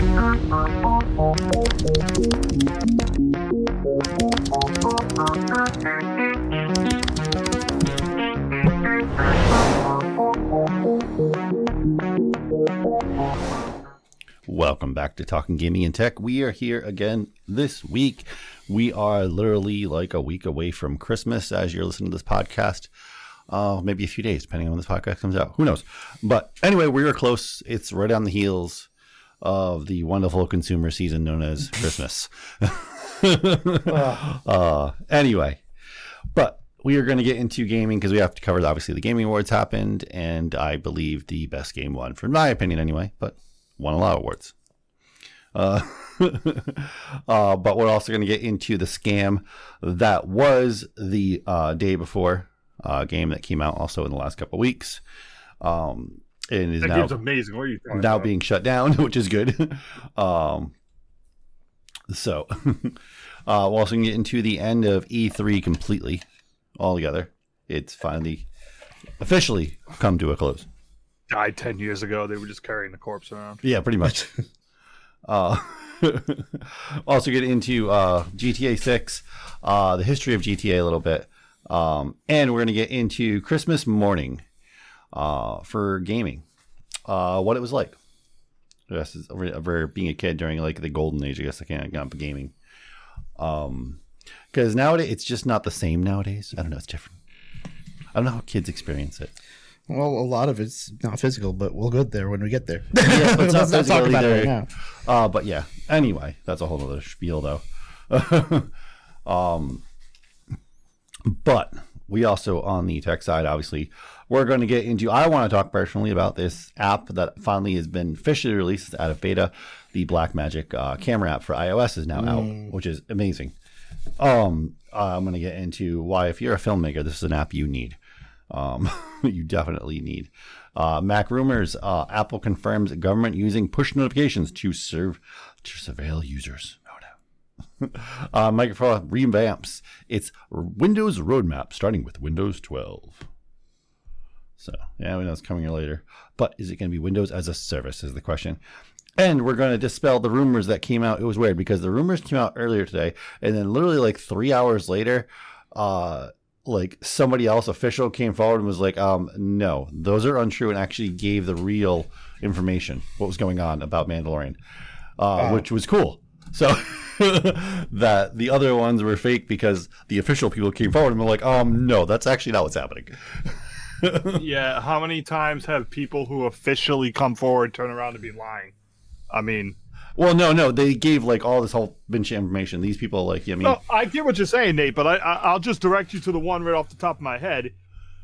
Welcome back to Talking Gaming and Tech. We are here again this week. We are literally like a week away from Christmas as you're listening to this podcast. Uh, maybe a few days, depending on when this podcast comes out. Who knows? But anyway, we are close. It's right on the heels of the wonderful consumer season known as Christmas. uh, anyway, but we are going to get into gaming because we have to cover obviously the gaming awards happened, and I believe the best game won, for my opinion anyway. But won a lot of awards. Uh, uh, but we're also going to get into the scam that was the uh, day before uh, game that came out also in the last couple weeks. Um, and is That now, game's amazing. What are you now about? being shut down, which is good. um, so uh, we'll also get into the end of E3 completely, all together. It's finally officially come to a close. died ten years ago. They were just carrying the corpse around. Yeah, pretty much. uh, also get into uh, GTA 6, uh, the history of GTA a little bit, um, and we're going to get into Christmas morning uh, for gaming, uh, what it was like. I guess it's over, being a kid during like the golden age. I guess I can't got gaming. Um, because nowadays it's just not the same nowadays. I don't know. It's different. I don't know how kids experience it. Well, a lot of it's not physical, but we'll get there when we get there. Yeah, but Let's not talk about it right now. Uh, but yeah. Anyway, that's a whole other spiel, though. um, but we also on the tech side, obviously, we're going to get into. I want to talk personally about this app that finally has been officially released out of beta. The Blackmagic uh, camera app for iOS is now out, which is amazing. Um, I'm going to get into why, if you're a filmmaker, this is an app you need. Um, you definitely need. Uh, Mac rumors. Uh, Apple confirms government using push notifications to serve to surveil users. Oh no. uh, Microsoft revamps its Windows roadmap, starting with Windows 12. So yeah, we know it's coming here later. But is it going to be Windows as a service? Is the question. And we're going to dispel the rumors that came out. It was weird because the rumors came out earlier today, and then literally like three hours later, uh, like somebody else official came forward and was like, um, no, those are untrue, and actually gave the real information, what was going on about Mandalorian, uh, which was cool. So that the other ones were fake because the official people came forward and were like, um, no, that's actually not what's happening. yeah, how many times have people who officially come forward turn around and be lying? I mean, Well, no, no, they gave like all this whole bunch of information. These people, like, I mean, no, I get what you're saying, Nate, but I, I I'll just direct you to the one right off the top of my head.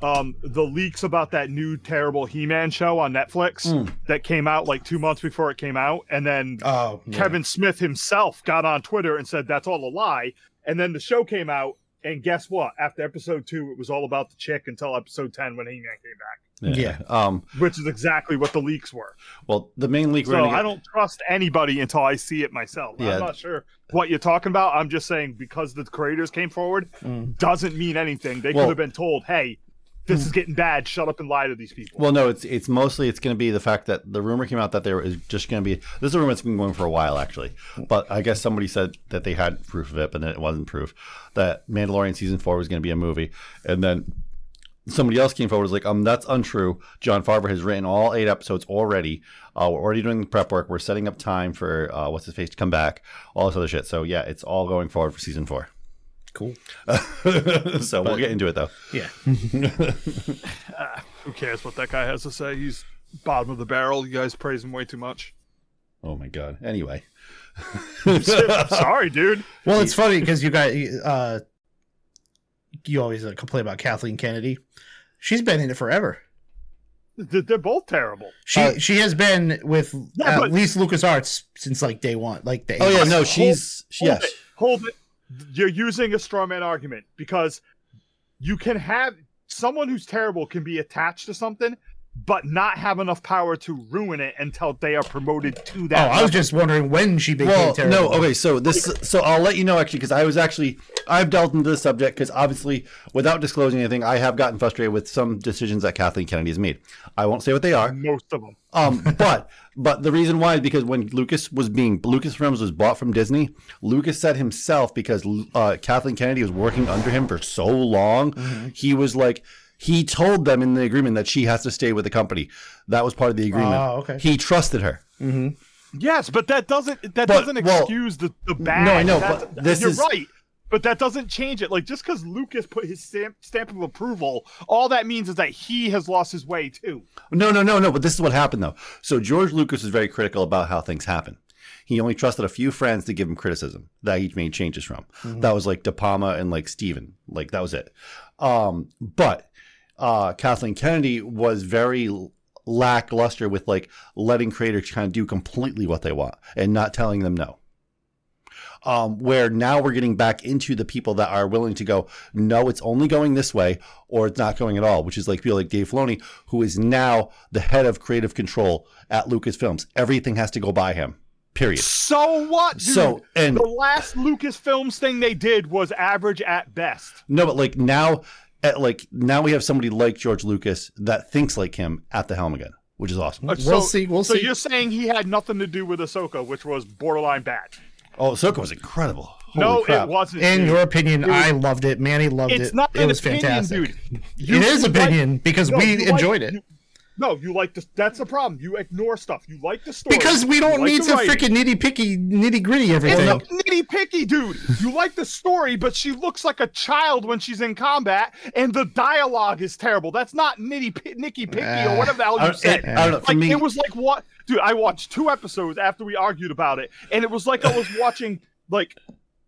Um, the leaks about that new terrible He-Man show on Netflix Mm. that came out like two months before it came out, and then Oh, yeah. Kevin Smith himself got on Twitter and said that's all a lie. And then the show came out, and guess what? After episode two, it was all about the chick until episode ten when He Man came back, yeah. Um, which is exactly what the leaks were. well, the main leak. So get- I don't trust anybody until I see it myself. Yeah. I'm not sure what you're talking about. I'm just saying because the creators came forward Mm. doesn't mean anything. They Well- could have been told, "Hey, this is getting bad. Shut up and lie to these people." Well, no, it's it's mostly it's going to be the fact that the rumor came out that there is just going to be this is a rumor that's been going for a while actually, but I guess somebody said that they had proof of it, but then it wasn't proof that Mandalorian season four was going to be a movie, and then somebody else came forward was like, um, that's untrue. Jon Favreau has written all eight episodes already. Uh, we're already doing the prep work. We're setting up time for uh, what's his face to come back, all this other shit. So yeah, it's all going forward for season four. Cool. so we'll get into it though. Yeah. Who cares what that guy has to say? He's bottom of the barrel. You guys praise him way too much. Oh my god. Anyway. Sorry, dude. Well, it's funny because you got uh, you always uh, complain about Kathleen Kennedy. She's been in it forever. They're they're both terrible. She Uh, she has been with Yeah, at but- least LucasArts since like day one, like the Oh yeah, no, she's Hold yes. it. Hold it. You're using a straw man argument because you can have someone who's terrible can be attached to something, but not have enough power to ruin it until they are promoted to that. Oh, that. I was just wondering when she became well, terrible. no, okay. So this, so I'll let you know actually because I was actually I've delved into this subject because obviously without disclosing anything, I have gotten frustrated with some decisions that Kathleen Kennedy has made. I won't say what they are. most of them. Um, but but the reason why is because when Lucas was being Lucasfilms was bought from Disney, Lucas said himself because uh, Kathleen Kennedy was working under him for so long, he was like he told them in the agreement that she has to stay with the company. That was part of the agreement. Oh, okay. He trusted her. Yes, but that doesn't that But, doesn't well, excuse the the bad. no, I know, That- but this you're is- right. But that doesn't change it. Like just because Lucas put his stamp stamp of approval, all that means is that he has lost his way too. No, no, no, no. But this is what happened though. So George Lucas was very critical about how things happen. He only trusted a few friends to give him criticism that he made changes from. That was like De Palma and like Steven. Like that was it. Um, but uh, Kathleen Kennedy was very lackluster with like letting creators kind of do completely what they want and not telling them no. Um, where now we're getting back into the people that are willing to go, no, it's only going this way, or it's not going at all, which is like people like Dave Filoni, who is now the head of creative control at Lucasfilms. Everything has to go by him. Period. So what? Dude? So and the last Lucasfilms thing they did was average at best. no, but like now, like now we have somebody like George Lucas that thinks like him at the helm again, which is awesome. Uh, We'll so, see, we'll see. so see. you're saying he had nothing to do with Ahsoka, which was borderline bad? Oh, Ahsoka was incredible. Holy no, crap. it wasn't. In dude. your opinion, It was- I loved it. Manny loved it's it. not it an was opinion, fantastic. dude. it is you like- opinion because No, we you like- enjoyed it. you- no, you like the. That's the problem. You ignore stuff. You like the story because we don't like need the to freaking nitty picky, nitty gritty everything. It's nitty picky, dude. You like the story, but she looks like a child when she's in combat, and the dialogue is terrible. That's not nitty pi- nicky picky or Uh, whatever the hell I, you said. I don't know. For like me, it was like what, dude? I watched two episodes after we argued about it, and it was like I was watching like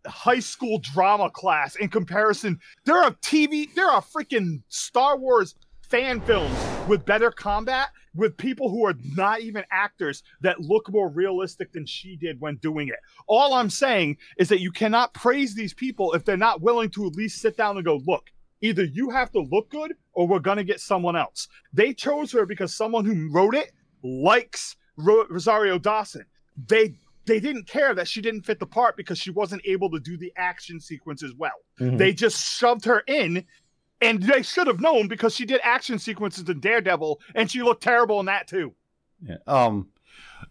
high school drama class in comparison. There are a TV, there are freaking Star Wars fan films with better combat with people who are not even actors that look more realistic than she did when doing it. All I'm saying is that you cannot praise these people if they're not willing to at least sit down and go, look, either you have to look good or we're going to get someone else. They chose her because someone who wrote it likes Rosario Dawson. They they didn't care that she didn't fit the part because she wasn't able to do the action sequence as well. Mhm. They just shoved her in and they should have known because she did action sequences in Daredevil and she looked terrible in that too. Yeah. Um,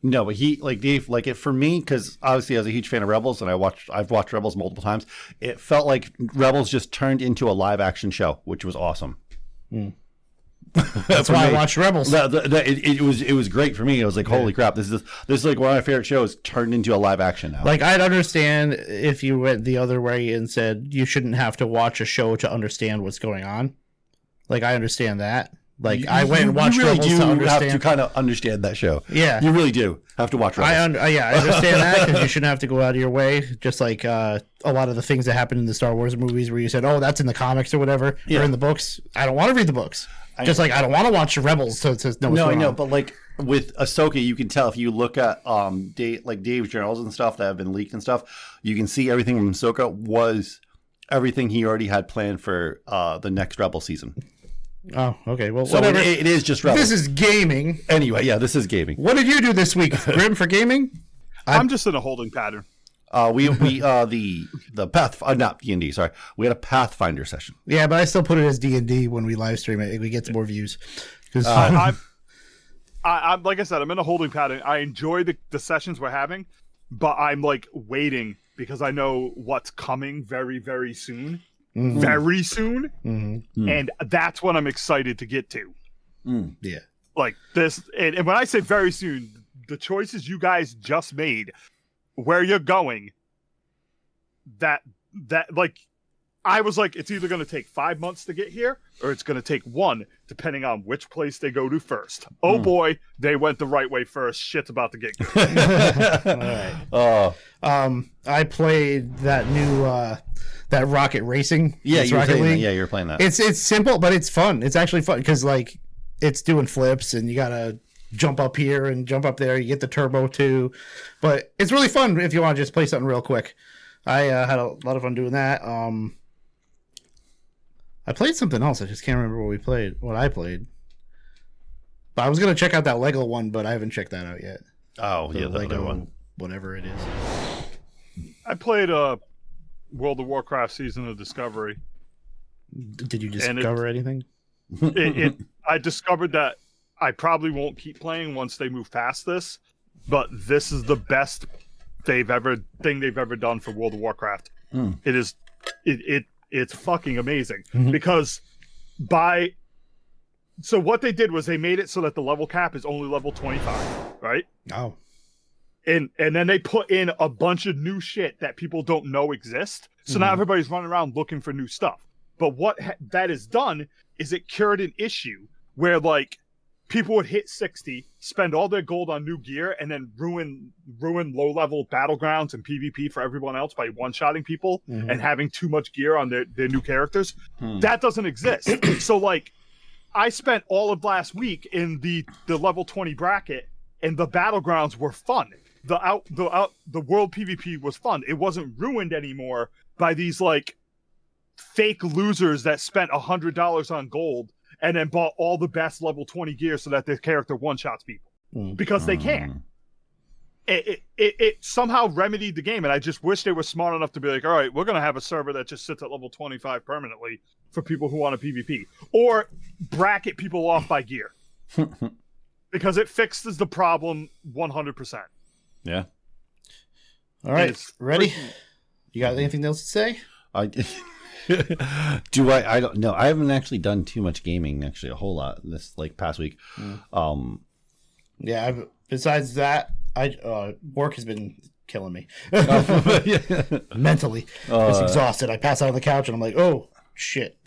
no, but he like Dave like it for me because obviously I was a huge fan of Rebels and I watched I've watched Rebels multiple times. It felt like Rebels just turned into a live action show, which was awesome. Hmm. That's why I watched Rebels. The, the, the- it, it was it was great for me. It was like holy crap! This is this is like one of my favorite shows turned into a live action now. Like I'd understand if you went the other way and said you shouldn't have to watch a show to understand what's going on. Like I understand that. Like You- I went and watched You really Rebels do to have understand. to kind of understand that show. yeah, You really do have to watch Rebels. I un- uh, yeah, I understand that because you shouldn't have to go out of your way. Just like uh, a lot of the things that happened in the Star Wars movies, where you said, "Oh, that's in the comics or whatever," Yeah. or in the books. I don't want to read the books. I Just like I don't want to watch Rebels to, to know what's no, I know, on. but like with Ahsoka, you can tell if you look at um Dave, like Dave's journals and stuff that have been leaked and stuff, you can see everything from Ahsoka was everything he already had planned for uh the next Rebel season. Oh, okay. Well, So it, it is just Rebels. this is gaming. anyway, yeah, this is gaming. What did you do this week, Grim, for gaming? i am just in a holding pattern. Uh, we we uh the the path uh, not D and D sorry we had a Pathfinder session. Yeah, but I still put it as D and D when we live stream it. We get more views. 'Cause- I, I'm, I, I'm like I said, I'm in a holding pattern. I enjoy the, the sessions we're having, but I'm like waiting because I know what's coming very, very soon. Mhm, Very soon. mhm. Hmm. And that's what I'm excited to get to. Yeah. Like this, and, and when I say very soon, the choices you guys just made, where you're going, that, that, like, I was like, it's either going to take five months to get here or it's going to take one, depending on which place they go to first. Oh Hmm. boy, they went the right way first. Shit's about to get good. right. Oh Um, I played that new uh, that Rocket Racing. yeah, you were Rocket playing that. League. Yeah, you were playing that. It's it's simple, but it's fun. It's actually fun because like it's doing flips and you gotta jump up here and jump up there. You get the turbo too, but it's really fun if you want to just play something real quick. I uh, had a lot of fun doing that. Um, I played something else. I just can't remember what we played. What I played. But I was gonna check out that Lego one, but I haven't checked that out yet. Oh The yeah, the Lego other one. whatever it is. I played uh, World of Warcraft Season of Discovery. D- Did you And it- discover anything? It, it I discovered that I probably won't keep playing once they move past this, but this is the best they've ever thing they've ever done for World of Warcraft. Hmm. It is it it it's fucking amazing Mhm. because by so what they did was they made it so that the level cap is only level 25, right? Oh, and and then they put in a bunch of new shit that people don't know exist. So now Mhm. everybody's running around looking for new stuff. But what ha- that has done is it cured an issue where like people would hit 60, spend all their gold on new gear, and then ruin ruin low level battlegrounds and PvP for everyone else by one shotting people Mhm. and having too much gear on their, their new characters. Hmm. That doesn't exist. so like I spent all of last week in the the level 20 bracket and the battlegrounds were fun. The out the out the world PvP was fun. It wasn't ruined anymore by these like fake losers that spent a hundred dollars on gold and then bought all the best level 20 gear so that their character one shots people Mm. because they can. It, it, it, it somehow remedied the game, and I just wish they were smart enough to be like, all right, we're gonna have a server that just sits at level 25 permanently for people who want a PvP, or bracket people off by gear because it fixes the problem 100%. yeah. all right, ready? freaking- You got anything else to say? I do I I don't know. I haven't actually done too much gaming actually a whole lot this like past week. Mm. Um Yeah. I've, besides that, I uh, work has been killing me mentally. Uh, exhausted. I pass out on the couch and I'm like, oh shit.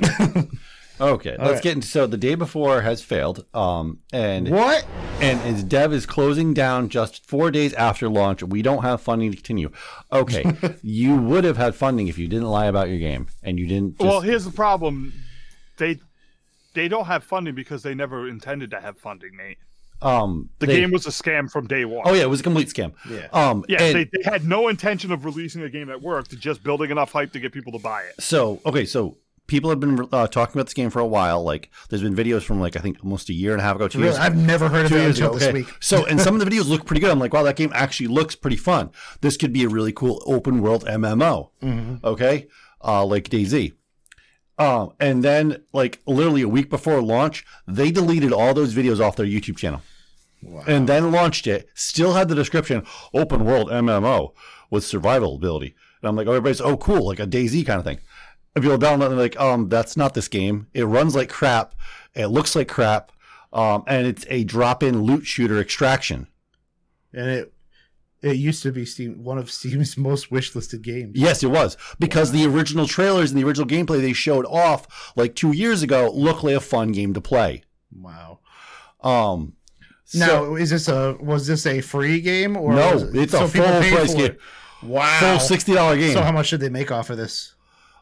Okay, let's right. get into so the day before has failed. Um and what? and its dev is closing down just four days after launch. We don't have funding to continue. Okay, you would have had funding if you didn't lie about your game and you didn't. Just, Well, here's the problem: they they don't have funding because they never intended to have funding, Nate. um, The they- game was a scam from day one. Oh yeah, it was a complete scam. Yeah. Um, Yeah, and- they, they had no intention of releasing a game that worked, just building enough hype to get people to buy it. So okay, so people have been uh, talking about this game for a while. Like, there's been videos from like I think almost a year and a half ago, two Really, years. I've never heard of it until ago. this Okay. week. So, and some of the videos look pretty good. I'm like, wow, that game actually looks pretty fun. This could be a really cool open world MMO. Mhm. Okay, uh, like DayZ. Um, and then like literally a week before launch, they deleted all those videos off their YouTube channel Wow. and then launched it. Still had the description open world MMO with survival ability. And I'm like, oh, everybody's oh cool, like a DayZ kind of thing. And people download and they're like, um, that's not this game. It runs like crap. It looks like crap. Um, and it's a drop-in loot shooter extraction. and it it used to be Steam one of Steam's most wishlisted games. Yes, it was because the original trailers and the original gameplay they showed off like two years ago looked like a fun game to play. Wow. Um, Now, so, is this a was this a free game or no, it- it's a full price game? Wow. full sixty dollar game. So how much did they make off of this?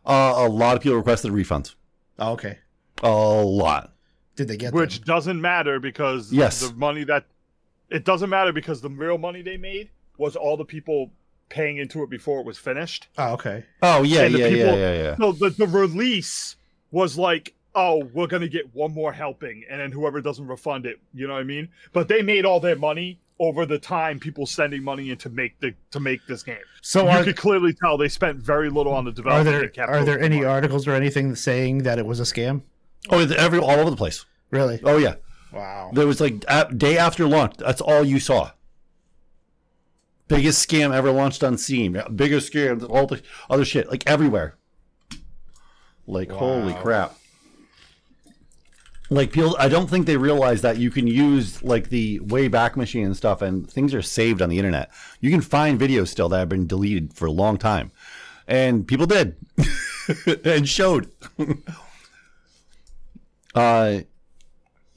Uh, a lot of people requested refunds. Oh, okay. A lot. Did they get Which them? doesn't matter because Yes. the money that it doesn't matter because the real money they made was all the people paying into it before it was finished. Oh, okay. Oh yeah, And the yeah, yeah, people- yeah, yeah. So the, the release was like, oh, we're gonna get one more helping, and then whoever doesn't refund it, you know what I mean? But they made all their money over the time people sending money in to make the to make this game. So you are, could clearly tell they spent very little on the are development. there kept are there most of the any money. articles or anything saying that it was a scam? Oh, every all over the place. Really? Oh yeah, Wow. there was like a day after launch. That's all you saw. Biggest scam ever launched on Steam. Biggest scam. All the other shit, like everywhere. Like holy crap. Like people, I don't think they realize that you can use like the Wayback Machine and stuff, and things are saved on the internet. You can find videos still that have been deleted for a long time, and people did, and showed. uh,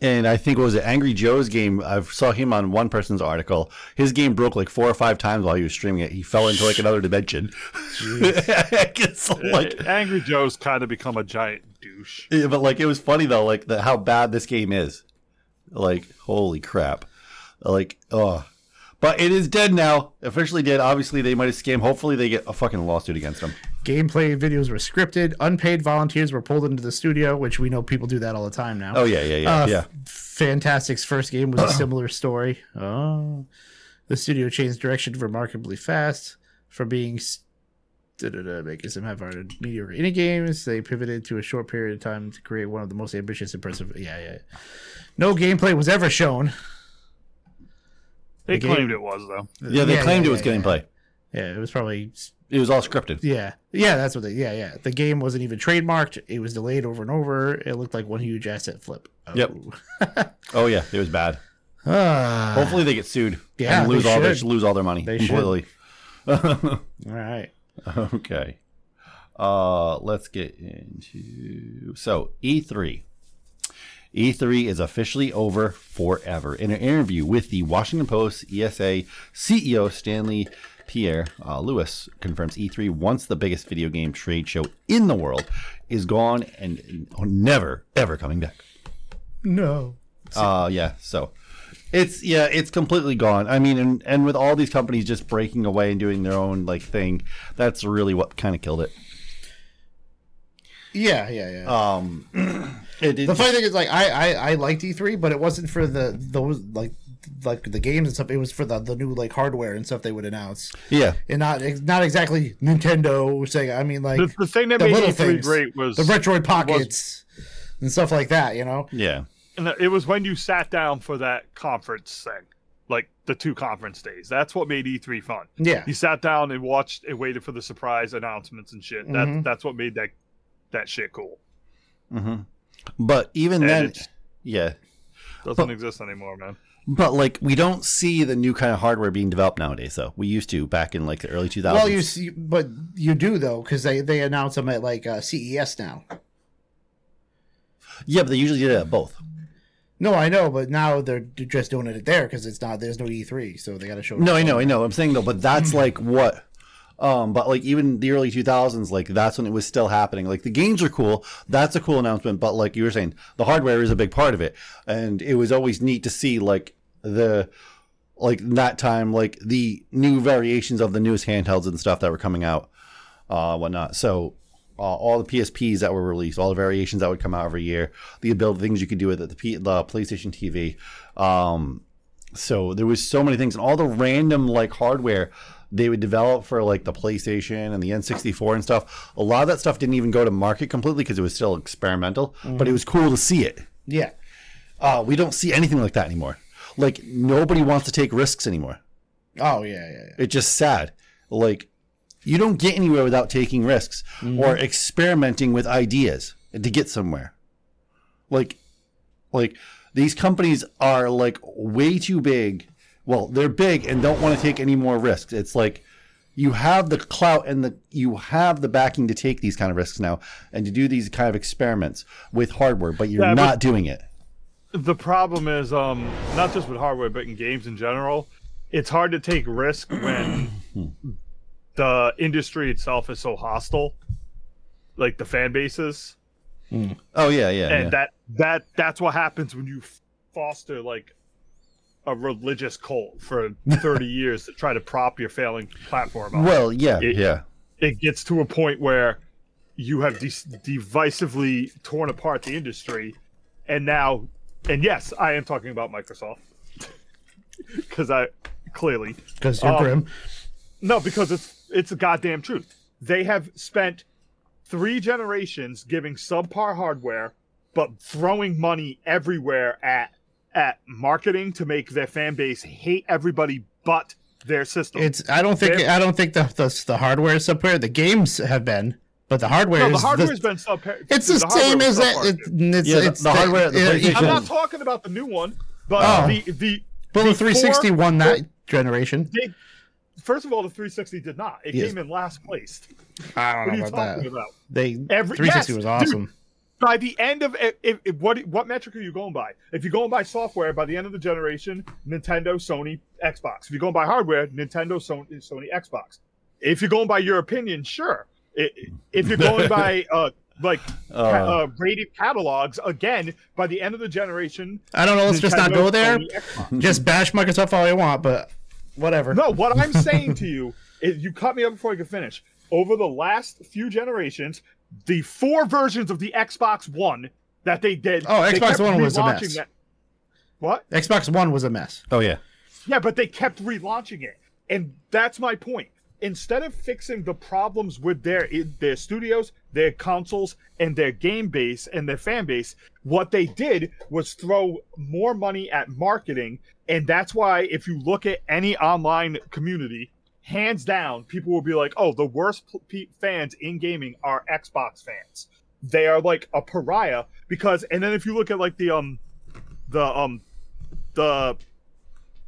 and I think what was it Angry Joe's game? I saw him on one person's article. His game broke like four or five times while he was streaming it. He fell into like another dimension. it's like, Angry Joe's kind of become a giant douche. yeah, but like it was funny though, like the, how bad this game is. Like holy crap, like oh. But it is dead now. Officially dead. Obviously, they might have scammed. Hopefully, they get a fucking lawsuit against them. Gameplay videos were scripted. Unpaid volunteers were pulled into the studio, which we know people do that all the time now. Oh yeah, yeah, yeah, Uh, yeah. Fntastic's first game was a similar story. Oh, the studio changed direction remarkably fast from being s- da-da-da, making some half-hearted mediocre indie games. They pivoted to a short period of time to create one of the most ambitious, impressive. Yeah, yeah. No gameplay was ever shown. They The game- claimed it was though. Yeah, they Yeah, claimed yeah, it was yeah, gameplay. Yeah, it was probably It was all scripted. Yeah, yeah, that's what they. Yeah, yeah. The game wasn't even trademarked. It was delayed over and over. It looked like one huge asset flip. Oh. Yep. Oh yeah, it was bad. Ah, Hopefully, they get sued. Yeah, and lose they all their should. lose all their money They should. completely. all right. okay. Uh, let's get into so E3. E3 is officially over forever. In an interview with the Washington Post, ESA CEO Stanley Pierre uh, Louis confirms E3, once the biggest video game trade show in the world, is gone and never ever coming back. No. Uh yeah, so it's yeah, it's completely gone. I mean, and and with all these companies just breaking away and doing their own like thing, that's really what kind of killed it. Yeah, yeah, yeah. Um, it, it the funny thing is, like, I, I, I liked E3, but it wasn't for the those like like the games and stuff. It was for the the new like hardware and stuff they would announce, yeah, and not not exactly Nintendo saying. I mean, like The, the thing that the made little E3 things. great was the Retroid pockets and stuff like that. You know. yeah, and it was when you sat down for that conference thing, like the two conference days. That's what made E3 fun. Yeah. You sat down and watched and waited for the surprise announcements and shit. That Mhm. that's what made that that shit cool. hmm but even And then, yeah, doesn't But- exist anymore, man. but like we don't see the new kind of hardware being developed nowadays. Though we used to back in like the early 2000s. Well, you see, but you do though, because they they announce them at like uh, CES now. yeah, but they usually did it at both. No, I know, but now they're just doing it there because it's not. There's no E3, so they got to show. No, I know, I know. I'm saying though, but that's like what. Um, but like even the early 2000s, like that's when it was still happening. Like the games are cool. That's a cool announcement. But like you were saying, the hardware is a big part of it, and it was always neat to see like the like that time like the new variations of the newest handhelds and stuff that were coming out, uh, whatnot. So. Uh, all the PSPs that were released, all the variations that would come out every year, the ability things you could do with it, the, P, the PlayStation TV, um, so there was so many things and all the random like hardware they would develop for like the PlayStation and the N64 and stuff. A lot of that stuff didn't even go to market completely because it was still experimental, but it was cool to see it. Yeah, Uh, we don't see anything like that anymore. Like nobody wants to take risks anymore. Oh yeah, yeah, yeah. It's just sad. Like you don't get anywhere without taking risks or experimenting with ideas to get somewhere. Like like these companies are like way too big. Well, they're big and don't want to take any more risks. It's like you have the clout and the you have the backing to take these kind of risks now and to do these kind of experiments with hardware, but you're Yeah, but- not doing it. The problem is, um, not just with hardware, but in games in general, it's hard to take risk when the industry itself is so hostile, like the fan bases, Oh yeah, yeah. and yeah. that that that's what happens when you foster like a religious cult for 30 years to try to prop your failing platform up. well, yeah, It- yeah. it gets to a point where you have de- divisively torn apart the industry, and now, and yes, I am talking about Microsoft because I clearly Because you're Um, grim. No, because it's it's a goddamn truth. They have spent three generations giving subpar hardware, but throwing money everywhere at at marketing to make their fan base hate everybody but their system. It's. I don't think. They're- I don't think the the, the hardware is subpar. The games have been, but the hardware no, the is. hardware's been subpar. it's the, hardware same as that. It, it's, Yeah, the- it's the hardware, the yeah, PlayStation- I'm not talking about the new one, but Oh. the the Well, the before- 360 won that generation. They, first of all, the 360 did not. It Yes. came in last place. I don't you know about talking that. about? They Every- 360 yes, was awesome. by the end of if, if, if- what what metric are you going by? If you're going by software, by the end of the generation, Nintendo, Sony, Xbox. If you're going by hardware, Nintendo, Sony, Sony, Xbox. If you're going by your opinion, sure. If you're going by uh like Uh, uh, rated catalogs, again, by the end of the generation, I don't know. Let's just not go there. Sony, Just bash Microsoft all you want, but whatever. No, what I'm saying to you is you cut me up before I could finish. Over the last few generations, the four versions of the Xbox One that they did. Oh, they Xbox One was a mess. that- What? Xbox One was a mess. Oh yeah. Yeah, but they kept relaunching it, and that's my point. Instead of fixing the problems with their their studios, their consoles, and their game base and their fan base, what they did was throw more money at marketing, and that's why if you look at any online community, hands down, people will be like, "Oh, the worst p- fans in gaming are Xbox fans. They are like a pariah because." And then if you look at like the um, the um, the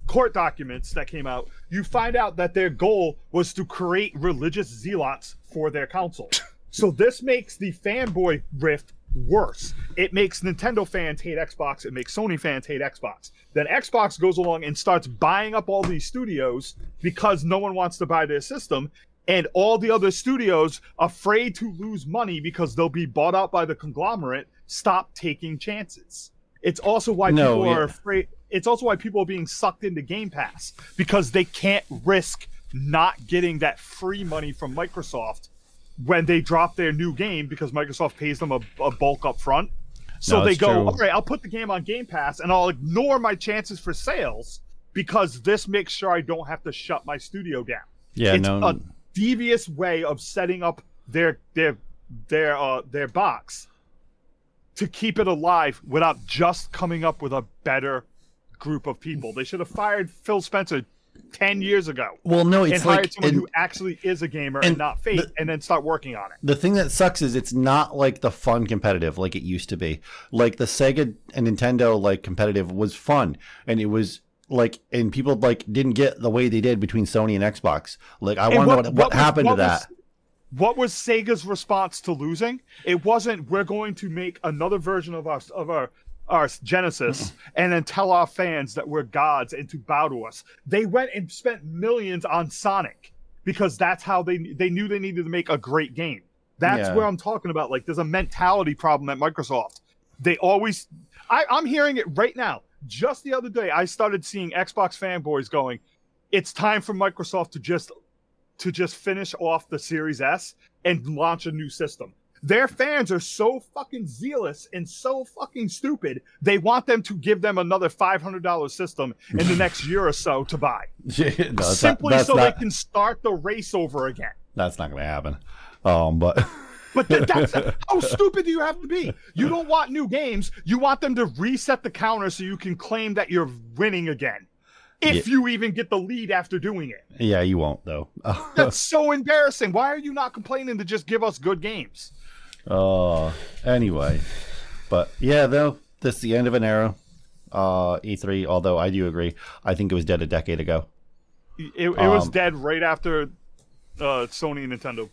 court documents that came out, you find out that their goal was to create religious zealots for their console. so this makes the fanboy rift worse. It makes Nintendo fans hate Xbox, it makes Sony fans hate Xbox. Then Xbox goes along and starts buying up all these studios because no one wants to buy their system. And all the other studios, afraid to lose money because they'll be bought out by the conglomerate, stop taking chances. It's also why No, people are afraid. It's also why people are being sucked into Game Pass because they can't risk not getting that free money from Microsoft when they drop their new game because Microsoft pays them a, a bulk up front. So No, they go, true. all right, I'll put the game on Game Pass and I'll ignore my chances for sales because this makes sure I don't have to shut my studio down. Yeah. it's no. a devious way of setting up their their their uh their box to keep it alive without just coming up with a better group of people. They should have fired Phil Spencer ten years ago well, no. and It's hired like someone and who actually is a gamer and, and not fake, the- and then start working on it. the thing that sucks is it's not like the fun competitive like it used to be. Like the Sega and Nintendo like competitive was fun, and it was like and people like didn't get the way they did between Sony and Xbox. Like I And want to know what, what, was- happened what to that. what was Sega's response to losing? It wasn't we're going to make another version of our of our our Genesis mm-hmm. and then tell our fans that we're gods and to bow to us. They went and spent millions on Sonic because that's how they they knew they needed to make a great game. That's Yeah. where I'm talking about. Like there's a mentality problem at Microsoft. They always I, I'm hearing it right now. Just the other day, I started seeing Xbox fanboys going, it's time for Microsoft to just to just finish off the Series S and launch a new system. Their fans are so fucking zealous and so fucking stupid. They want them to give them another five hundred dollars system in the next year or so to buy, no, that's not, simply so not, they can start the race over again. that's not going to happen. Um, but But th- that's how stupid do you have to be? You don't want new games. You want them to reset the counter so you can claim that you're winning again, if you even get the lead after doing it. yeah, you won't though. That's so embarrassing. Why are you not complaining to just give us good games? Uh, anyway, but yeah, though this is the end of an era. Uh, E3. Although I do agree, I think it was dead a decade ago. It, it was Um, dead right after uh, Sony and Nintendo.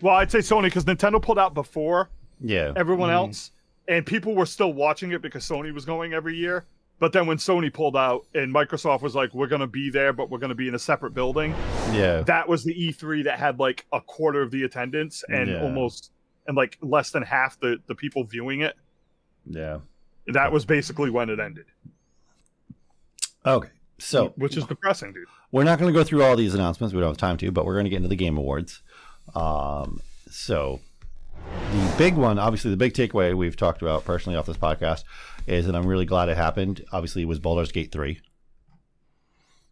Well, I'd say Sony because Nintendo pulled out before Yeah, everyone else, and people were still watching it because Sony was going every year. But then when Sony pulled out and Microsoft was like, "We're gonna be there, but we're gonna be in a separate building," yeah, that was the E3 that had like a quarter of the attendance and Yeah. almost and like less than half the the people viewing it. yeah. That was basically when it ended, Okay, so which is depressing, dude. we're not going to go through all these announcements. We don't have time to, but we're going to get into the game awards. Um, so the big one, obviously, the big takeaway we've talked about personally off this podcast is, that I'm really glad it happened. Obviously, it was Baldur's Gate three.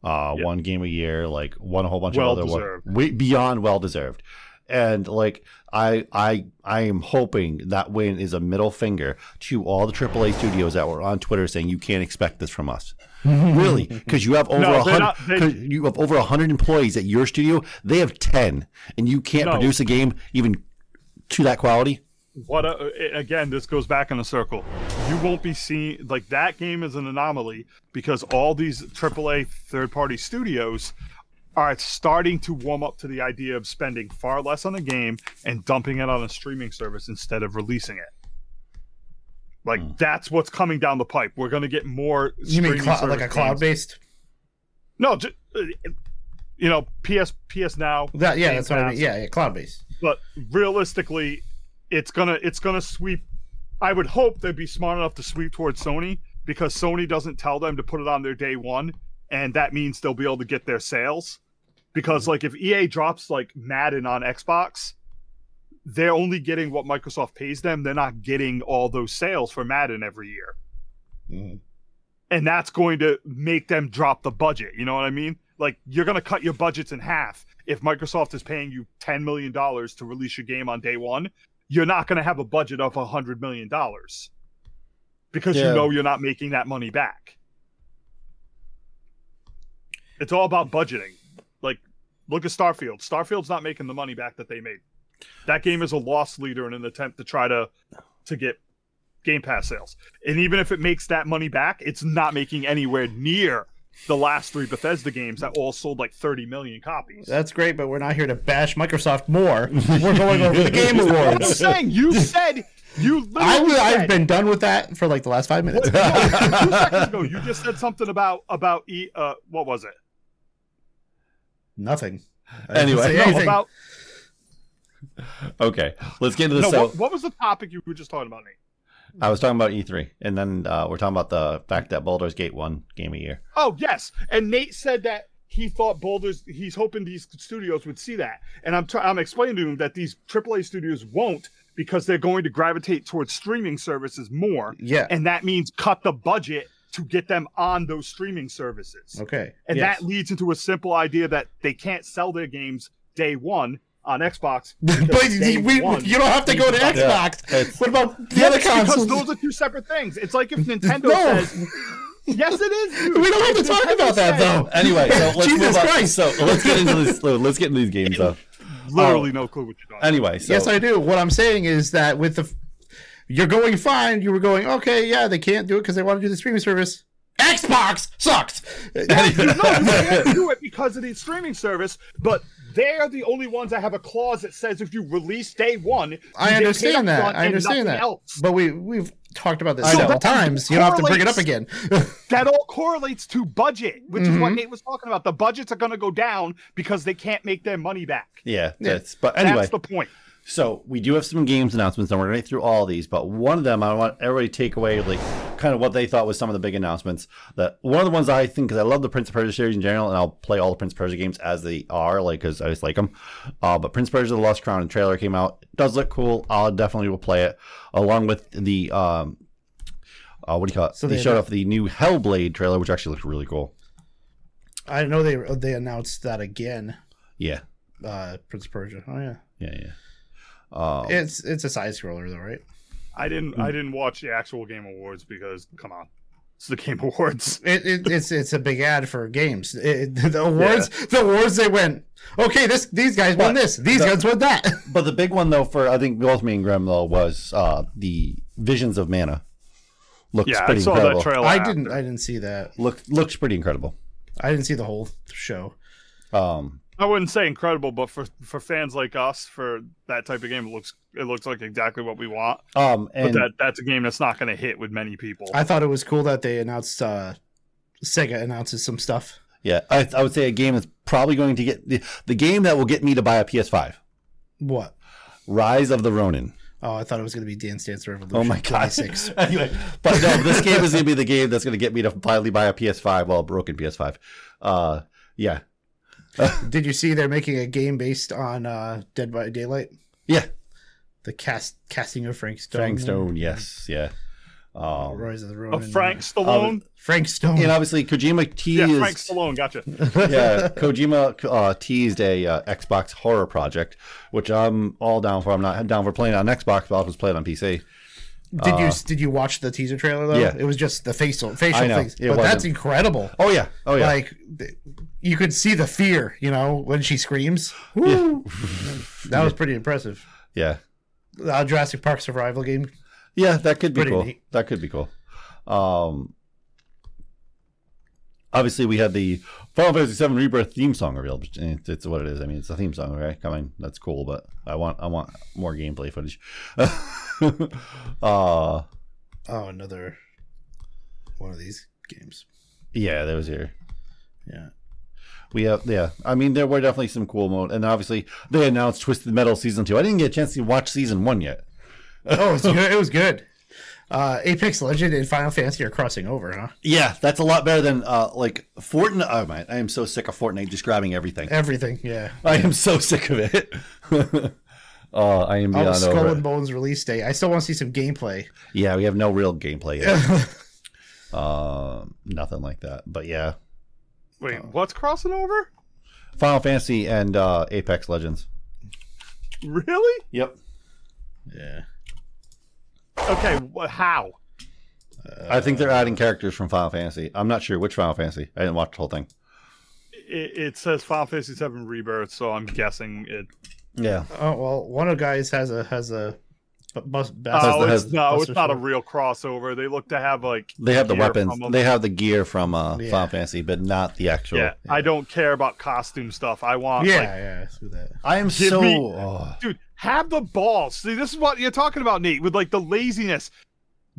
Uh, Yep. one game a year, like won a whole bunch Well of other deserved. way, beyond well deserved. And like I, I, I am hoping that win is a middle finger to all the AAA studios that were on Twitter saying you can't expect this from us. really, because you have over No, hundred, they- you have over a hundred employees at your studio. They have ten, and you can't No. produce a game even to that quality. what a, again this goes back in a circle you won't be seeing like that game is an anomaly because all these aaa third party studios are starting to warm up to the idea of spending far less on a game and dumping it on a streaming service instead of releasing it like Hmm. that's what's coming down the pipe we're going to get more You mean streaming clou- like a cloud based? no uh, you know ps ps now That yeah, that's what I mean. Yeah, yeah cloud based. but realistically, it's gonna it's gonna sweep. I would hope they'd be smart enough to sweep towards Sony because Sony doesn't tell them to put it on their day one. and that means they'll be able to get their sales. Because like if EA drops like Madden on Xbox, they're only getting what Microsoft pays them. They're not getting all those sales for Madden every year. Mhm. And that's going to make them drop the budget. You know what I mean? Like you're going to cut your budgets in half if Microsoft is paying you 10 million dollars to release your game on day 1. You're not going to have a budget of 100 million dollars. Because Yeah. you know you're not making that money back. It's all about budgeting. Like look at Starfield. Starfield's not making the money back that they made. That game is a loss leader in an attempt to try to to get Game Pass sales. And even if it makes that money back, it's not making anywhere near the last three Bethesda games that all sold like 30 million copies. That's great, but we're not here to bash Microsoft more. We're going over the Game Awards. I'm saying you said you I, literally I've been done with that for like the last five minutes. No, two seconds ago you just said something about about e uh what was it? Nothing. I Anyway. No, about Okay, let's get into this. no, so what, what was the topic you were just talking about, Nate? I was talking about E3, and then uh, we're talking about the fact that Baldur's Gate won Game of Year. Oh yes, and Nate said that he thought Baldur's. He's hoping these studios would see that, and I'm try- I'm explaining to him that these AAA studios won't because they're going to gravitate towards streaming services more, yeah. and that means cut the budget to get them on those streaming services, Okay. and yes. that leads into a simple idea that they can't sell their games day one on Xbox. but you, we, one you don't have to go to means- Yeah. Xbox. It's- What about the Yes, other because those are two separate things. It's like if Nintendo No. says, "Yes, it is." dude. we don't have to talk about that though. Anyway, so let's Jesus move on. Christ. So let's get into this. Let's get into these games. Though. Literally oh. no clue what you're talking. about. Anyway, so yes, I do. What I'm saying is that with the, you're going fine. You were going okay. Yeah, they can't do it because they want to do the streaming service. Xbox sucks. No, you can't do it because of the streaming service, but they're the only ones that have a clause that says if you release day one, I understand that. I understand that. Else. But we we've talked about this I know. several times. You don't have to bring it up again. That all correlates to budget, which is what Mhm. Nate was talking about. The budgets are going to go down because they can't make their money back. yeah, Yeah. that's. But anyway, That's the point. So we do have some games announcements, and we're going to get through all these. But one of them, I want everybody to take away like kind of what they thought was some of the big announcements. That one of the ones I think because I love the Prince of Persia series in general, and I'll play all the Prince of Persia games as they are, like because I just like them. Uh, but Prince of Persia: The Lost Crown and trailer came out. It does look cool. I'll definitely will play it along with the um, uh, what do you call it? So they, they showed off the new Hellblade trailer, which actually looks really cool. I know they they announced that again. Yeah, Uh, Prince of Persia. Oh yeah, yeah, yeah. Um, it's it's a side scroller though, right? I didn't. Hmm. I didn't watch the actual Game Awards because come on, it's the Game Awards. It, it, it's it's a big ad for games. It, the awards, the awards, they went. Okay, this these guys won this. These the- guys won that. But the big one though for I think both me and Graham though was uh, the Visions of Mana. Looks Yeah, I pretty saw incredible. that trailer. I after. didn't. I didn't see that. Look looks pretty incredible. I didn't see the whole show. Um, I wouldn't say incredible, but for for fans like us, for that type of game, it looks it looks like exactly what we want. um, But that that's a game that's not going to hit with many people. I thought it was cool that they announced. uh Sega announces some stuff. yeah, I, I would say a game that's probably going to get the, the game that will get me to buy a PS5. What? Rise of the Ronin. Oh, I thought it was going to be Dance Dance Revolution. Oh my god! 26. anyway, but no, this game is going to be the game that's going to get me to finally buy a PS5. Well, a broken PS5. Uh, yeah, Did you see they're making a game based on uh Dead by Daylight? yeah. The cast casting of Frank Stone. Frank Stone. Yes, yeah. Uh, Um, Rise of the Ronin. of Frank Stallone. Frank Stone. and obviously Kojima teased. yeah, teased. Frank Stallone. Gotcha. yeah, Kojima uh, teased a uh, Xbox horror project, which I'm all down for. I'm not down for playing on Xbox, but I'll just play it on PC. Did you did you watch the teaser trailer though? Uh, Yeah. It was just the facial facial things. It but that's wasn't. incredible. Oh yeah, oh yeah. Like you could see the fear, you know, when she screams. Woo! That was pretty impressive. yeah, Uh, Jurassic Park survival game. yeah. That could be Pretty cool. neat. That could be cool. Um, obviously we had the Final Fantasy VII Rebirth theme song revealed. eh, It's what it is. I mean, it's a theme song, right? I mean, that's cool, but I want I want more gameplay footage. uh Oh, another one of these games. yeah, that was here. Yeah. We have, yeah. I mean, there were definitely some cool mode, and obviously they announced Twisted Metal season two. I didn't get a chance to watch season one yet. Oh, it was good. It was good. Uh, Apex Legend and Final Fantasy are crossing over, huh? Yeah, that's a lot better than uh, like Fortnite. Oh man, I am so sick of Fortnite just grabbing everything. Everything, yeah. I am so sick of it. uh, I am Oh, beyond Skull over and it. Bones release date. I still want to see some gameplay. Yeah, we have no real gameplay yet. uh, nothing like that. But yeah, Wait, what's crossing over? Final Fantasy and uh, Apex Legends. Really? Yep. yeah. Okay, wh- how? I think they're adding characters from Final Fantasy. I'm not sure which Final Fantasy. I didn't watch the whole thing. It, it says Final Fantasy VII Rebirth, so I'm guessing it. Yeah. Oh well, one of the guys has a has a bu- bus. bus Oh, has- it's, no, it's Buster not a real crossover. They look to have like They have the weapons. They have the gear from uh, Yeah. Final Fantasy, but not the actual. yeah, I don't care about costume stuff. I want Yeah, like, yeah. Do that. I am so. me- oh. dude, have the balls. See, this is what you're talking about, Nate, with like the laziness.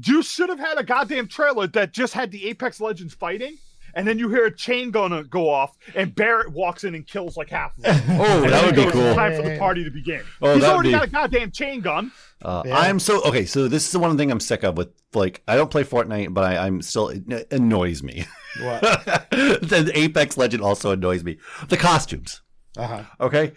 You should have had a goddamn trailer that just had the Apex Legends fighting, and then you hear a chain gun go off, and Barrett walks in and kills like half of them. Oh, And that then would it be goes, cool. Time for the party to begin. Oh, He's that'd already be- got a goddamn chain gun. Uh, Yeah. I'm so okay. So this is the one thing I'm sick of with. Like, I don't play Fortnite, but I, I'm still it annoys me. What? the Apex Legend also annoys me. The costumes. Uh huh. Okay,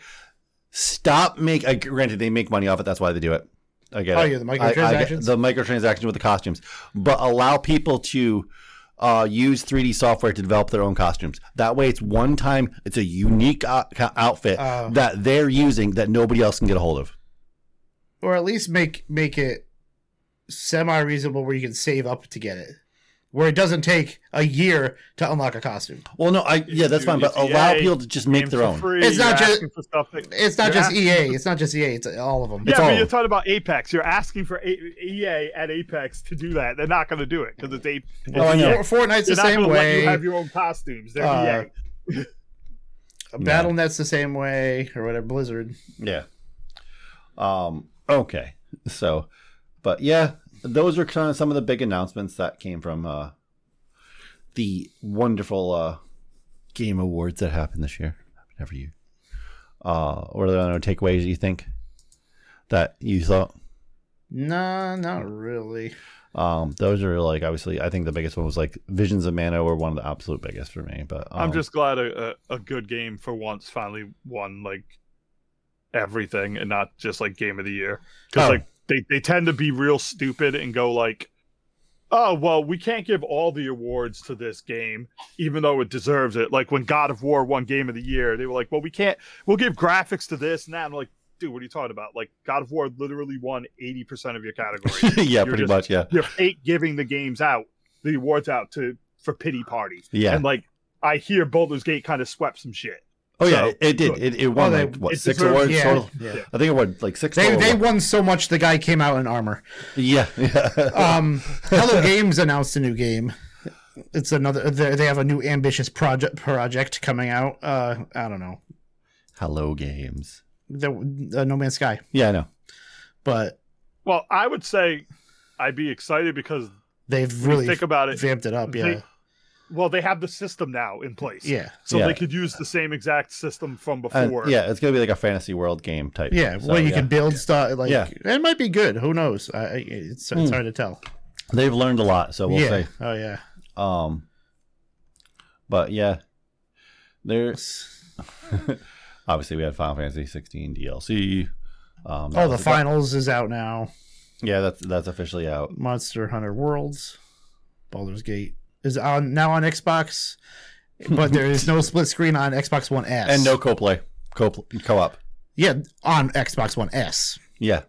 stop make. Uh, granted, they make money off it. That's why they do it. I get Oh, it. yeah, the I- I microtransactions? the microtransactions with the costumes, but allow people to uh, use 3D software to develop their own costumes. That way, it's one time. It's a unique co- outfit Uh. that they're using that nobody else can get a hold of. Or at least make make it semi reasonable where you can save up to get it, where it doesn't take a year to unlock a costume. Well, no, I yeah, that's fine, but it's allow EA, people to just make their own. free, It's not just- asking for stuff that- It's not just asking- EA. It's not just EA. It's all of them. Yeah, It's but you're talking about Apex. You're asking for A- EA at Apex to do that. They're not going to do it because it's Ape. it's Oh, I know. EA. Fortnite's They're the not same going to let you have your own costumes. They're Uh, EA. BattleNet's the same way, or whatever. Blizzard. Yeah. Um. Okay. So, but yeah, those are kind of some of the big announcements that came from uh, the wonderful uh, game awards that happened this year. Happen every year. Uh, or the other takeaways you think that you thought? Nah, not really. Um, those are like obviously. I think the biggest one was like Visions of Mana were one of the absolute biggest for me. But um, I'm just glad a, a, a good game for once finally won like everything and not just like game of the year. Because Oh. like they, they tend to be real stupid and go like, oh well, we can't give all the awards to this game even though it deserves it. Like when God of War won Game of the Year, they were like, well, we can't. We'll give graphics to this and that. I'm like, dude, what are you talking about? Like God of War literally won 80 percent of your categories. yeah, You're pretty just- much. Yeah, You're fake giving the games out, the awards out to for pity parties. yeah. And like I hear Baldur's Gate kind of swept some shit. Oh yeah, so, it, it did. It, it won Well, they- like what six deserves- awards yeah, total. yeah. I think it won like six. They total. they won so much. The guy came out in armor. Yeah, yeah. Um, Hello Games announced a new game. It's another. They they have a new ambitious project project coming out. Uh, I don't know. Hello Games. The uh, No Man's Sky, Yeah, I know. but Well, I would say I'd be excited because they've really think about it. vamped it up. Yeah, they- well, they have the system now in place. yeah, So Yeah. they could use the same exact system from And, before. yeah, it's gonna be like a fantasy world game type. yeah. So, well, you yeah. can build stuff. Like Yeah. it might be good. Who knows? I, I, it's, it's Hmm. hard to tell. They've learned a lot, so we'll yeah. say. Oh yeah. Um, but yeah, there's obviously we had Final Fantasy 16 DLC. Um, Oh, the was a- finals is out now. Yeah, that's that's officially out. Monster Hunter Worlds, Baldur's Gate is on now on Xbox, but there is no split screen on Xbox One S And no co-play, co co-op. Yeah, on Xbox One S. Yeah,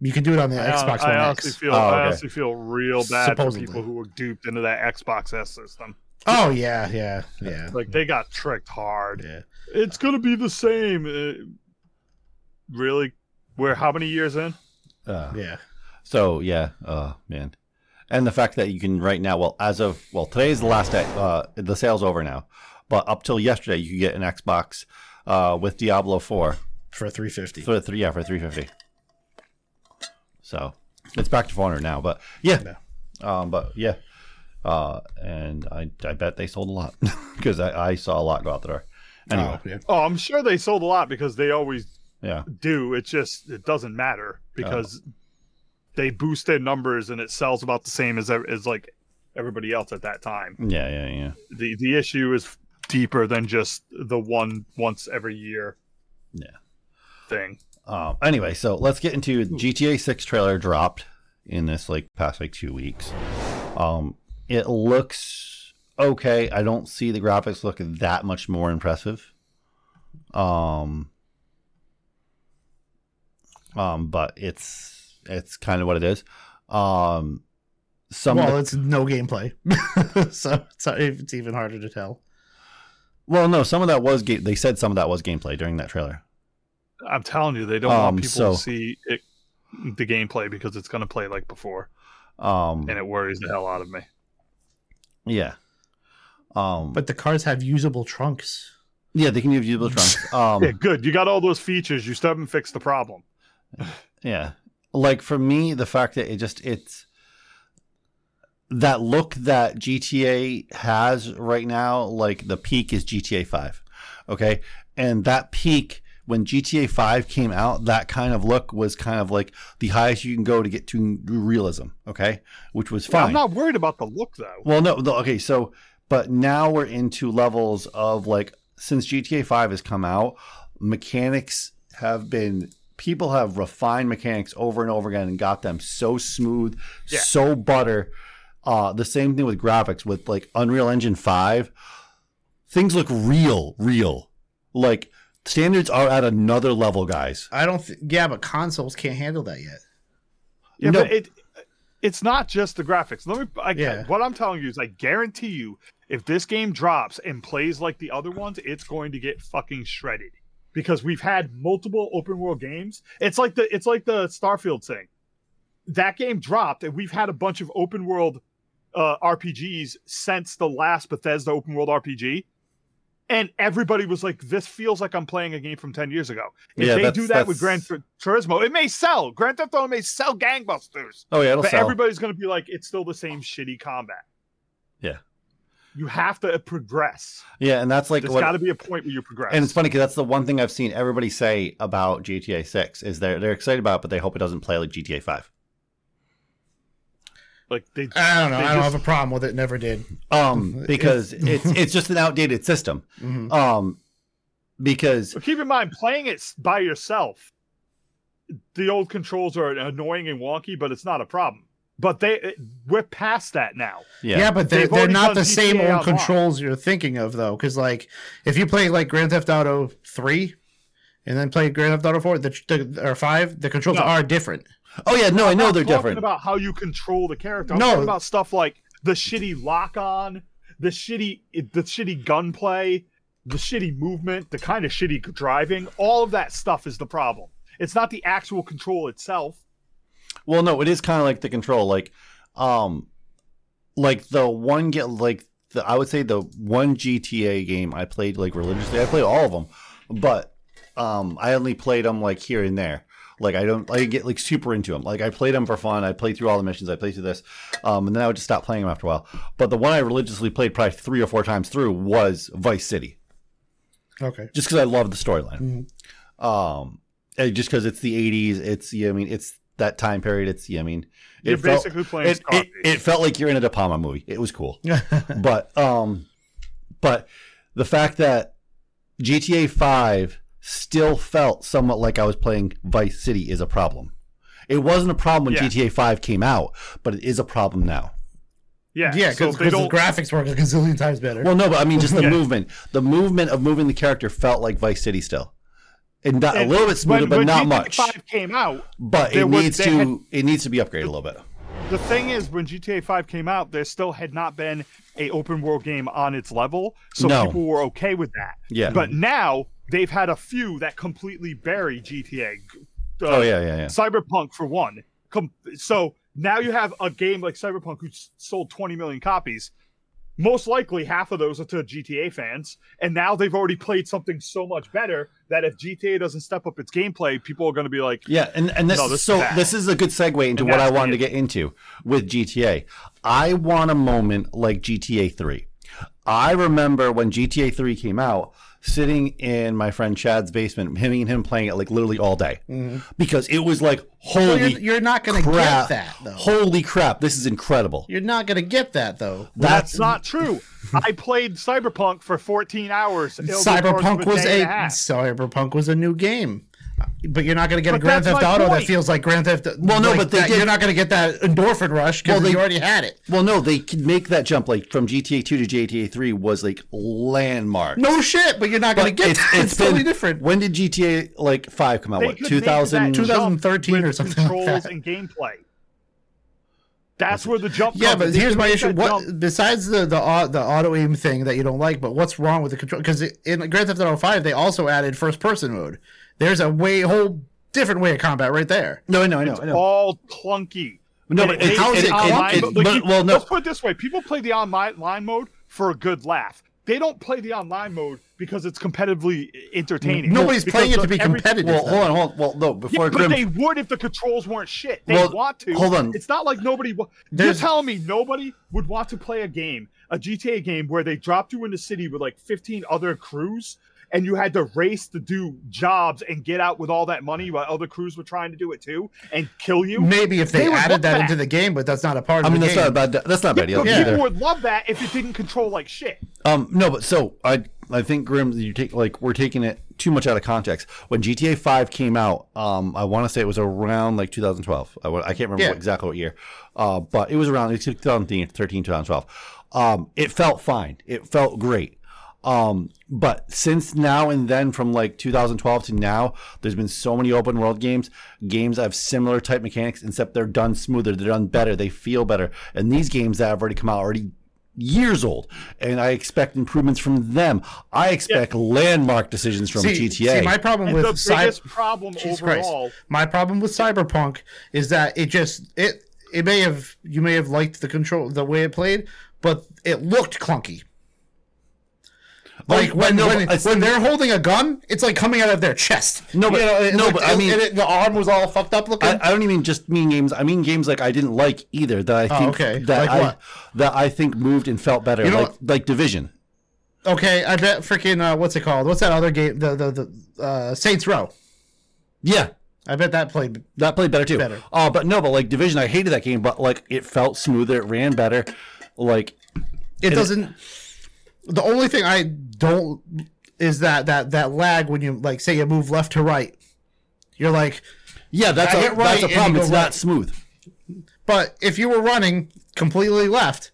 You can do it on the I, Xbox I One honestly X. feel Oh, I honestly feel real bad Supposedly. for people who were duped into that Xbox S system. Oh yeah, yeah, yeah, Like they got tricked hard. yeah. It's gonna be the same. Uh, really? We're how many years in? uh, Yeah. So yeah, uh, man, and the fact that you can right now, well, as of well, today's the last day. Uh, the sale's over now, but up till yesterday, you could get an Xbox uh, with Diablo Four For 350. for three, yeah, for three fifty. So it's back to four hundred now, but yeah, um, but yeah, uh, and I I bet they sold a lot because I, I saw a lot go out the door. Anyway, Oh, yeah. Oh, I'm sure they sold a lot because they always yeah, do. It's just it doesn't matter because they boost their numbers and it sells about the same as as like everybody else at that time. Yeah, yeah, yeah. The the issue is deeper than just the one once every year. Yeah. Thing. Um, anyway, so let's get into GTA 6 trailer dropped in this like past like two weeks. Um, it looks okay. I don't see the graphics look that much more impressive. Um, um, but it's it's kind of what it is. Um, some well, it's no gameplay, so it's, it's even harder to tell. Well, no, some of that was ga- they said some of that was gameplay during that trailer. I'm telling you, they don't Um, want people so- to see it, the gameplay because it's going to play like before, Um, and it worries the hell out of me. yeah. Um, But the cars have usable trunks. yeah, they can use usable trunks. Um, yeah, good. You got all those features. You still haven't fixed the problem. Yeah. Like for me, the fact that it just it's that look that GTA has right now, like the peak is GTA 5. Okay? And that peak when GTA 5 came out, that kind of look was kind of like the highest you can go to get to realism, okay? Which was fine. I'm not worried about the look though. Well, no, the, okay, so but now we're into levels of like since GTA 5 has come out, mechanics have been people have refined mechanics over and over again and got them so smooth, Yeah. so butter. Uh the same thing with graphics with like Unreal Engine 5. Things look real, real. Like standards are at another level, guys. I don't. Th- yeah, but consoles can't handle that yet. Yeah, No. but it it's not just the graphics. Let me. I, Yeah. What I'm telling you is, I guarantee you, if this game drops and plays like the other ones, it's going to get fucking shredded. Because we've had multiple open world games. It's like the it's like the Starfield thing. That game dropped, and we've had a bunch of open world uh, RPGs since the last Bethesda open world RPG. And everybody was like, "This feels like I'm playing a game from ten years ago." If Yeah, they do that with Gran that's- Turismo, it may sell. Grand Theft Auto may sell gangbusters Oh yeah, it'll but sell. everybody's going to be like, it's still the same shitty combat. Yeah. You have to progress. yeah, and that's like There's what got to be a point where you progress. And it's funny because that's the one thing I've seen everybody say about GTA 6 is they're they're excited about, it, but they hope it doesn't play like GTA 5. like they, I don't know. They I don't just- have a problem with it. Never did. Um, because it's it's just an outdated system. Mhm. Um, because but keep in mind, playing it by yourself, the old controls are annoying and wonky, but it's not a problem. But they, we're past that now. yeah, Yeah, but they're, They've they're not done the same old Online. controls you're thinking of, though. Because, like, if you play, like, Grand Theft Auto 3 and then play Grand Theft Auto 4 the, the, or 5, the controls No. are different. oh yeah, no, I I'm know not they're different. About how you control the character. I'm No. talking about stuff like the shitty lock on, the shitty, the shitty gunplay, the shitty movement, the kind of shitty driving. All of that stuff is the problem. It's not the actual control itself. Well, no, it is kind of like the control, like, um, like the one get like the I would say the one GTA game I played like religiously. I played all of them, but um, I only played them like here and there. Like I don't, I get like super into them. Like I played them for fun. I played through all the missions. I played through this, um, and then I would just stop playing them after a while. But the one I religiously played probably three or four times through was Vice City, Okay. just because I love the storyline. Um, and just because it's the '80s, it's yeah, I mean, it's that time period. It's yeah, I mean, You're it felt, basically playing it, it, it felt like you're in a De Palma movie. It was cool, but um, but the fact that GTA Five still felt somewhat like I was playing Vice City is a problem. It wasn't a problem when Yeah. GTA Five came out, but it is a problem now. yeah, yeah, because they the don't. graphics work a gazillion times better. Well, no, but I mean just the Yeah. movement. The movement of moving the character felt like Vice City still. And not, a little bit smoother, when- but when not GTA much. 5 came out. But it was- needs to had- it needs to be upgraded a little bit. The thing is, when GTA 5 came out, there still had not been a open world game on its level, so No. people were okay with that. Yeah. But now they've had a few that completely bury GTA. Uh, oh yeah, yeah, yeah. Cyberpunk for one. Com- so now you have a game like Cyberpunk who sold 20 million copies. Most likely, half of those are to GTA fans, and now they've already played something so much better that if GTA doesn't step up its gameplay, people are going to be like, Yeah, and, and this, No, this so bad. this is a good segue into And what I wanted it. to get into with GTA. I want a moment like GTA 3. I remember when GTA 3 came out, sitting in my friend Chad's basement, him and him playing it like literally all day. Mm-hmm. Because it was like, holy Well, you're, you're not going to crap. get that though. Holy crap, this is incredible. You're not going to get that though. That's That's not true. I played Cyberpunk for 14 hours. over the course of Cyberpunk was day a. Cyberpunk was a new game. But you're not going to get a Grand Theft my Auto that feels like Grand Theft. Well, no, like but they that- did- you're not going to get that endorphin rush because Well, they- you already had it. Well, no, they could make that jump like from GTA 2 to GTA 3 was like landmark. No shit, but you're not going to get that. It's, totally different. When did GTA like 5 come out? They What, could 2000? 2013 or with something like Controls that. and gameplay. That's where the jump. Yeah, comes. but here's my issue. What jump. besides the the au- the auto aim thing that you don't like, but what's wrong with the control? Because in Grand Theft Auto Five, they also added first person mode. There's a way whole different way of combat right there. No, I know, I know, It's I know. all clunky. No, but it it's- how is the it online clunky? mode- like, But- well, no. Let's put it this way: people play the online mode for a good laugh. They don't play the online mode because it's competitively entertaining. Nobody's Because playing it to be every- competitive. Well, though. hold on, hold on. Well, no, Yeah, before but Grim. they would if the controls weren't shit. They Well, want to. hold on. It's not like nobody. wa- You're telling me nobody would want to play a game, a GTA game, where they dropped you in the city with like 15 other crews, and you had to race to do jobs and get out with all that money while other crews were trying to do it too and kill you. Maybe if they, They added that, that. into the game, but that's not a part I of mean, the that's game. not a bad. That's not a bad deal But either. people would love that if it didn't control like shit. Um, no, but so I I think Grim, you take like we're taking it too much out of context. When GTA Five came out, um, I want to say it was around like 2012. I, I can't remember Yeah. what, exactly what year, uh, but it was around 2013, 2012. Um, it felt fine. It felt great. Um, but since now and then, from like 2012 to now, there's been so many open world games, games that have similar type mechanics, except they're done smoother, they're done better, they feel better. And these games that have already come out are already years old, and I expect improvements from them. I expect landmark decisions from see, GTA. see, my problem And with the Cy- problem Jesus Christ. overall. My problem with Cyberpunk is that it just it it may have you may have liked the control the way it played, but it looked clunky. Like when no, when, when they're holding a gun, it's like coming out of their chest. No, but- You know, no, looked- but I mean- it- the arm was all fucked up looking. I, I don't even just mean games. I mean games like I didn't like either. That I think Oh, okay. that Like I what? that I think moved and felt better. You know like like Division. okay, I bet freaking uh, what's it called? What's that other game? The the the uh, Saints Row. Yeah, I bet that played. that played better too. Better. Oh, but no, but like Division, I hated that game. But like it felt smoother. It ran better. Like It doesn't. The only thing I don't is that that that lag when you like say you move left to right. You're like, yeah, that's I a hit right that's a problem. It's right. not smooth. but if you were running completely left,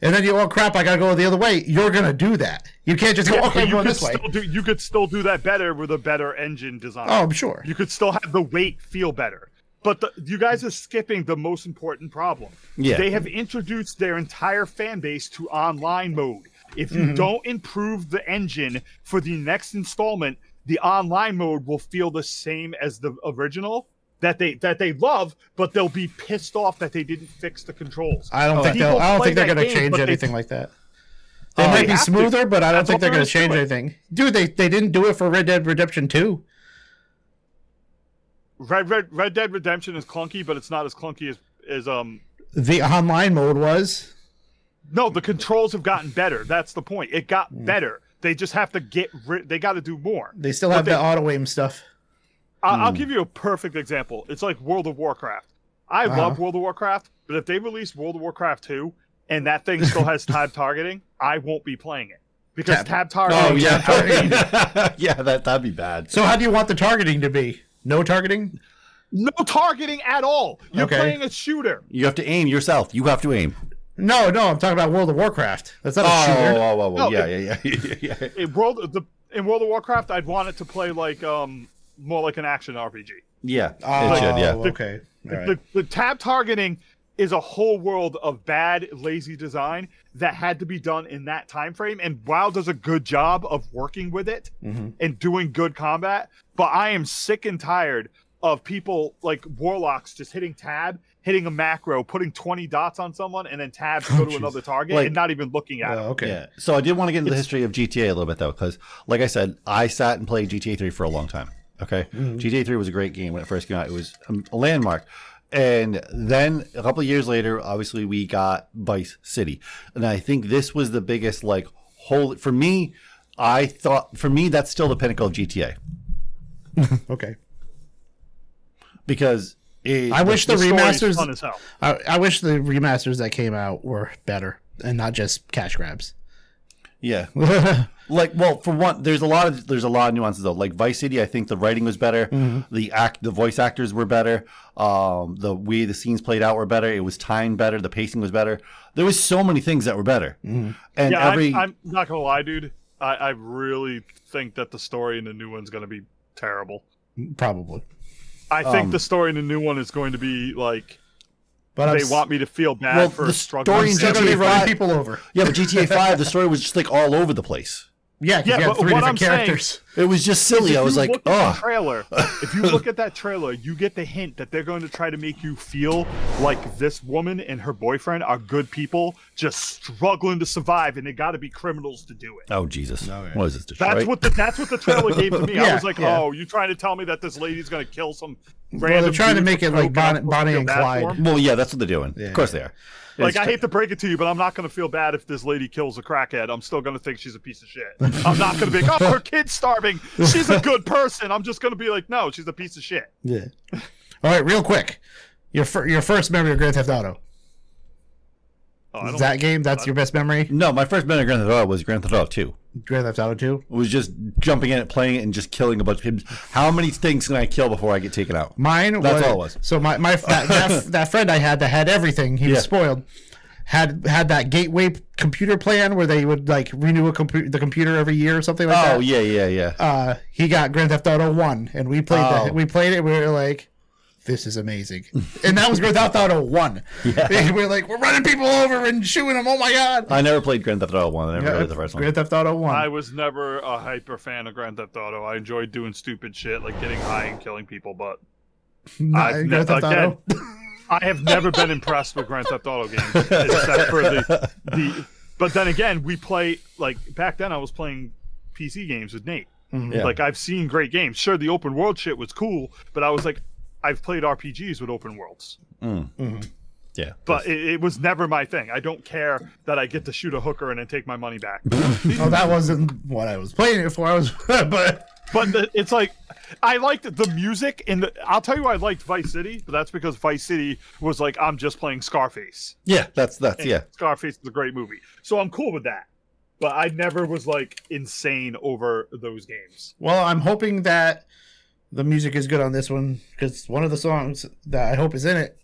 and then you oh crap, I gotta go the other way. You're gonna do that. You can't just go Yeah, okay, I'm you going could this way. still do you could still do that better with a better engine design. Oh, I'm sure. You could still have the weight feel better. But the, you guys are skipping the most important problem. Yeah. They have introduced their entire fan base to online mode. If you Mm-hmm. don't improve the engine for the next installment, the online mode will feel the same as the original that they that they love, but they'll be pissed off that they didn't fix the controls. I don't think they'll, I don't think they're gonna change but they- anything like that. They Oh, might they be have to. smoother, but I don't That's think they're gonna change anything. Dude, they they didn't do it for Red Dead Redemption Two. Red, Red Red Dead Redemption is clunky, but it's not as clunky as as um The online mode was. No, the controls have gotten better. That's the point. It got Mm. better. They just have to get rid. They got to do more. They still have they- the auto aim stuff. I- I'll give you a perfect example. It's like World of Warcraft. I Uh-huh. love World of Warcraft, but if they release World of Warcraft 2 and that thing still has tab targeting, I won't be playing it because Tab- tab, targeting. Oh yeah, targeting. yeah. That that'd be bad. So how do you want the targeting to be? No targeting? no targeting at all. You're Okay. playing a shooter. You have to aim yourself. You have to aim. No, no, I'm talking about World of Warcraft. That's not a Oh, shooter. oh, oh, oh, No, yeah, yeah, yeah, yeah. In World the in World of Warcraft, I'd want it to play like um more like an action RPG. Yeah, Oh, it should. Yeah. okay. All right. the, the tab targeting is a whole world of bad lazy design that had to be done in that time frame and WoW does a good job of working with it Mhm. and doing good combat but I am sick and tired of people like warlocks just hitting tab hitting a macro putting 20 dots on someone and then tabs go to jeez. another target Like- and not even looking at Oh, it okay. Yeah. So I did want to get into the history of GTA a little bit though, because like I said, I sat and played GTA 3 for a long time. Okay. GTA 3 was a great game when it first came out. It was um, a landmark. and then a couple of years later, obviously we got Vice City, and I think this was the biggest like whole for me. I thought for me that's still the pinnacle of GTA Okay. because it, I wish the, The remasters. fun as hell. I, I wish the remasters that came out were better and not just cash grabs. yeah like well for one there's a lot of there's a lot of nuances though like Vice City I think the writing was better the act the voice actors were better um the way the scenes played out were better it was timed better the pacing was better there was so many things that were better and Yeah, every I'm, I'm not gonna lie, dude. I, I really think that the story in the new one's gonna be terrible. Probably. I think Um, the story in the new one is going to be like But I'm they want me to feel bad Well, for the struggling. story in still gonna be GTA running five- people over. Yeah, but GTA Five, the story was just like all over the place. Yeah, 'cause Yeah, you but three what different I'm saying- It was just silly. I was like, look at the oh, trailer. if you look at that trailer, you get the hint that they're going to try to make you feel like this woman and her boyfriend are good people, just struggling to survive, and they got to be criminals to do it. oh Jesus, Okay. what is this? Detroit? That's what the that's what the trailer gave to me. I was like, yeah. oh, you trying to tell me that this lady's gonna kill some Well, they're trying to make it like coke and I'm Bonnie, Bonnie and Clyde. Well, yeah, that's what they're doing. Yeah. Of course they are. Like, I hate to break it to you, but I'm not going to feel bad if this lady kills a crackhead. I'm still going to think she's a piece of shit. I'm not going to be like, oh, her kid's starving. She's a good person. I'm just going to be like, no, she's a piece of shit. Yeah. All right, real quick. Your fir- your first memory of Grand Theft Auto. Oh, I don't- that game, that's your best memory? No, my first minute of Grand Theft Auto was Grand Theft Auto Two. Grand Theft Auto 2? It was just jumping in it, playing it, and just killing a bunch of people. How many things can I kill before I get taken out? Mine was. That's was, all it was. So my, my that, that, that friend I had that had everything, he Yeah. was spoiled. Had had that gateway computer plan where they would like renew a compu- the computer every year or something like Oh that. Oh, yeah, yeah, yeah. Uh, he got Grand Theft Auto One, and we played Oh. that. We played it. We were like, "This is amazing," and that was Grand Theft Auto One. Yeah. we are like, "We're running people over and shooting them." Oh my god! I never played Grand Theft Auto One. I never Yeah, played the first one. Grand Theft Auto One. I was never a hyper fan of Grand Theft Auto. I enjoyed doing stupid shit like getting high and killing people, but Not I've Grand ne- Theft again, I have never been impressed with Grand Theft Auto games except for the the. But then again, we play like back then. I was playing PC games with Nate. Yeah. Like I've seen great games. Sure, the open world shit was cool, but I was like, I've played RPGs with open worlds, mm. mm-hmm. yeah, but it, it was never my thing. I don't care that I get to shoot a hooker and then take my money back. Oh, that wasn't what I was playing it for. I was, but But the, it's like I liked the music and the. I'll tell you, I liked Vice City, but that's because Vice City was like I'm just playing Scarface. yeah, that's that's And yeah. Scarface is a great movie, so I'm cool with that. But I never was like insane over those games. well, I'm hoping that the music is good on this one because one of the songs that I hope is in it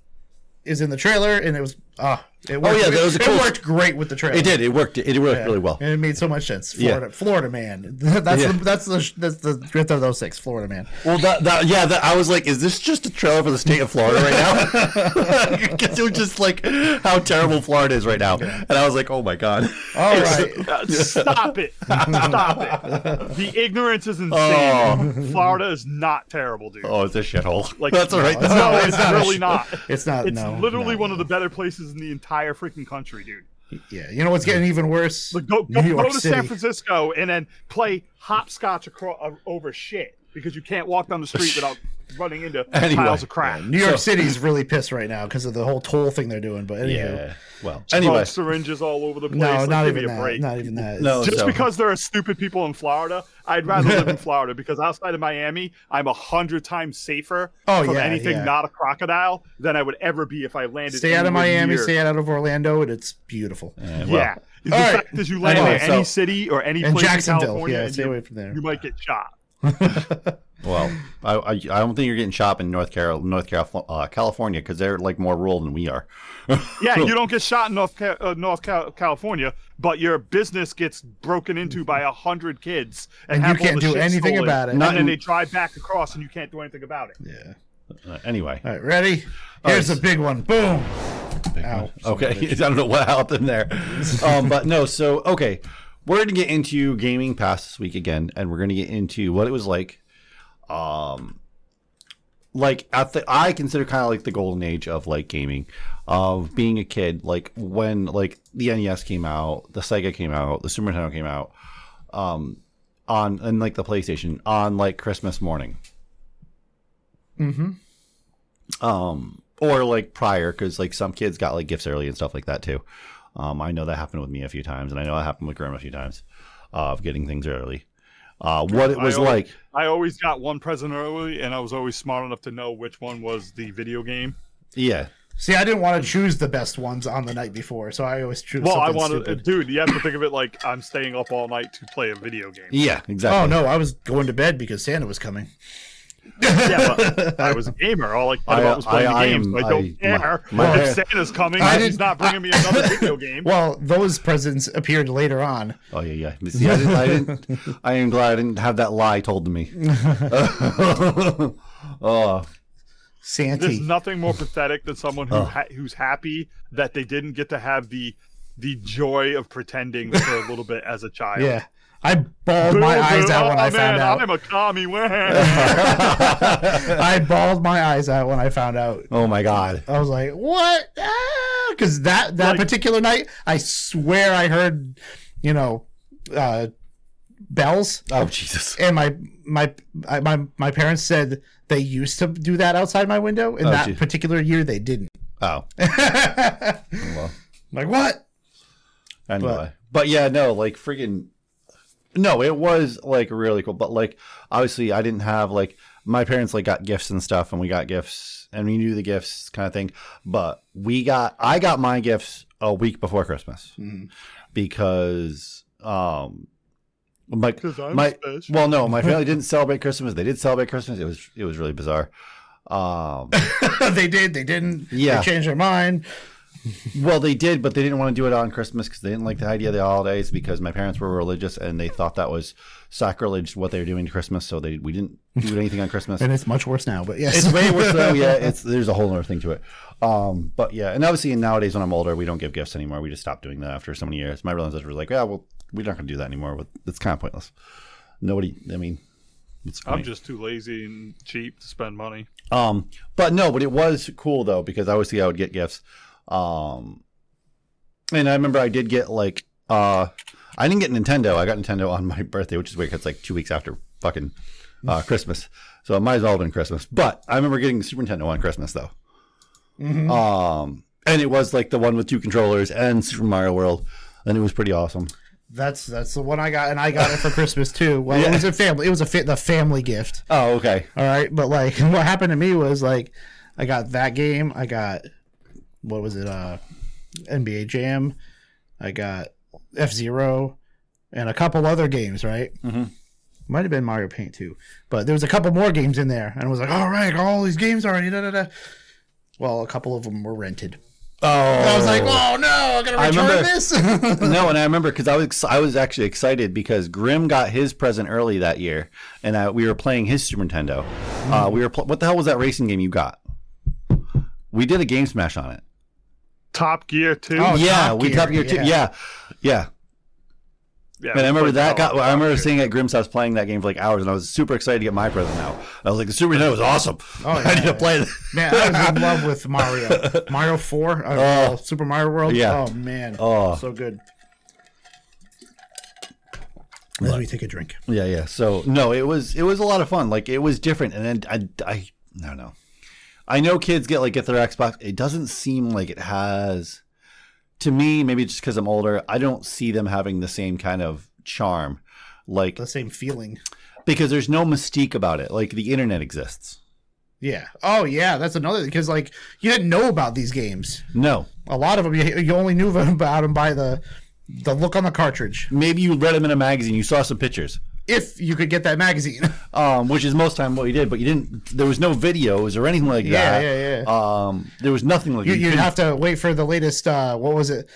is in the trailer, and it was ah, it worked. Oh, yeah, that was a it worked great with the trailer. It did. It worked. It worked Yeah. really well. and it made so much sense. Yeah. Florida, Florida man. That's Yeah. the that's the that's the Grand Theft Auto Six, Florida man. Well, that, that yeah, that, I was like, is this just a trailer for the state of Florida right now? Because it was just like how terrible Florida is right now, and I was like, oh my god. All right, Uh, stop it! Stop it! The ignorance is insane. Oh. Florida is not terrible, dude. Oh, it's a shithole. Like That's all right. it's No, not- it's, it's not really sh- not. it's not. It's no, literally no. one of the better places in the entire freaking country, dude. Yeah, you know what's getting even worse? Like, go go, go to City. San Francisco and then play hopscotch across over shit because you can't walk down the street without running into Anyway. piles of crap. New York So- City's really pissed right now because of the whole toll thing they're doing. But anywho, Yeah. Well, anyway, syringes all over the place. no, like, not even a that. break. Not even that. No, Just so- because there are stupid people in Florida, I'd rather live in Florida because outside of Miami, I'm a hundred times safer Oh, from yeah, anything yeah. not a crocodile than I would ever be if I landed. Stay out of Miami. near- Stay out of Orlando, and it's beautiful. Yeah, well, yeah. The All right. fact is, you land Anyway, in any so- city or any place in Jacksonville, California, yeah, stay you, away from there. you might get shot. Well, I, I I don't think you're getting shot in North Carol North Carol, uh, California because they're like more rural than we are. Yeah, you don't get shot in North Ca- uh, North Cal- California, but your business gets broken into by a hundred kids, and, And you can't do anything stolen, about it. And Not then in- they drive back across, and you can't do anything about it. Yeah. Uh, anyway, All right, ready? Here's right. the big one. Boom. Ow. okay, I don't know what happened there, um, but no. So okay, we're gonna get into gaming past this week again, and we're gonna get into what it was like. Um, like at the I consider kind of like the golden age of like gaming, of being a kid. Like when like the NES came out, the Sega came out, the Super Nintendo came out, um, on and like the PlayStation on like Christmas morning. Mm-hmm. Um, or like prior because like some kids got like gifts early and stuff like that too. Um, I know that happened with me a few times, and I know that happened with Grandma a few times uh, of getting things early. Uh, what it I was always- like, I always got one present early, and I was always smart enough to know which one was the video game. yeah, See, I didn't want to choose the best ones on the night before, so I always choose. Well, I something wanted, stupid. dude. You have to think of it like I'm staying up all night to play a video game. yeah, exactly. Oh no, I was going to bed because Santa was coming. Yeah, but I was a gamer. All I cared I- about was playing I- I the game. am- so I don't I- care my- my- if Santa's coming. I he's didn't- not bringing me another video game. Well, those presents appeared later on. Oh yeah, yeah. See, I, didn't, I didn't. I am glad I didn't have that lie told to me. oh, Santa. There's nothing more pathetic than someone who Oh. ha- who's happy that they didn't get to have the the joy of pretending for a little bit as a child. Yeah, I bawled my Boo, eyes boo, out when oh, I man, found out. I'm a commie. Wah. I bawled my eyes out when I found out. oh my God. I was like, "What?" Because that that Like- particular night, I swear I heard, you know, uh, bells, Oh Jesus. and my my my my parents said they used to do that outside my window, and Oh, that gee. particular year they didn't. Oh Well. like well. what? Anyway, but, yeah, no, like freaking. No, it was like really cool, but like obviously I didn't have like my parents like got gifts and stuff, and we got gifts, and we knew the gifts kind of thing. But we got I got my gifts a week before Christmas Mhm. because um my 'Cause I'm my special. well no my family didn't celebrate Christmas. They did celebrate Christmas. It was it was really bizarre. Um, they did. They didn't. Yeah. They changed their mind. well, they did, but they didn't want to do it on Christmas because they didn't like the idea of the holidays because my parents were religious and they thought that was sacrilege what they were doing to Christmas. So they we didn't do anything on Christmas. And it's much worse now. But yes, it's way worse though. Yeah, it's there's a whole other thing to it. Um, but yeah, and obviously nowadays when I'm older, we don't give gifts anymore. We just stopped doing that after so many years. My relatives were like, "Yeah, well, we're not going to do that anymore." It's kind of pointless. Nobody, I mean, it's I'm just too lazy and cheap to spend money. Um, but no, but it was cool though because obviously I would get gifts. Um, and I remember I did get like uh, I didn't get Nintendo. I got Nintendo on my birthday, which is weird. It's like two weeks after fucking uh, Christmas, so it might as well have been Christmas. But I remember getting the Super Nintendo on Christmas though. Mhm. Um, and it was like the one with two controllers and Super Mario World, and it was pretty awesome. that's that's the one I got, and I got it for Christmas too. Well, Yeah. it was a family. It was a fit the family gift. Oh, okay. All right, but like what happened to me was like I got that game. I got what was it? Uh, NBA Jam. I got F Zero, and a couple other games. Right. Mhm. Might have been Mario Paint too, but there was a couple more games in there, and I was like, "All right, all these games already." Da, da, da. Well, a couple of them were rented. Oh, I was like, "Oh no, I gotta I return remember- this." no, and I remember because I was I was actually excited because Grim got his present early that year, and I, we were playing his Super Nintendo. Uh, we were pl- what the hell was that racing game you got? We did a game smash on it. Top Gear too. Oh, yeah, Top we Gear, Top Gear too. yeah. Yeah, yeah. yeah. And I remember played that Top got. I remember Gear. seeing at Grim's house playing that game for like hours, and I was super excited to get my present now. I was like, the Super Nintendo was awesome. Oh, I yeah, need to play that. Man, I was in love with Mario. Mario Four, uh, Oh. Super Mario World. Yeah. Oh man, Oh. so good. Let me take a drink. Yeah, yeah. So no, it was it was a lot of fun. Like it was different, and then I I, I don't know. I know kids get like get their Xbox. It doesn't seem like it has. To me, maybe just because I'm older, I don't see them having the same kind of charm. Like The same feeling. because there's no mystique about it. Like the internet exists. Yeah. Oh yeah, that's another because like you didn't know about these games. No, A lot of them you, you only knew about them by the the look on the cartridge. maybe you read them in a magazine. You saw some pictures. If you could get that magazine. um, which is most time what you did, but you didn't. There was no videos or anything like Yeah, that. yeah, yeah. Um, there was nothing like you, that. you'd have to wait for the latest. Uh, what was it?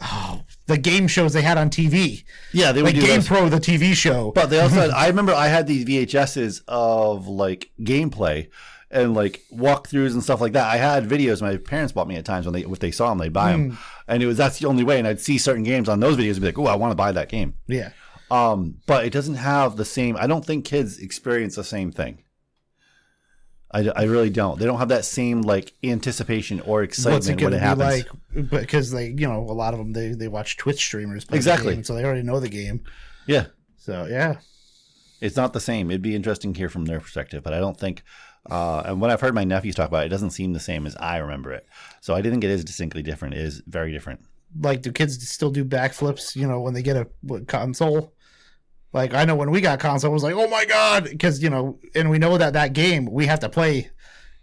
Oh, the game shows they had on TV. yeah, they would Like do Game those. Pro, the TV show. But they also had, I remember I had these VHSs of like gameplay and like walkthroughs and stuff like that. I had videos my parents bought me at times when they if they saw them they'd buy them, and it was that's the only way. And I'd see certain games on those videos and be like, oh, I want to buy that game. yeah. Um, but it doesn't have the same. I don't think kids experience the same thing. I, I really don't. They don't have that same like anticipation or What's excitement it when it happens. like? Because they, you know, a lot of them they, they watch Twitch streamers. Play the Exactly. game, so they already know the game. yeah, So yeah, It's not the same. It'd be interesting to hear from their perspective, but I don't think. Uh, and when I've heard my nephews talk about it, it doesn't seem the same as I remember it. So I think it is distinctly different. It is very different. Like, do kids still do backflips? You know, when they get a what, console. Like I know when we got console, it was like, oh my god, because you know, and we know that that game we have to play,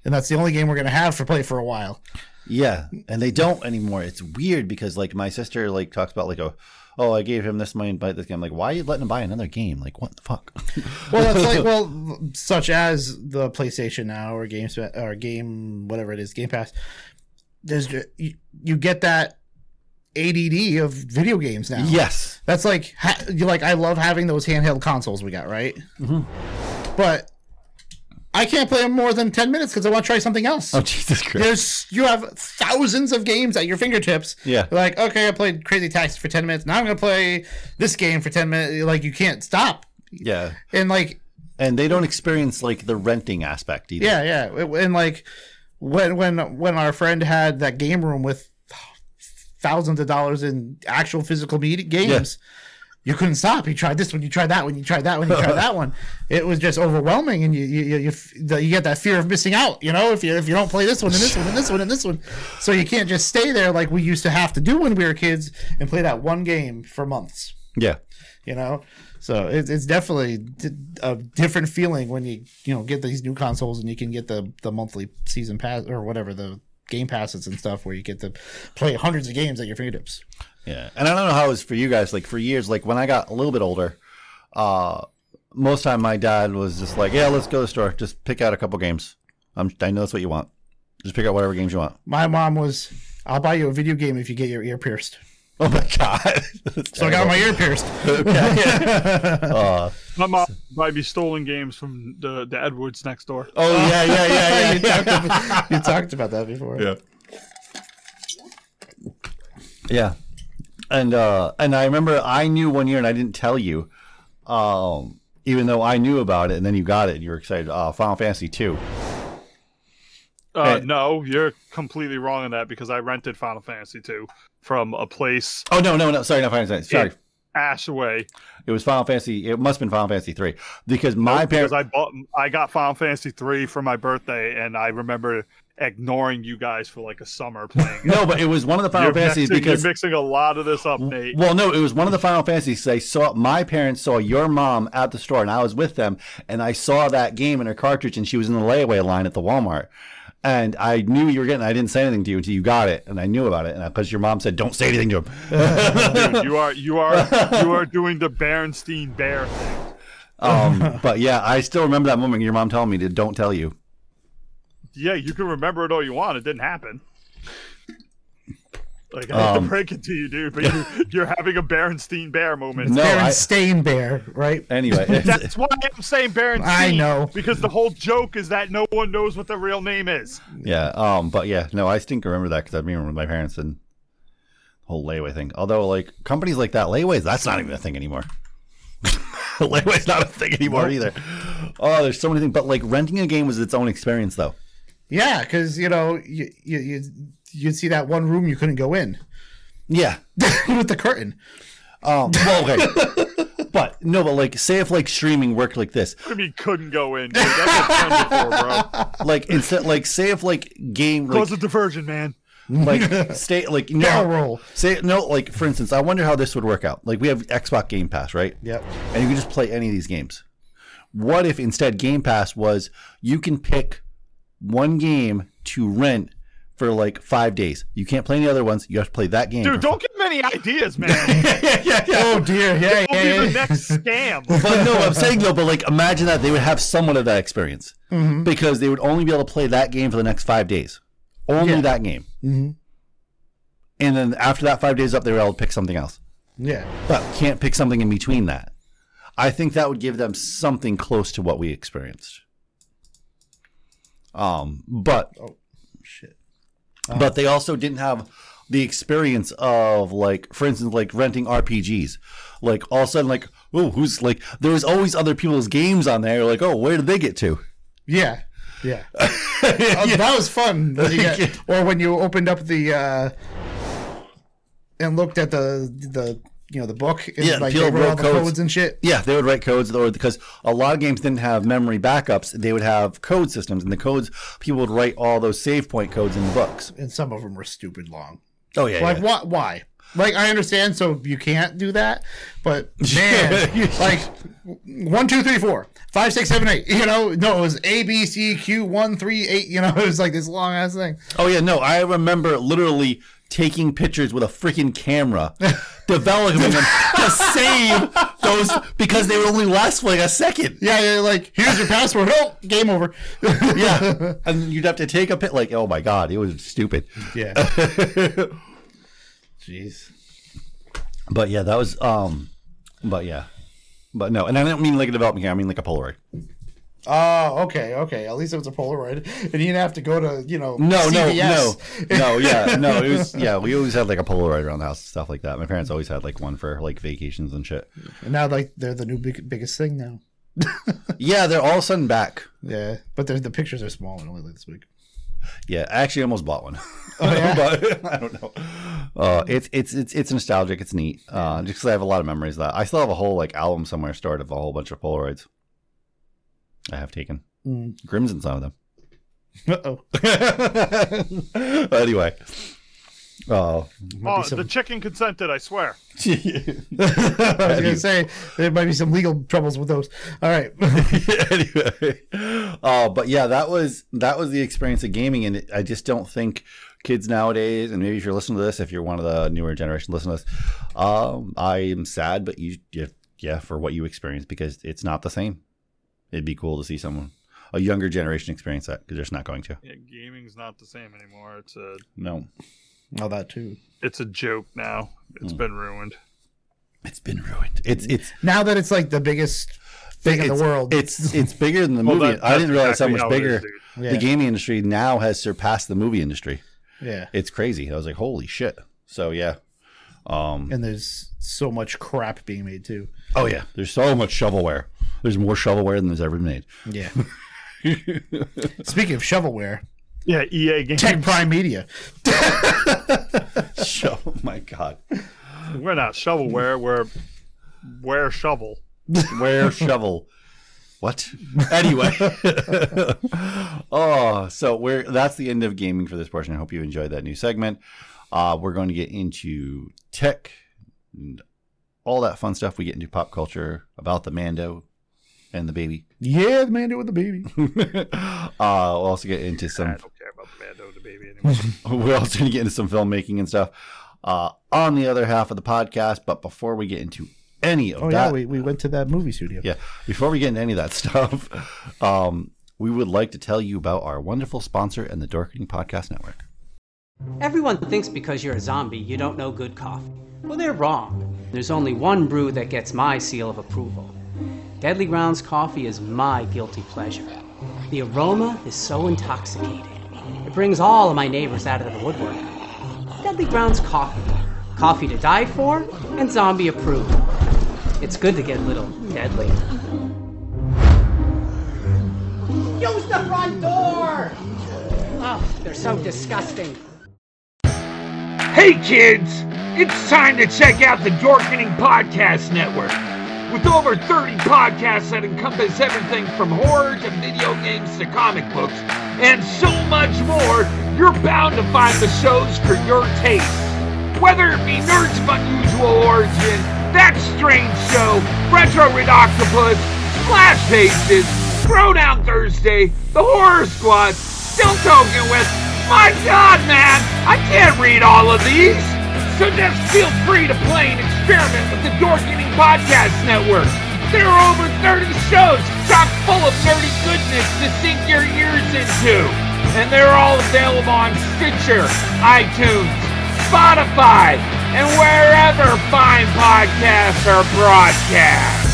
and that's the only game we're gonna have to play for a while. Yeah, and they don't anymore. It's weird because like my sister like talks about like a oh I gave him this money and buy this game. I'm like why are you letting him buy another game? Like what the fuck? Well, that's like well, such as the PlayStation Now or Games or Game whatever it is, Game Pass. There's you, you get that ADD of video games now. yes. That's like ha- you like I love having those handheld consoles we got, right? Mm-hmm. But I can't play them more than ten minutes because I want to try something else. Oh Jesus Christ. There's you have thousands of games at your fingertips. Yeah. Like okay, I played Crazy Taxi for ten minutes. Now I'm gonna play this game for ten minutes. Like you can't stop. Yeah, And like and they don't experience like the renting aspect either. yeah, yeah. And like when when when our friend had that game room with thousands of dollars in actual physical media games. You couldn't stop. You tried this one. You tried that one. You tried that one. You tried that one. It was just overwhelming, and you you you, you, the- you get that fear of missing out. You know, if you if you don't play this one and this one and this one and this one, so you can't just stay there like we used to have to do when we were kids and play that one game for months. Yeah. You know, so it's it's definitely a different feeling when you you know get these new consoles and you can get the the monthly season pass or whatever the game passes and stuff where you get to play hundreds of games at your fingertips. Yeah, and I don't know how it was for you guys. Like for years, like when I got a little bit older, uh, most time my dad was just like, "Yeah, let's go to the store. Just pick out a couple games. I'm, I know that's what you want. Just pick out whatever games you want." My mom was, "I'll buy you a video game if you get your ear pierced." Oh my god! So I got my ear pierced. okay. uh, My mom might be stolen games from the, the Edwards next door. oh yeah, yeah, yeah, you, yeah, talked about, you talked about that before. yeah. Yeah, and uh, and I remember I knew one year, and I didn't tell you, um, even though I knew about it, and then you got it, and you were excited. Uh, Final Fantasy two. Uh, Hey. No, you're completely wrong on that because I rented Final Fantasy 2 from a place Oh no, no, no. Sorry, not Final Fantasy. Sorry. ash away. It was Final Fantasy. It must have been Final Fantasy three because my because parents. I bought I got Final Fantasy 3 for my birthday and I remember ignoring you guys for like a summer playing. No, but it was one of the Final you're, Fantasies mixing, because you're mixing a lot of this up, Nate. well, no, it was one of the Final Fantasies. I saw my parents saw your mom at the store, and I was with them, and I saw that game in her cartridge, and she was in the layaway line at the Walmart. And I knew you were getting. I didn't say anything to you until you got it, and I knew about it, and because your mom said, "Don't say anything to him." Dude, you are you are you are doing the Bernstein Bear thing. um, but yeah, I still remember that moment. Your mom telling me to don't tell you. Yeah, you can remember it all you want. It didn't happen. Like I hate Um, to break it to you, dude, but you're, you're having a Berenstein Bear moment. No, Baron I- Stain Bear, right? Anyway, That's why I'm saying Berenstein. I know. because the whole joke is that no one knows what the real name is. Yeah, um, but yeah, no, I stink remember that because I remember my parents and the whole layaway thing. Although, like companies like that, layaways, that's not even a thing anymore. layaway's not a thing anymore either. Oh, there's so many things. But like renting a game was its own experience, though. Yeah, because you know you you you you'd see that one room you couldn't go in Yeah. with the curtain. Um. Well, okay. but no, but like, say if like streaming worked like this, What do you mean couldn't go in? Dude, that's what friends are for, bro. like instead, like say if like game like Cause a diversion, man. like stay like no Barrel roll. say no like for instance i wonder how this would work out like we have xbox game pass right Yep. and you can just play any of these games what if instead game pass was you can pick one game to rent for like five days you can't play any other ones you have to play that game Dude, don't give him any ideas, man. yeah yeah yeah Oh dear, yeah, It'll yeah, be yeah. the next scam. but no, I'm saying though, but like imagine that they would have somewhat of that experience Mm-hmm. because they would only be able to play that game for the next five days, only Yeah. that game, Mhm. and then after that five days up, they were able to pick something else. yeah. but can't pick something in between that. I think that would give them something close to what we experienced. Um, but Oh shit. But they also didn't have the experience of like, for instance, like renting RPGs. Like all of a sudden, like, oh, who's like? There was always other people's games on there. Like, oh, where did they get to? Yeah. Yeah. Oh, that was fun. When you get- or when you opened up the uh and looked at the the you know the book and Yeah, like people they wrote all the codes. codes and shit. Yeah, they would write codes, or because a lot of games didn't have memory backups, they would have code systems, and the codes people would write all those save point codes in the books. And some of them were stupid long. Oh yeah, Like yeah. what? Why? Like I understand, so you can't do that, but man, like one, two, three, four, five, six, seven, eight. You know, no, it was A, B, C, Q, one, three, eight. You know, it was like this long ass thing. Oh yeah, no, I remember literally taking pictures with a freaking camera, developing them to save those because they would only last for like a second. Yeah, yeah, like here's your password. Oh, game over. Yeah, and you'd have to take a pit. Like, oh my god, it was stupid. yeah. Jeez. But yeah, that was um, but yeah, but no, and I don't mean like a development camera. I mean like a Polaroid. Oh, okay, okay. At least it was a Polaroid, and you didn't have to go to you know. No, no, no, no. Yeah, no. It was yeah. We always had like a Polaroid around the house and stuff like that. My parents always had like one for like vacations and shit. And now, like, they're the new big, biggest thing now. Yeah, they're all of a sudden back. Yeah, but the pictures are small and only like this big. Yeah, I actually almost bought one. Oh, yeah? but I don't know. Uh, it's it's it's it's nostalgic. It's neat. Uh, just because I have a lot of memories of that. I still have a whole like album somewhere stored of a whole bunch of Polaroids. I have taken. Mm. Grim's in some of them. Uh oh. anyway. Oh. Oh, some- the chicken consented. I swear. I was gonna say there might be some legal troubles with those. All right. anyway, uh, but yeah, that was that was the experience of gaming, and it, I just don't think kids nowadays, and maybe if you're listening to this, if you're one of the newer generation listening to this, um, I am sad, but you, yeah, yeah, for what you experienced because it's not the same. It'd be cool to see someone a younger generation experience that because they're just not going to. Yeah, gaming's not the same anymore. It's a No, oh, that too. it's a joke now. It's been ruined. it's been ruined. It's it's Now that it's like the biggest thing in the world. It's it's bigger than the Well, movie. that- I didn't realize exactly how much how bigger is, dude. Yeah. the gaming industry now has surpassed the movie industry. yeah. It's crazy. I was like, holy shit. So yeah. Um, And there's so much crap being made too. oh yeah, there's so much shovelware. There's more shovelware than there's ever been made. Yeah. Speaking of shovelware, Yeah, EA games. Tech Prime Media. oh my god, We're not shovelware. We're wear shovel. where shovel? What? Anyway, oh, so we're that's the end of gaming for this portion. I hope you enjoyed that new segment. Uh, we're going to get into tech and all that fun stuff. We get into pop culture about the Mando and the baby. Yeah, the man with the baby. uh, we'll also get into some. I some don't care about the Mando the baby anymore. we're also going to get into some filmmaking and stuff uh, on the other half of the podcast. But before we get into any of Oh that, yeah, we, we went to that movie studio. yeah, before we get into any of that stuff, um, we would like to tell you about our wonderful sponsor and the Dorkening Podcast Network. Everyone thinks because you're a zombie, you don't know good coffee. Well, they're wrong. There's only one brew that gets my seal of approval. Deadly Grounds coffee is my guilty pleasure. The aroma is so intoxicating. It brings all of my neighbors out of the woodwork. Deadly Grounds coffee. Coffee to die for and zombie approved. It's good to get a little deadly. Use the front door! Oh, they're so disgusting. Hey kids, it's time to check out the Dorkening Podcast Network. With over 30 podcasts that encompass everything from horror to video games to comic books, and so much more, you're bound to find the shows for your taste. Whether it be Nerds of Unusual Origin, That Strange Show, Retro Red Octopus, Splash Pages, Throwdown Thursday, The Horror Squad, Still Talking with, my god man, I can't read all of these! So just feel free to play and experiment with the Dorkening Podcast Network. There are over 30 shows chock full of nerdy goodness to sink your ears into. And they're all available on Stitcher, iTunes, Spotify, and wherever fine podcasts are broadcast.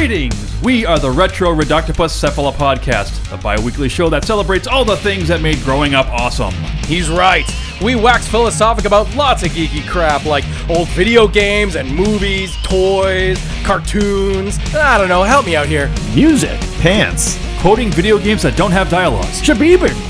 Greetings! We are the Retro Reductopus Cephala Podcast, a bi weekly show that celebrates all the things that made growing up awesome. He's right. We wax philosophic about lots of geeky crap like old video games and movies, toys, cartoons. I don't know, help me out here. Music, pants, quoting video games that don't have dialogues, shabibans,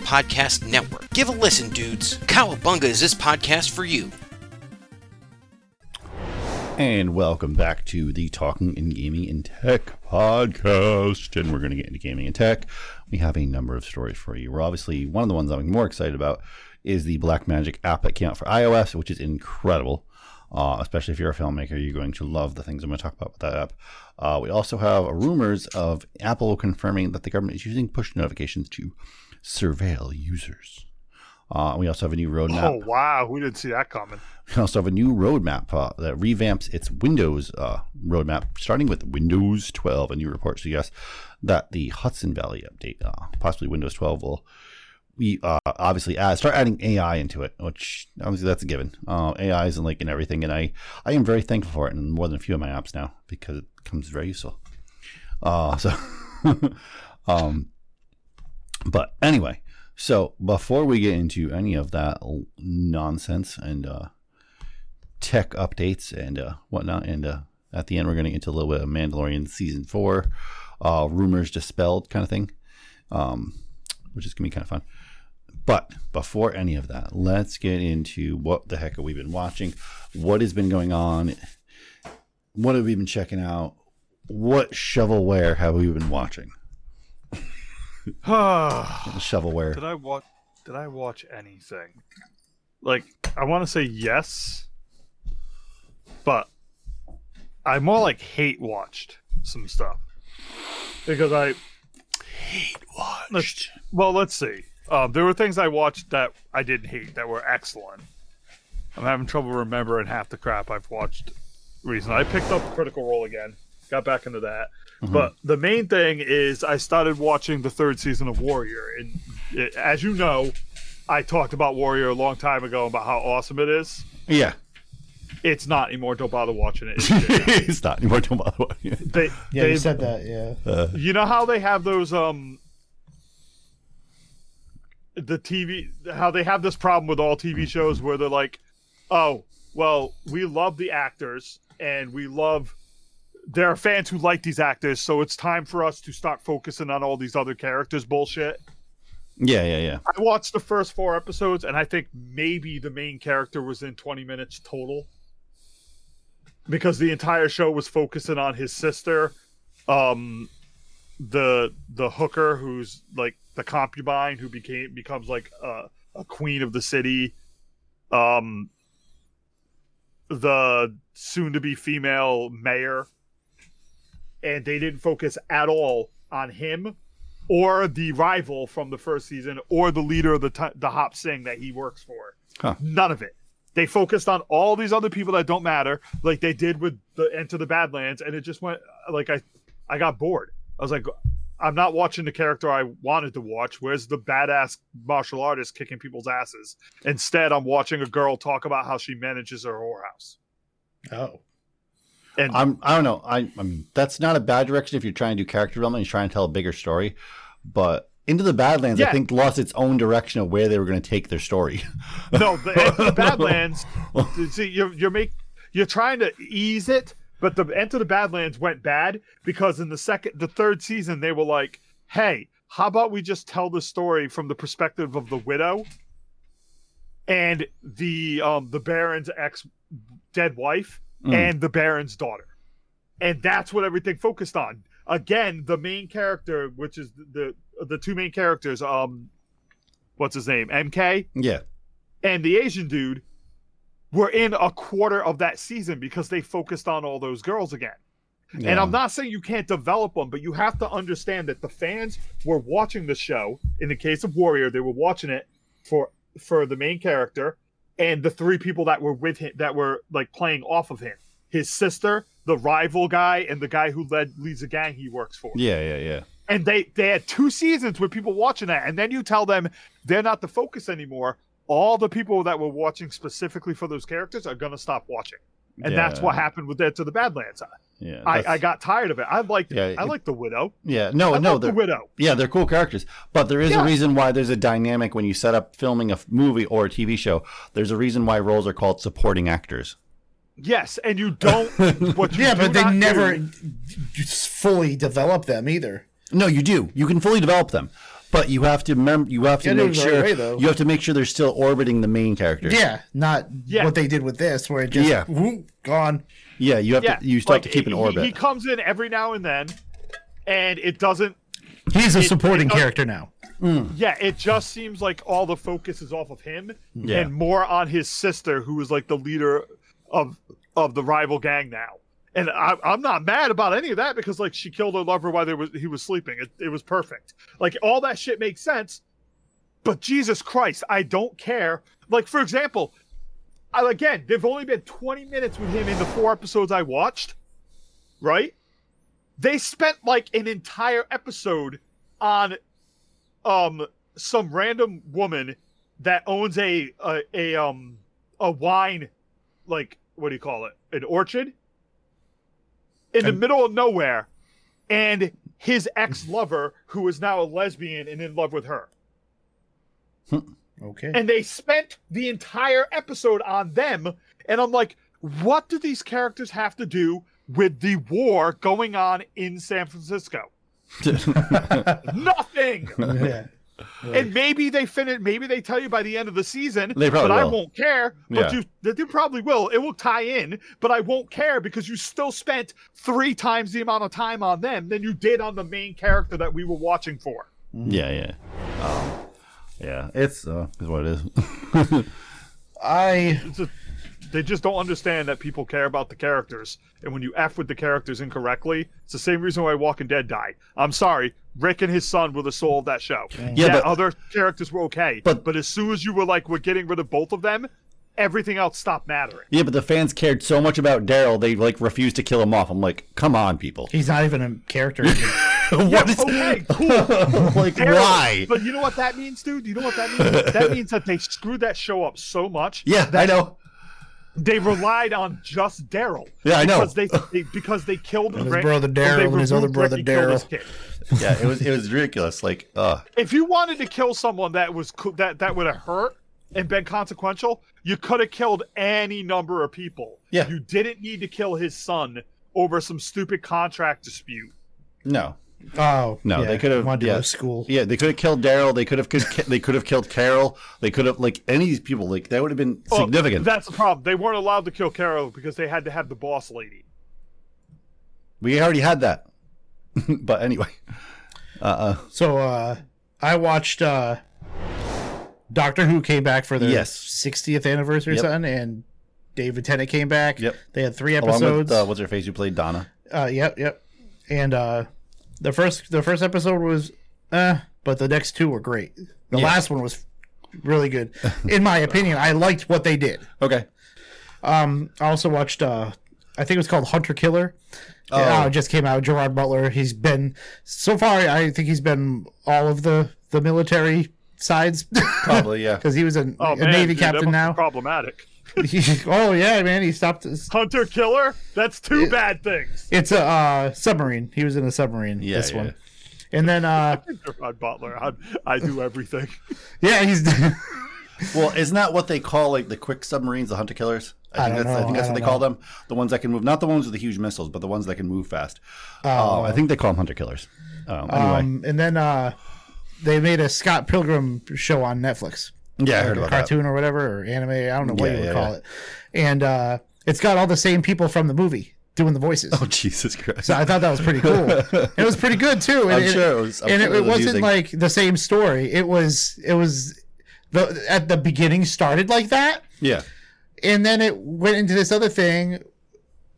Podcast Network. Give a listen, dudes. Cowabunga is this podcast for you. And welcome back to the Talking in Gaming and Tech podcast. And we're going to get into gaming and tech. We have a number of stories for you. We're obviously one of the ones I'm more excited about is the Blackmagic app that came out for iOS, which is incredible. Uh, especially if you're a filmmaker, you're going to love the things I'm going to talk about with that app. Uh, we also have rumors of Apple confirming that the government is using push notifications to surveil users. Uh, we also have a new roadmap. Oh wow, we didn't see that coming. We also have a new roadmap uh, that revamps its Windows uh, roadmap, starting with Windows 12. A new report suggests that the Hudson Valley update, uh, possibly Windows 12, will we uh, obviously add, start adding AI into it, which obviously that's a given. Uh, AI is in like in everything, and I I am very thankful for it in more than a few of my apps now because it becomes very useful. Uh, so, um, but anyway, so before we get into any of that nonsense and uh, tech updates and uh, whatnot, and uh, at the end we're going to get into a little bit of Mandalorian season four, uh, rumors dispelled kind of thing, um, which is going to be kind of fun. But before any of that, let's get into what the heck have we been watching, what has been going on, what have we been checking out, what shovelware have we been watching? Shovelware. Did I watch? Did I watch anything? Like, I want to say yes, but I more like hate watched some stuff because I hate watched. well, let's see. Um, there were things I watched that I didn't hate that were excellent. I'm having trouble remembering half the crap I've watched recently. I picked up Critical Role again, got back into that. But the main thing is I started watching the third season of Warrior, and it, as you know, I talked about Warrior a long time ago about how awesome it is. Yeah. It's not anymore. Don't bother watching it. It's it's not anymore. Don't bother watching it. they, Yeah, they, you said that. Yeah. you know how they have those um the TV how they have this problem with all TV shows where they're like, "Oh, well, we love the actors and we love there are fans who like these actors, so it's time for us to start focusing on all these other characters bullshit." Yeah, yeah, yeah. I watched the first 4 episodes and I think maybe the main character was in 20 minutes total. Because the entire show was focusing on his sister um the the hooker who's like the concubine who became becomes like a, a queen of the city um the soon to be female mayor and they didn't focus at all on him or the rival from the first season or the leader of the t- the hop sing that he works for. Huh. none of it. They focused on all these other people that don't matter like they did with the enter the badlands and it just went like i i got bored. I was like i'm not watching the character i wanted to watch. Where's the badass martial artist kicking people's asses? Instead i'm watching a girl talk about how she manages her whorehouse. Oh. And I'm I don't know. I, I mean that's not a bad direction if you're trying to do character development, you're trying to tell a bigger story. But Into the Badlands, I think lost its own direction of where they were going to take their story. no, the, the Badlands. see, you're you're make you're trying to ease it, but the Enter the Badlands went bad because in the second, the third season, they were like, "Hey, how about we just tell the story from the perspective of the widow and the um the Baron's ex dead wife Mm. and the Baron's daughter," and that's what everything focused on. Again, the main character, which is the the, the two main characters, um, what's his name, MK yeah. and the Asian dude were in a quarter of that season because they focused on all those girls again. And I'm not saying you can't develop them, but you have to understand that the fans were watching the show. In the case of Warrior, they were watching it for for the main character and the three people that were with him that were like playing off of him. His sister, the rival guy, and the guy who led leads the gang he works for. Yeah, yeah, yeah. and they they had two seasons with people watching that. And then you tell them they're not the focus anymore. All the people that were watching specifically for those characters are going to stop watching. And that's what happened with that to the badlands Yeah. I, I got tired of it i like Yeah, i like the widow Yeah, no, I no, the widow Yeah, they're cool characters, but there is Yeah. a reason why there's a dynamic when you set up filming a movie or a TV show. There's a reason why roles are called supporting actors. yes and you don't what you yeah, but they never do- fully develop them either. No, you do. You can fully develop them, but you have to mem- You have to Yeah, make the right sure way, you have to make sure they're still orbiting the main character. Yeah, not Yeah. what they did with this, where it just Yeah. whoop, gone. Yeah. You have yeah to. You still like, have to keep an orbit. he comes in every now and then and it doesn't He's a It- supporting it- uh, character now. Yeah, it just seems like all the focus is off of him Yeah. and more on his sister, who is like the leader of of the rival gang now. And I, I'm not mad about any of that because like she killed her lover while they was he was sleeping. It, it was perfect. Like all that shit makes sense. But Jesus Christ, I don't care. Like for example, I, again, there've only been 20 minutes with him in the four episodes I watched. Right? They spent like an entire episode on um some random woman that owns a a, a um a wine like what do you call it an orchard in the middle of nowhere and his ex-lover who is now a lesbian and in love with her Okay. and they spent the entire episode on them and i'm like what do these characters have to do with the war going on in san francisco nothing yeah. and maybe they finish. Maybe they tell you by the end of the season. They probably but I will. won't care. But Yeah. you, they they probably will. It will tie in, but I won't care because you still spent three times the amount of time on them than you did on the main character that we were watching for. yeah, yeah, um, yeah. It's uh, is what it is. I It's a, they just don't understand that people care about the characters, and when you f with the characters incorrectly, it's the same reason why Walking Dead died. I'm sorry, Rick and his son were the soul of that show. Yeah, but- other characters were okay, But- but as soon as you were like, we're getting rid of both of them, everything else stopped mattering. yeah, but the fans cared so much about Daryl, they like refused to kill him off. I'm like, come on, people. he's not even a character. what is Okay, cool. like Daryl. why? But you know what that means, dude? You know what that means? that means that they screwed that show up so much. Yeah, I know. They relied on just Daryl. Yeah, I know. Because they, they because they killed his Rick, brother Daryl and his other brother Rick, he killed his Daryl. Yeah, it was it was ridiculous. Like, uh, If you wanted to kill someone that was co- that that would have hurt and been consequential, you could have killed any number of people. Yeah. You didn't need to kill his son over some stupid contract dispute. no, Oh no, yeah, they could have. wanted to Yeah, go to school. yeah, they could have killed Daryl. They could have they could have killed Carol. They could have like any of these people. Like that would have been Oh, significant. that's the problem. They weren't allowed to kill Carol because they had to have the boss lady. we already had that. but anyway, uh, uh So uh, I watched uh, Doctor Who came back for their Yes. 60th anniversary or Yep. something, and David Tennant came back. Yep. They had three along episodes. with uh, what's her face You played Donna. Uh, yep, yep. And uh, the first the first episode was, uh, but the next two were great. The Yeah. last one was really good, in my opinion. I liked what they did. Okay. Um, I also watched. Uh, I think it was called Hunter Killer. Oh. Uh, it just came out. Gerard Butler. He's been so far. I think he's been all of the the military sides Probably yeah. because he was a, Oh a man, Navy dude, captain must now. Problematic. oh yeah, man, he stopped. His, Hunter killer. That's two bad things. it's a uh, submarine. He was in a submarine. Yeah, this yeah. one, and then uh, Gerard Butler. I, I do everything. yeah, he's. Well, isn't that what they call like the quick submarines, the hunter killers? I think don't that's I think that's I what they don't call them. The ones that can move, not the ones with the huge missiles, but the ones that can move fast. Oh, I think they call them hunter killers. Um, anyway, um, and then uh, they made a Scott Pilgrim show on Netflix. Yeah, I heard about cartoon or whatever or anime. I don't know what Yeah, you would yeah, call yeah. it. And uh, it's got all the same people from the movie doing the voices. Oh Jesus Christ! So I thought that was pretty cool. it was pretty good too. And I'm it, sure it was- I'm and sure it, it was wasn't amusing. like the same story. It was. It was. The, at the beginning started like that, yeah, and then it went into this other thing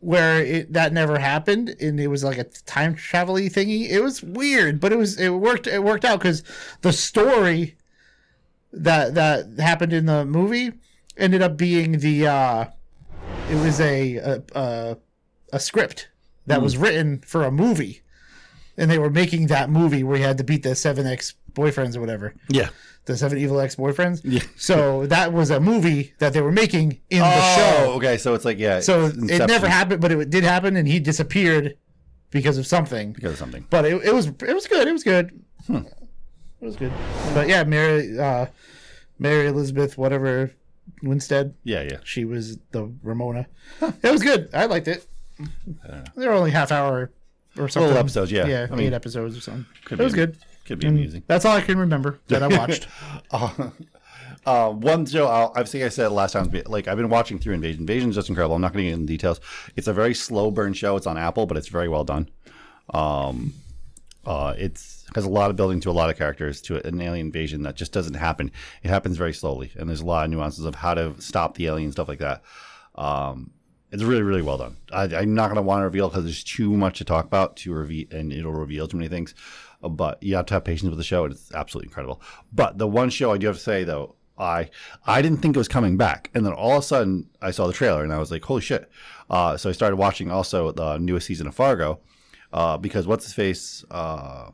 where it that never happened, and it was like a time travel thingy. It was weird, but it was it worked. It worked out because the story that that happened in the movie ended up being the. uh It was a a a, a script that was written for a movie, and they were making that movie where you had to beat the seven ex boyfriends or whatever yeah. the seven evil ex boyfriends. Yeah. So that was a movie that they were making in the Oh, show. okay. So it's like yeah. So it never happened, but it did happen, and he disappeared because of something. because of something. But it, it was it was good. It was good. It was good. But yeah, Mary uh, Mary Elizabeth whatever Winstead. Yeah, yeah. She was the Ramona. It was good. I liked it. They were only half hour or something. Little episodes, yeah. Yeah, I mean, eight episodes or something. could It be was good. Could be And amusing. That's all I can remember that I watched. Uh, one show I'll, I think I said last time, like I've been watching through Invasion. Invasion is just incredible. I'm not going to get into details. It's a very slow burn show. It's on Apple, but it's very well done. Um, uh, it's has a lot of building to a lot of characters to an alien invasion that just doesn't happen. It happens very slowly, and there's a lot of nuances of how to stop the alien stuff like that. Um, it's really, really well done. I, I'm not going to want to reveal because there's too much to talk about to reveal, and it'll reveal too many things. But you have to have patience with the show. and It's absolutely incredible. But the one show I do have to say though, I I didn't think it was coming back, and then all of a sudden I saw the trailer and I was like, holy shit! Uh, so I started watching also the newest season of Fargo uh, because what's his face. Uh,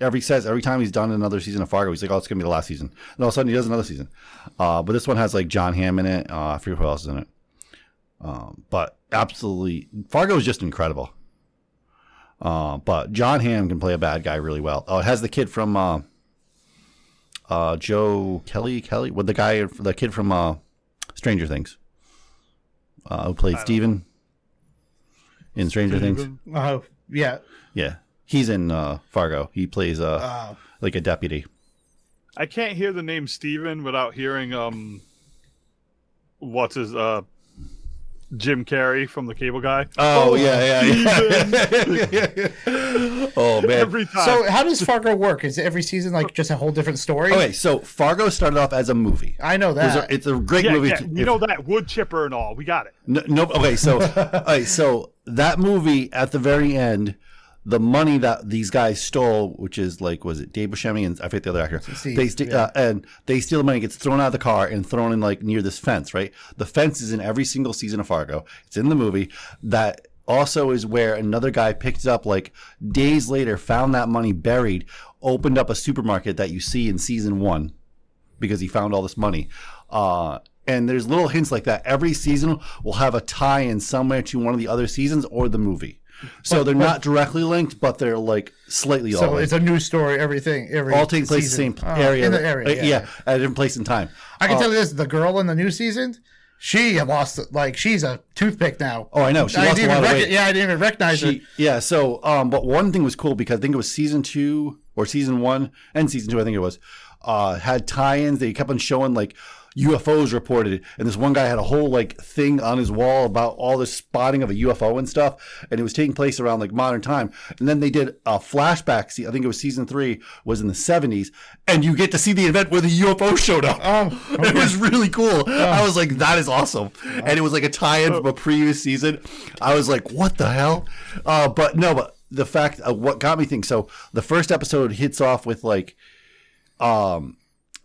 every says every time he's done another season of Fargo, he's like, "Oh, it's gonna be the last season." And all of a sudden, he does another season. Uh, but this one has like Jon Hamm in it. Uh, I forget who else is in it. Um, but absolutely, Fargo is just incredible. Uh, but Jon Hamm can play a bad guy really well. Oh, it has the kid from uh, uh, Joe Keery. Keery, with the guy, the kid from uh, Stranger Things, uh, who played Steven in Stranger Things. Oh yeah. Yeah, he's in uh, Fargo. He plays uh, Oh. like a deputy. I can't hear the name Steven without hearing um what's his uh Jim Carrey from the cable guy. Oh, yeah, yeah, yeah. oh man. Every time. So how does Fargo work? Is every season like just a whole different story? Okay, so Fargo started off as a movie. I know It was that. a- it's a great yeah, movie. yeah, to- we if- know that wood chipper and all. We got it. No, no okay, so okay, so that movie at the very end, the money that these guys stole, which is like was it Dave Buscemi and I forget the other actor, Steve, they st- yeah. uh, and they steal the money, gets thrown out of the car and thrown in like near this fence, right? The fence is in every single season of Fargo. It's in the movie. That also is where another guy picked it up like days later, found that money buried, opened up a supermarket that you see in season one because he found all this money. Uh, and there's little hints like that. Every season will have a tie in somewhere to one of the other seasons or the movie. So But- they're but- not directly linked, but they're like slightly all so linked. it's a new story. Everything. Every all take place in season. the same Oh, area. In the area. Uh, Yeah. at a different place in time. I can Uh, tell you this: the girl in the new season, she lost like she's a toothpick now. Oh, I know. She I lost a lot of weight. Yeah, I didn't even recognize her. Yeah. So, um, but one thing was cool because I think it was season two or season one and season two. I think it was uh, had tie-ins. They kept on showing like UFOs reported, and this one guy had a whole like thing on his wall about all this spotting of a UFO and stuff, and it was taking place around like modern time. And then they did a flashback. See, I think it was season three was in the seventies, and you get to see the event where the UFO showed up. Oh, It was really cool. I was like, that is awesome. And it was like a tie in from a previous season. I was like, what the hell? Uh, but no, but the fact of what got me thinking. So the first episode hits off with like, um,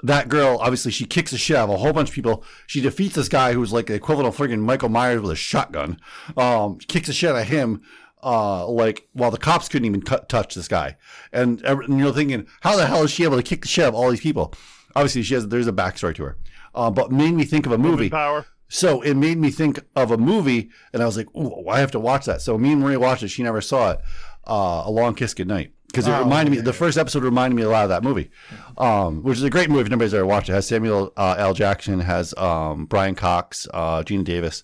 that girl, obviously, she kicks the shit out of a whole bunch of people. She defeats this guy who's like the equivalent of friggin' Michael Myers with a shotgun. Um, kicks the shit out of him, uh, like while the cops couldn't even cut, touch this guy. And, and you're thinking, how the hell is she able to kick the shit out of all these people? Obviously, she has. There's a backstory to her. Uh, but made me think of a movie. Power. So it made me think of a movie, and I was like, "Ooh, I have to watch that." So me and Maria watched it. She never saw it. Uh, a Long Kiss Goodnight, because it Oh, reminded me. yeah, The first episode reminded me a lot of that movie, um, which is a great movie. If nobody's ever watched it, it has Samuel uh, L. Jackson, has um, Brian Cox, uh, Geena Davis.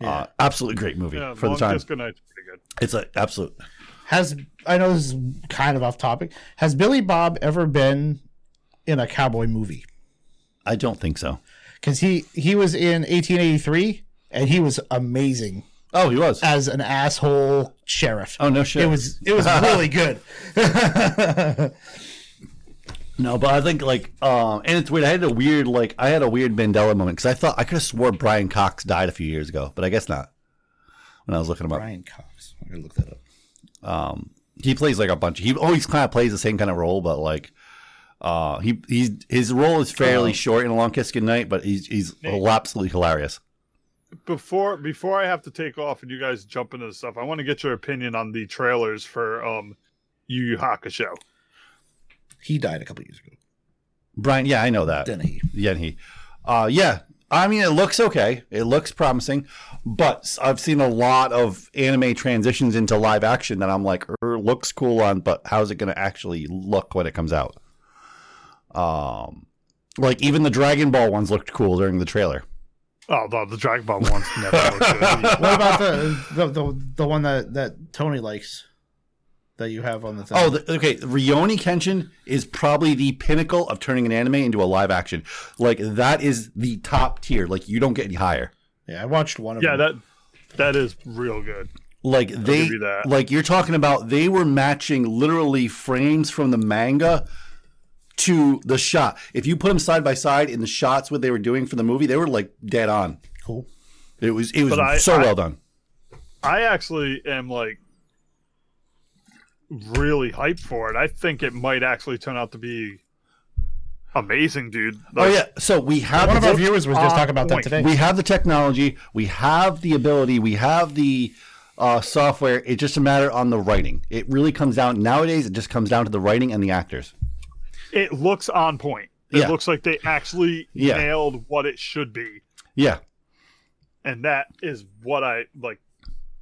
Uh, absolutely great movie Yeah, for the time. Kiss Goodnight's pretty good. It's an absolute. Has I know this is kind of off topic. Has Billy Bob ever been in a cowboy movie? I don't think so. Because he he was in 1883 and he was amazing Oh, he was. as an asshole sheriff. Oh no shit. It was it was really good. No, but I think like, um, and it's weird. I had a weird like, I had a weird Mandela moment because I thought I could have swore Brian Cox died a few years ago, but I guess not. When I was looking him up, Brian Cox. I'm gonna look that up. um, he plays like a bunch. He always kind of plays the same kind of role, but like, uh, he he's his role is fairly short in a Long Kiss Goodnight, but he's he's absolutely hilarious. Before before I have to take off and you guys jump into the stuff, I want to get your opinion on the trailers for um Yu Yu Hakusho. He died a couple years ago. Brian, yeah, I know that. Didn't he? Yeah, he. Uh, yeah. I mean, it looks okay. It looks promising, but I've seen a lot of anime transitions into live action that I'm like, er, looks cool on, but how's it going to actually look when it comes out? Um, like even the Dragon Ball ones looked cool during the trailer. Oh, the, the Dragon Ball ones never good. What about the the, the the one that that Tony likes that you have on the thing? Oh, the, okay. Rurouni Kenshin is probably the pinnacle of turning an anime into a live action. Like that is the top tier. Like you don't get any higher. yeah, I watched one of Yeah, them. that that is real good. Like they, give you that. like you're talking about, they were matching literally frames from the manga to the shot. If you put them side by side in the shots, what they were doing for the movie, they were like dead on. Cool. It was, it was I- so I- well done. I actually am like really hyped for it. I think it might actually turn out to be amazing, dude. oh yeah, so we have One of the- our viewers was just talking about that today. We have the technology, we have the ability, we have the uh, software. It's just a matter on the writing. It really comes down nowadays. It just comes down to the writing and the actors. It looks on point. It Yeah. looks like they actually Yeah. nailed what it should be. Yeah, and that is what I like.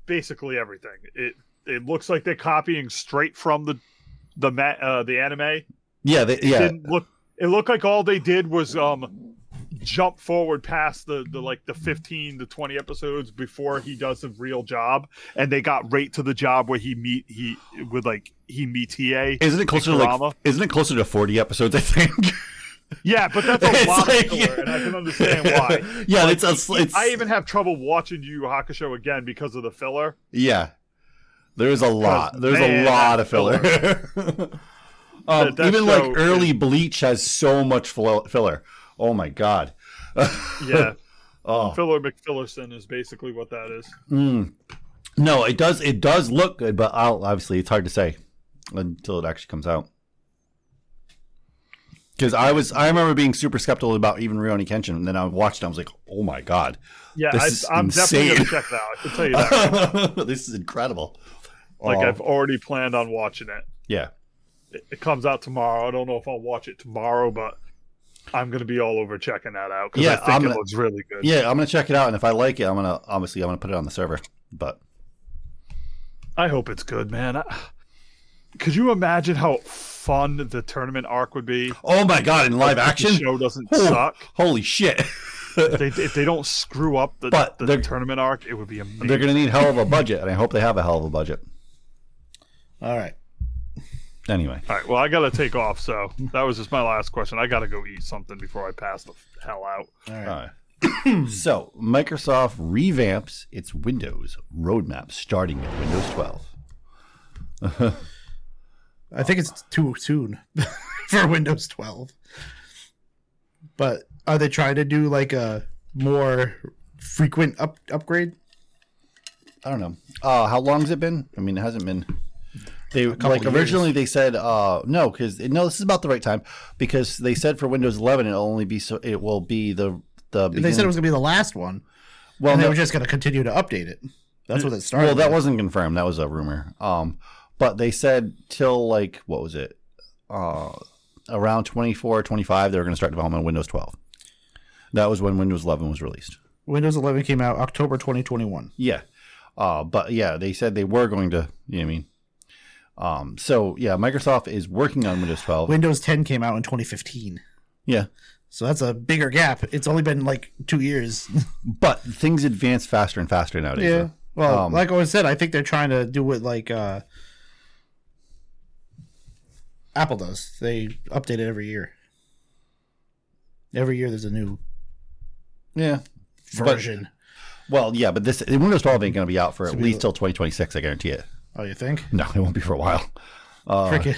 Basically everything. It it looks like they're copying straight from the the ma- uh, the anime. yeah, they, It yeah. didn't look. It looked like all they did was um jump forward past the the like the fifteen to twenty episodes before he does the real job, and they got right to the job where he meet he with like he meet ta Isn't it closer to like? Isn't it closer to forty episodes? I think. Yeah, but that's a lot like- filler, and I can understand why. yeah, Like, it's, a, it's I even have trouble watching Yu Yu Hakusho again because of the filler. Yeah. There's a lot. There's man, a lot of filler. um, That- that even show like early Bleach has so much filler. Oh my god. Yeah. Oh. Filler McFillerson is basically what that is. Mm. No, it does. It does look good, but I'll, obviously it's hard to say until it actually comes out. Because I was, I remember being super skeptical about even Rurouni Kenshin, and then I watched it. and I was like, "Oh my god, Yeah, I, I'm definitely gonna check that out. I can tell you that. this is incredible." like Oh, I've already planned on watching it. yeah, it. It comes out tomorrow. I don't know if I'll watch it tomorrow, but I'm gonna be all over checking that out because Yeah, I think I'm it gonna- looks really good. yeah. I'm gonna check it out, and if I like it, I'm gonna obviously I'm gonna put it on the server. But I hope it's good, man. I, could you imagine how fun the tournament arc would be? oh my god, in live If the action, show doesn't Oh, suck. Holy shit! If they, if they don't screw up the, But the tournament arc, it would be amazing. They're gonna need hell of a budget, and I hope they have a hell of a budget. All right. Anyway, All right, well, I gotta take off, so that was just my last question. I gotta go eat something before I pass the hell out. All right. All right. so Microsoft revamps its Windows roadmap, starting with Windows 12. I think it's too soon for Windows 12. But are they trying to do like a more frequent up upgrade? I don't know. Uh, how long has it been? I mean, it hasn't been. They like years. originally they said uh, no because no this is about the right time because they said for Windows 11 it'll only be so it will be the the They said it was gonna be the last one. well and they were just gonna continue to update it. That's what it started. Well, that with. wasn't confirmed. That was a rumor. Um, but they said till like what was it? Uh, around 24, 25, they were going to start development Windows 12. That was when Windows 11 was released. Windows 11 came out October 2021. Yeah. Uh, but yeah, they said they were going to, you know what I mean? Um, so yeah, Microsoft is working on Windows 12. Windows 10 came out in 2015. yeah. So that's a bigger gap. It's only been like two years. But things advance faster and faster nowadays. yeah. though. Well, Um, like I was said, I think they're trying to do what like uh, Apple does. They update it every year. Every year there's a new Yeah. version. Well, yeah, but this Windows 12 ain't going to be out for at So we- least till 2026. I guarantee it. Oh, you think? No, it won't be for a while. Uh, Freaking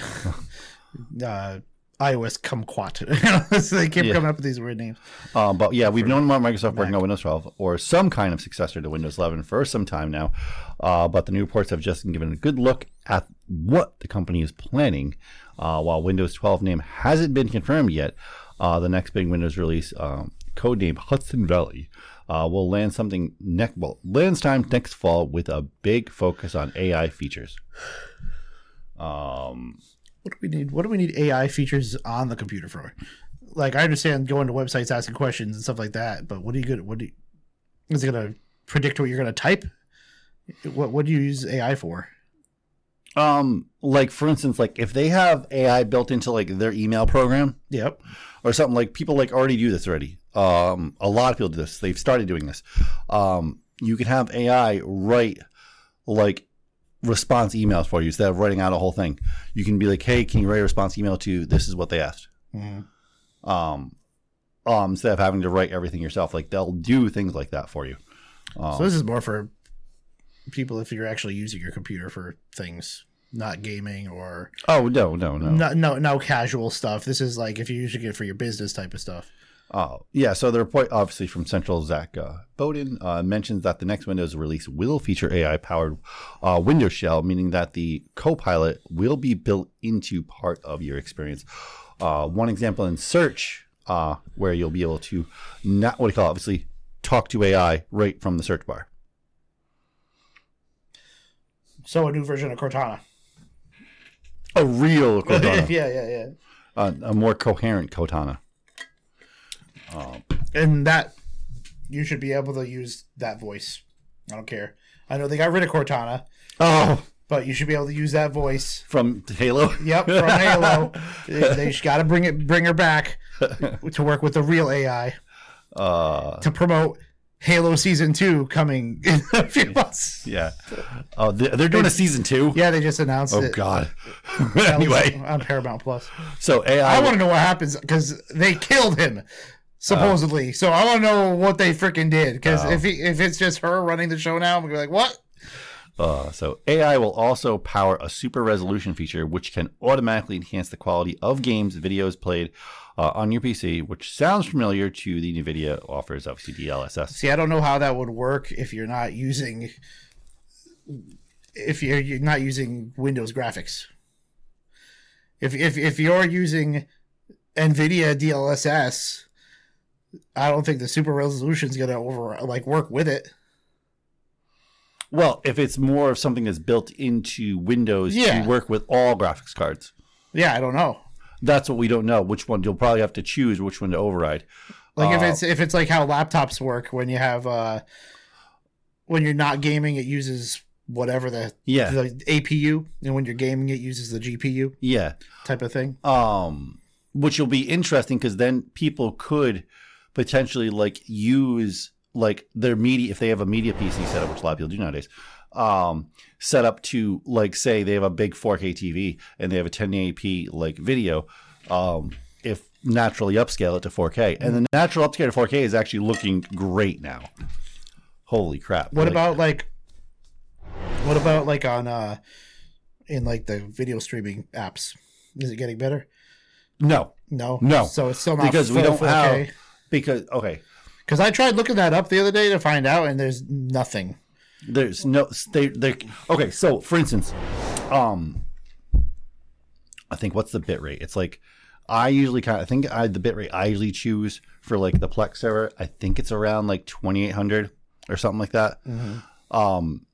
uh, iOS kumquat. so they keep Yeah. coming up with these weird names. Uh, but yeah, we've known about Microsoft working on Windows 12 or some kind of successor to Windows 11 for some time now. Uh, but the new reports have just given a good look at what the company is planning. Uh, while Windows 12 name hasn't been confirmed yet, uh, the next big Windows release, um, codenamed Hudson Valley, uh, will land something next well lands time next fall with a big focus on AI features. Um, What do we need? What do we need AI features on the computer for? Like I understand going to websites asking questions and stuff like that, but what are you good? What do you, is it going to predict what you're going to type? What what do you use AI for? Um, like for instance, like if they have AI built into like their email program, Yep. or something like people like already do this already. Um, a lot of people do this. They've started doing this. Um, you can have AI write like response emails for you instead of writing out a whole thing. You can be like, "Hey, can you write a response email to this is what they asked?" Mhm. Um, um, instead of having to write everything yourself, like they'll do things like that for you. Um, So this is more for people if you're actually using your computer for things, not gaming or oh no, no, no. no no no casual stuff. This is like if you're using it for your business type of stuff. Oh, yeah. So the report, obviously from Central Zac uh, Bowden, uh, mentions that the next Windows release will feature AI powered uh, Windows Shell, meaning that the Copilot will be built into part of your experience. Uh, one example in Search, uh, where you'll be able to not what do you call it, obviously talk to AI right from the search bar. So a new version of Cortana. A real Cortana, yeah, yeah, yeah. uh, a more coherent Cortana. And that you should be able to use that voice. I don't care. I know they got rid of Cortana, Oh, but you should be able to use that voice. from Halo. Yep, from Halo. they just got to bring it, bring her back to work with the real AI Uh, to promote Halo season two coming in a few months. yeah. Oh, they- they're doing a season two. Yeah, they just announced it. Oh it. God. Anyway, on Paramount Plus. so AI. I want to know what happens because they killed him supposedly. so I want to know what they freaking did because Oh. if he, if it's just her running the show now, I'm gonna be like, what? Uh, so AI will also power a super resolution feature, which can automatically enhance the quality of games, videos played uh, on your PC, which sounds familiar to the NVIDIA offers, obviously DLSS. See, I don't know how that would work if you're not using if you're, you're not using Windows graphics. If if if you're using NVIDIA DLSS, I don't think the super resolution is gonna over like work with it. Well, if it's more of something that's built into Windows Yeah. to work with all graphics cards, Yeah, I don't know. that's what we don't know. Which one you'll probably have to choose which one to override. Like if Uh, it's if it's like how laptops work when you have uh when you're not gaming it uses whatever the Yeah. the APU and when you're gaming it uses the GPU yeah, type of thing. um, which will be interesting because then people could potentially like use like their media if they have a media PC setup, which a lot of people do nowadays. Um, set up to like say they have a big 4K TV and they have a 1080p like video. Um, if naturally upscale it to 4K, and the natural upscale to 4K is actually looking great now. Holy crap! What Like, about like what about like on uh in like the video streaming apps? Is it getting better? no? No. No. So it's still not because we don't have because okay Because I tried looking that up the other day to find out, and there's nothing. There's no they they okay. So for instance, um, I think what's the bit rate? It's like I usually kind of I think I the bit rate I usually choose for like the Plex server. I think it's around like twenty eight hundred or something like that. Um,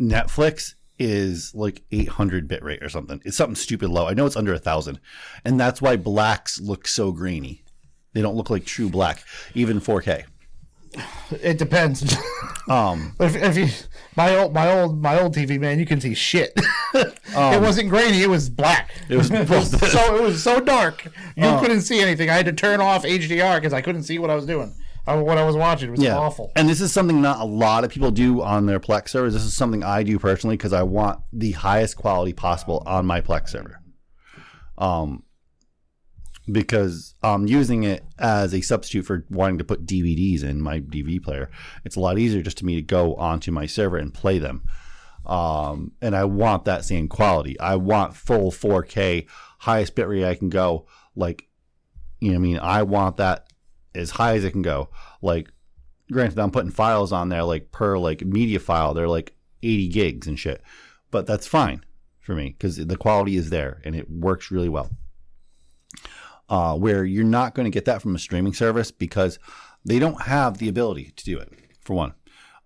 Netflix is like 800 bit rate or something. It's something stupid low. I know it's under a thousand, and that's why blacks look so grainy. They don't look like true black, even 4K. It depends. Um, if, if you my old my old my old TV man, you can see shit. it Um, wasn't grainy; it was black. It was- so it was so dark you Uh, couldn't see anything. I had to turn off HDR because I couldn't see what I was doing. Uh, what I was watching it was awful. And this is something not a lot of people do on their Plex servers. This is something I do personally because I want the highest quality possible on my Plex server. Um, because I'm using it as a substitute for wanting to put DVDs in my DVD player. It's a lot easier just to me to go onto my server and play them. Um, and I want that same quality. I want full 4K, highest bitrate I can go. Like, you know, I mean, I want that as high as it can go. Like, granted, I'm putting files on there like per like media file. They're like 80 gigs and shit, but that's fine for me because the quality is there and it works really well. Uh, where you're not going to get that from a streaming service because they don't have the ability to do it. For one,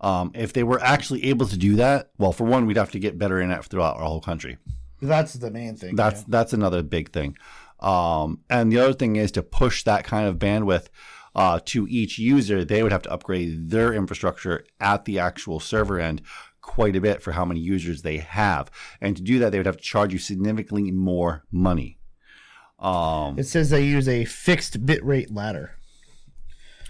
um, if they were actually able to do that, well, for one, we'd have to get better internet throughout our whole country. That's the main thing. That's that's another big thing. Um, and the other thing is to push that kind of bandwidth uh, to each user, they would have to upgrade their infrastructure at the actual server end quite a bit for how many users they have. And to do that, they would have to charge you significantly more money. Um, It says they use a fixed bitrate ladder.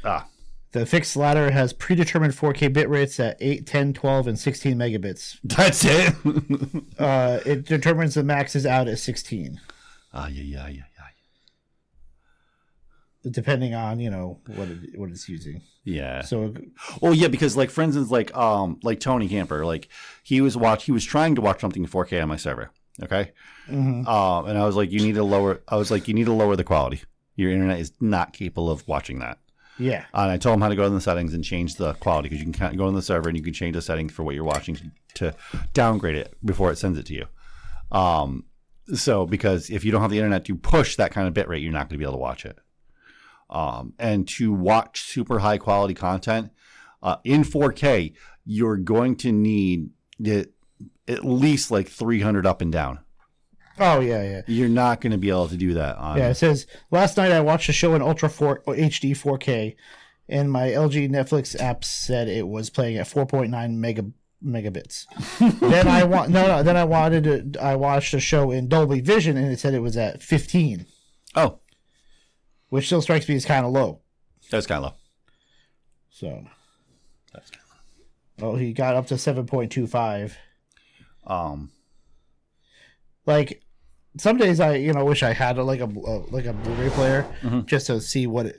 Ah. The fixed ladder has predetermined 4K bit rates at 8, 10, 12, and 16 megabits. That's it. uh, it determines the max is out at 16, Ah, yeah, yeah, yeah, yeah. depending on you know what it, what it's using. Yeah. So well, yeah, because like for instance, like um, like Tony Camper, like he was watch, he was trying to watch something in 4K on my server. Okay. Mhm. Um, and I was like, you need to lower. I was like, you need to lower the quality. Your internet is not capable of watching that. Yeah. And I told him how to go in the settings and change the quality because you can go in the server and you can change the settings for what you're watching to downgrade it before it sends it to you. Um, so because if you don't have the internet to push that kind of bit rate, you're not going to be able to watch it. Um, and to watch super high quality content uh, in 4K, you're going to need it at least like 300 up and down. Oh yeah, yeah. You're not going to be able to do that on. Yeah, it says last night I watched a show in Ultra 4 HD 4K, and my LG Netflix app said it was playing at 4.9 mega megabits. then I want no no. Then I wanted to. I watched a show in Dolby Vision, and it said it was at 15. Oh, which still strikes me as kind of low. That's kind of low. So. That's kind of. Oh, he got up to 7.25. Um. Like some days I you know wish I had a, like a, a like a Blu-ray player Mhm. just to see what it,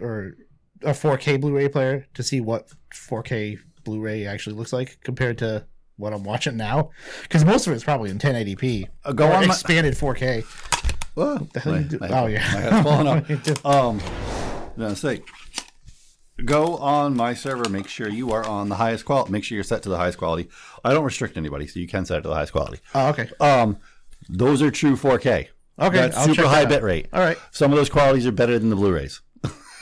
or a 4K Blu-ray player to see what 4K Blu-ray actually looks like compared to what I'm watching now because most of it's probably in 1080p. Uh, go or on my- expanded 4K. Whoa, the hell you do- my, oh, yeah. my head's falling off. Um, no, say, go on my server. Make sure you are on the highest quality. Make sure you're set to the highest quality. I don't restrict anybody, so you can set it to the highest quality. Oh, okay. Um, those are true 4K. Okay, that's I'll super check high that out. bit rate. All right. Some of those qualities are better than the Blu-rays.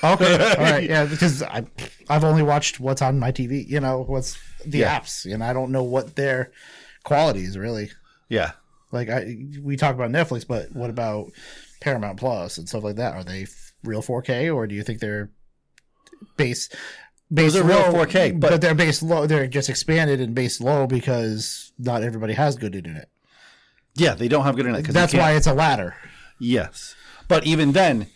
Okay, all right, yeah, because I I've only watched what's on my TV. You know what's the Yeah. apps, and I don't know what their quality is really. Yeah. Like I, we talk about Netflix, but what about Paramount Plus and stuff like that? Are they f- real 4K, or do you think they're base? Base Those are real 4K, but, but- they're base low. They're just expanded and base low because not everybody has good internet. Yeah, they don't have good internet. That's why it's a ladder. Yes, but even then,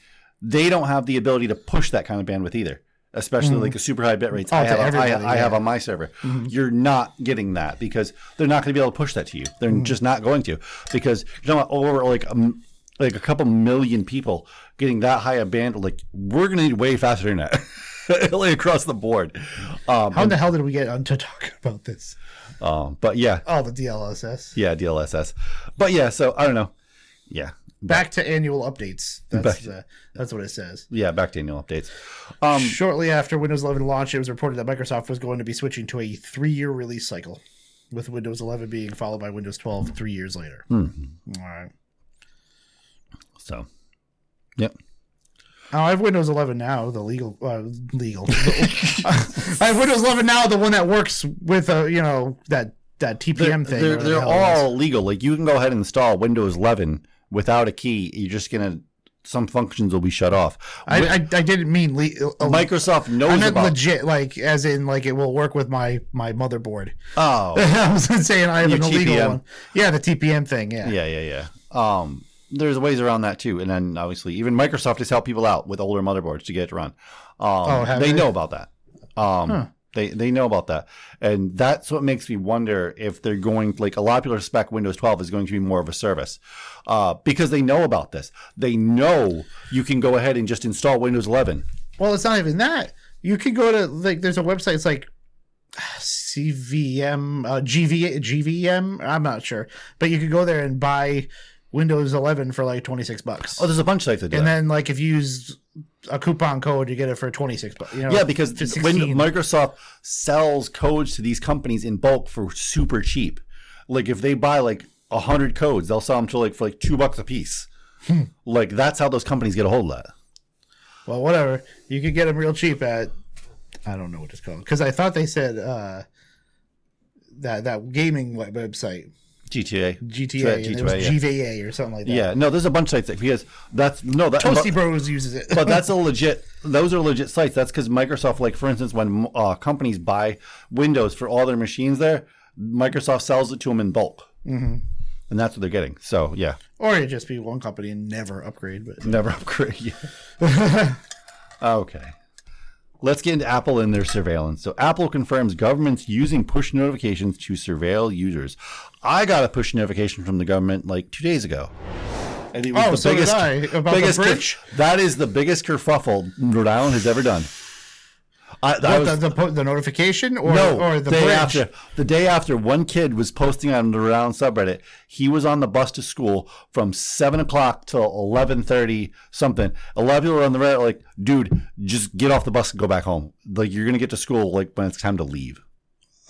they don't have the ability to push that kind of bandwidth either. Especially Mhm. like the super high bit rates Oh, I have, I, everybody, I have on my server. Mhm. You're not getting that because they're not going to be able to push that to you. They're Mhm. just not going to because you know over like um, like a couple million people getting that high a band. Like we're going to need way faster internet, like across the board. Um, How in the hell did we get on to talk about this? um, but yeah, Oh, the DLSS. yeah, DLSS. But yeah, so I don't know. Yeah, Back to annual updates. That's Back- that's what it says. yeah, back to annual updates. Um, Shortly after Windows 11 launched, it was reported that Microsoft was going to be switching to a three-year release cycle, with Windows 11 being followed by Windows 12 three years later. Hmm. All right. So, yep. Oh, I have Windows 11 now, the legal, uh, legal. I have Windows 11 now, the one that works with a, you know, that that TPM thing. They're, the they're hell it is. all legal. Like you can go ahead and install Windows 11 without a key. You're just gonna some functions will be shut off. I, I, I didn't mean le- uh, Microsoft knows I meant about legit, like as in like it will work with my my motherboard. Oh, I was saying I have Your an illegal TPM. one. Yeah, the TPM thing. Yeah. yeah, yeah, yeah. Um, there's ways around that too, and then obviously even Microsoft has helped people out with older motherboards to get it to run. Um, Oh, they? know about that. Um, Huh. they they know about that, and that's what makes me wonder if they're going like a lot of people expect Windows 12 is going to be more of a service, uh, because they know about this. They know you can go ahead and just install Windows 11. Well, it's not even that. You can go to like there's a website. It's like CVM, uh, GV, GVM. I'm not sure, but you could go there and buy Windows 11 for like 26 bucks. Oh, there's a bunch of sites that do and then like if you use a coupon code, you get it for 26 bucks. You know, yeah, because when Microsoft sells codes to these companies in bulk for super cheap, like if they buy like a hundred codes, they'll sell them to like for like two bucks a piece. Hmm. like that's how those companies get a hold of that. Well, whatever. You could get them real cheap at I don't know what it's called because I thought they said uh, that that gaming website GTA, GTA, GTA, it yeah. GVA or something like that. Yeah, no, there's a bunch of sites that, because that's no that Toasty but, Bros uses it, but that's a legit. Those are legit sites. That's because Microsoft, like for instance, when uh, companies buy Windows for all their machines, there, Microsoft sells it to them in bulk, Mhm. and that's what they're getting. So yeah, or it'd just be one company and never upgrade. But Never upgrade. okay. Let's get into Apple and their surveillance. So Apple confirms government's using push notifications to surveil users. I got a push notification from the government like two days ago. And it was Oh, the so did I, about the biggest ker- bridge? that is the biggest kerfuffle Rhode Island has ever done. I, What, was- the, the the notification or no, or the day bridge? after the day after one kid was posting on the Round subreddit. He was on the bus to school from seven o'clock till eleven thirty something. A lot of people were on the Reddit like, dude, just get off the bus and go back home. Like you're gonna get to school like when it's time to leave.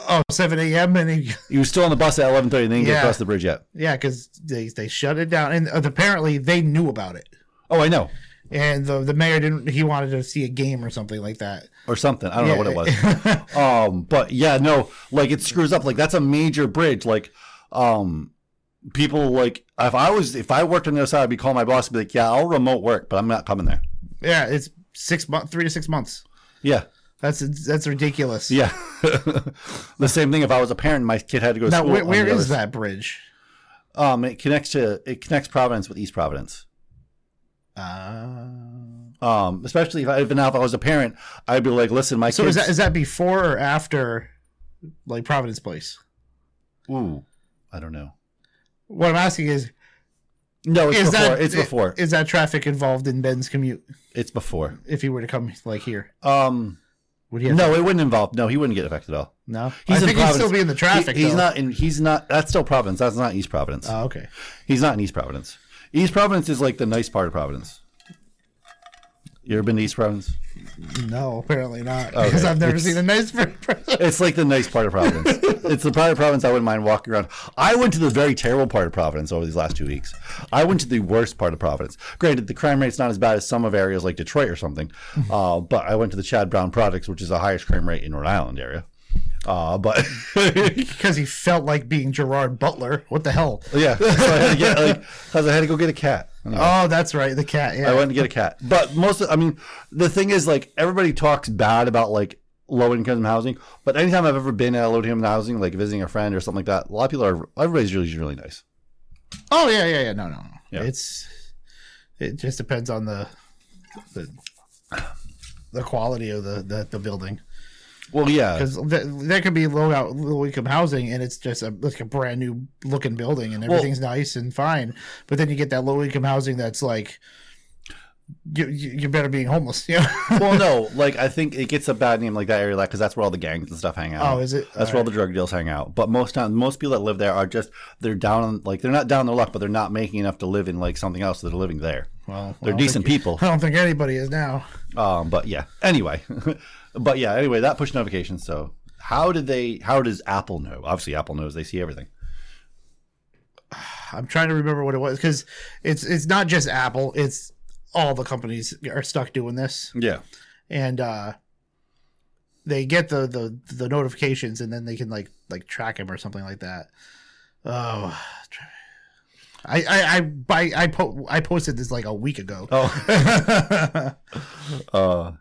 Oh, 7 a.m. and he, He was still on the bus at eleven thirty. They didn't get Yeah. across the bridge yet. yeah, because they they shut it down, and uh, apparently they knew about it. Oh, I know, And the the mayor didn't. He wanted to see a game or something like that. or something. I don't know what it was. um, but yeah, no, like it screws up. Like that's a major bridge. Like, um, people like if I was if I worked on the other side, I'd be calling my boss and be like, yeah, I'll remote work, but I'm not coming there. Yeah, it's six months, three to six months. Yeah. That's that's ridiculous. Yeah. the same thing if I was a parent, my kid had to go to Now, school. where, where is that bridge? Um, it connects to it connects Providence with East Providence. Uh, Um, especially if I, if now if I was a parent, I'd be like, listen, my so kids. is that is that before or after, like Providence Place? Ooh, I don't know. What I'm asking is, No, it's is before. that it's before. Is that traffic involved in Ben's commute It's before. if he were to come like here? Um, Would he? Have no, to- it wouldn't involve. No, he wouldn't get affected at all. no. He's I in think he'd still be in the traffic. He- he's though. not in. He's not. That's still Providence. That's not East Providence. Oh, okay. He's not in East Providence. East Providence is like the nice part of Providence. You ever been to East Providence? No, apparently not. Okay. Because I've never It's- seen a nice. Part. It's like the nice part of Providence. it's the part of Providence I wouldn't mind walking around. I went to the very terrible part of Providence over these last two weeks. I went to the worst part of Providence. Granted, the crime rate's not as bad as some of areas like Detroit or something, uh, but I went to the Chad Brown Projects, which is the highest crime rate in Rhode Island area. Uh, but because he felt like being Gerard Butler. What the hell? yeah, so I had to get like because I had to go get a cat. Anyway. Oh, that's right, the cat. Yeah. I went to get a cat. But most of, I mean, the thing is, like, everybody talks bad about, like, low income housing. But anytime I've ever been at low income housing, like visiting a friend or something like that, a lot of people are, everybody's really, really nice. Oh yeah, yeah, yeah. No, no, no. Yeah. It's it just depends on the the, the quality of the the, the building. Well, yeah. because th- there could be low out low income housing and it's just a like a brand new looking building and Well- everything's nice and fine, but then you get that low income housing that's like you you, you better being homeless. Yeah. well, no, like, I think it gets a bad name like that area, because that's where all the gangs and stuff hang out. Oh, is it? That's where all the drug deals hang out. But most most people that live there are just, they're down on, like, they're not down their luck, but they're not making enough to live in, like, something else, so they're living there. Well, they're decent think- people. I don't think anybody is now. Um, but yeah. Anyway, but yeah. Anyway, that push notification. So how did they? How does Apple know? Obviously, Apple knows. They see everything. I'm trying to remember what it was because it's it's not just Apple. It's all the companies are stuck doing this. Yeah. and uh they get the the the notifications and then they can like like track him or something like that oh I I I I, I, po- I posted this like a week ago. Oh. uh,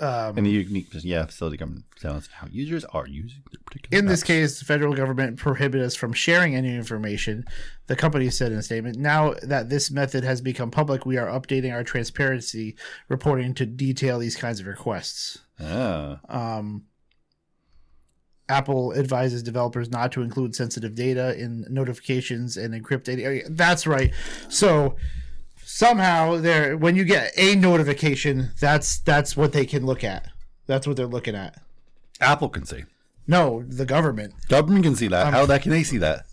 Um, and the unique, yeah, facility government tells how users are using their particular. In this case, the federal government prohibited us from sharing any information, the company said in a statement. Now that this method has become public, we are updating our transparency reporting to detail these kinds of requests. Ah. Um, Apple advises developers not to include sensitive data in notifications and encrypt data. That's right. So somehow there when you get a notification, that's that's what they can look at. That's what they're looking at. Apple can see. No, the government. Government can see that. Um, How that can they see that?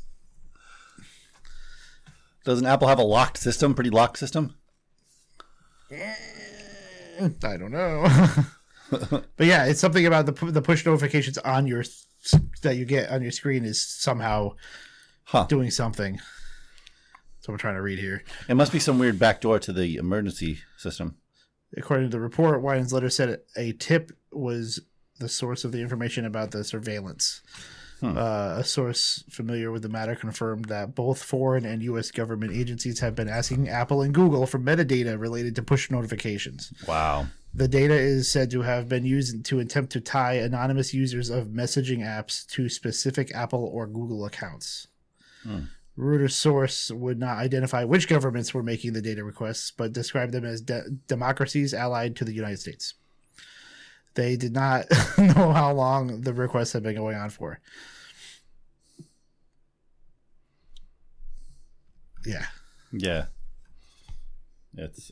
Doesn't Apple have a locked system? Pretty locked system. I don't know. but yeah, it's something about the the push notifications on your that you get on your screen is somehow doing something. So I'm trying to read here. It must be some weird backdoor to the emergency system. According to the report, Wyden's letter said a tip was the source of the information about the surveillance. Uh, a source familiar with the matter confirmed that both foreign and U.S. government agencies have been asking Apple and Google for metadata related to push notifications. Wow. The data is said to have been used to attempt to tie anonymous users of messaging apps to specific Apple or Google accounts. Hmm. Reuters source would not identify which governments were making the data requests, but described them as de- democracies allied to the United States. They did not know how long the requests had been going on for. Yeah. Yeah. It's.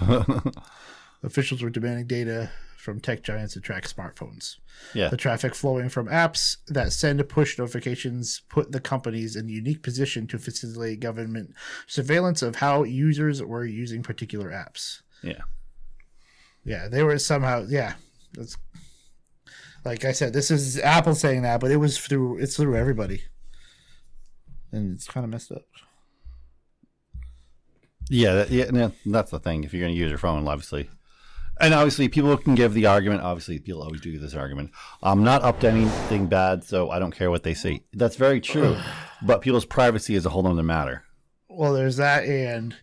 Officials were demanding data from tech giants to track smartphones. Yeah. The traffic flowing from apps that send push notifications put the companies in a unique position to facilitate government surveillance of how users were using particular apps. yeah. Yeah, they were somehow yeah. That's like I said, this is Apple saying that, but it was through it's through everybody. And it's kind of messed up. Yeah, that, yeah, that's the thing. If you're going to use your phone, obviously, and obviously, people can give the argument. Obviously, people always do this argument. I'm not up to anything bad, so I don't care what they say. That's very true, but people's privacy is a whole other matter. Well, there's that, and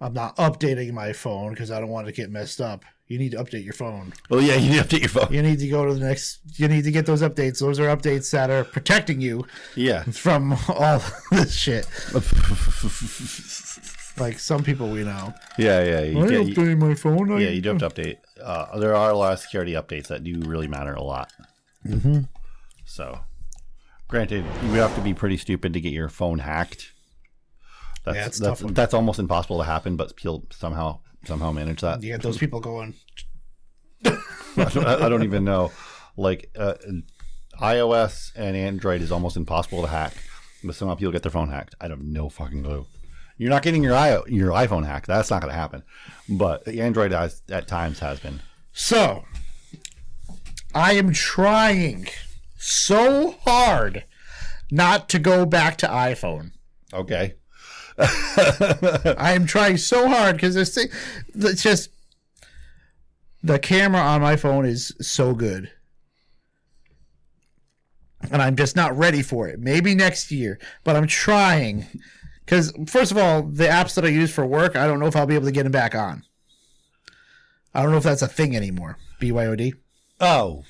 I'm not updating my phone because I don't want to get messed up. You need to update your phone. Well, yeah, you need to update your phone. You need to go to the next. You need to get those updates. Those are updates that are protecting you Yeah, from all this shit. like some people we know. yeah, yeah. I You get, you- my phone. I- yeah, you do have to update. Uh, there are a lot of security updates that do really matter a lot. Mm-hmm. So, granted, you would have to be pretty stupid to get your phone hacked. That's Yeah, that's, tough that's almost impossible to happen, but people somehow somehow manage that. You get those people going. I, don't, I don't even know. Like uh, iOS and Android is almost impossible to hack, but somehow people get their phone hacked. I have no fucking clue. You're not getting your i your iPhone hacked. That's not going to happen. But the Android has, at times has been. So, I am trying so hard not to go back to iPhone. Okay. I am trying so hard because this thing, it's just the camera on my phone is so good. And I'm just not ready for it. Maybe next year, but I'm trying. Because, first of all, the apps that I use for work, I don't know if I'll be able to get them back on. I don't know if that's a thing anymore. BYOD. Oh,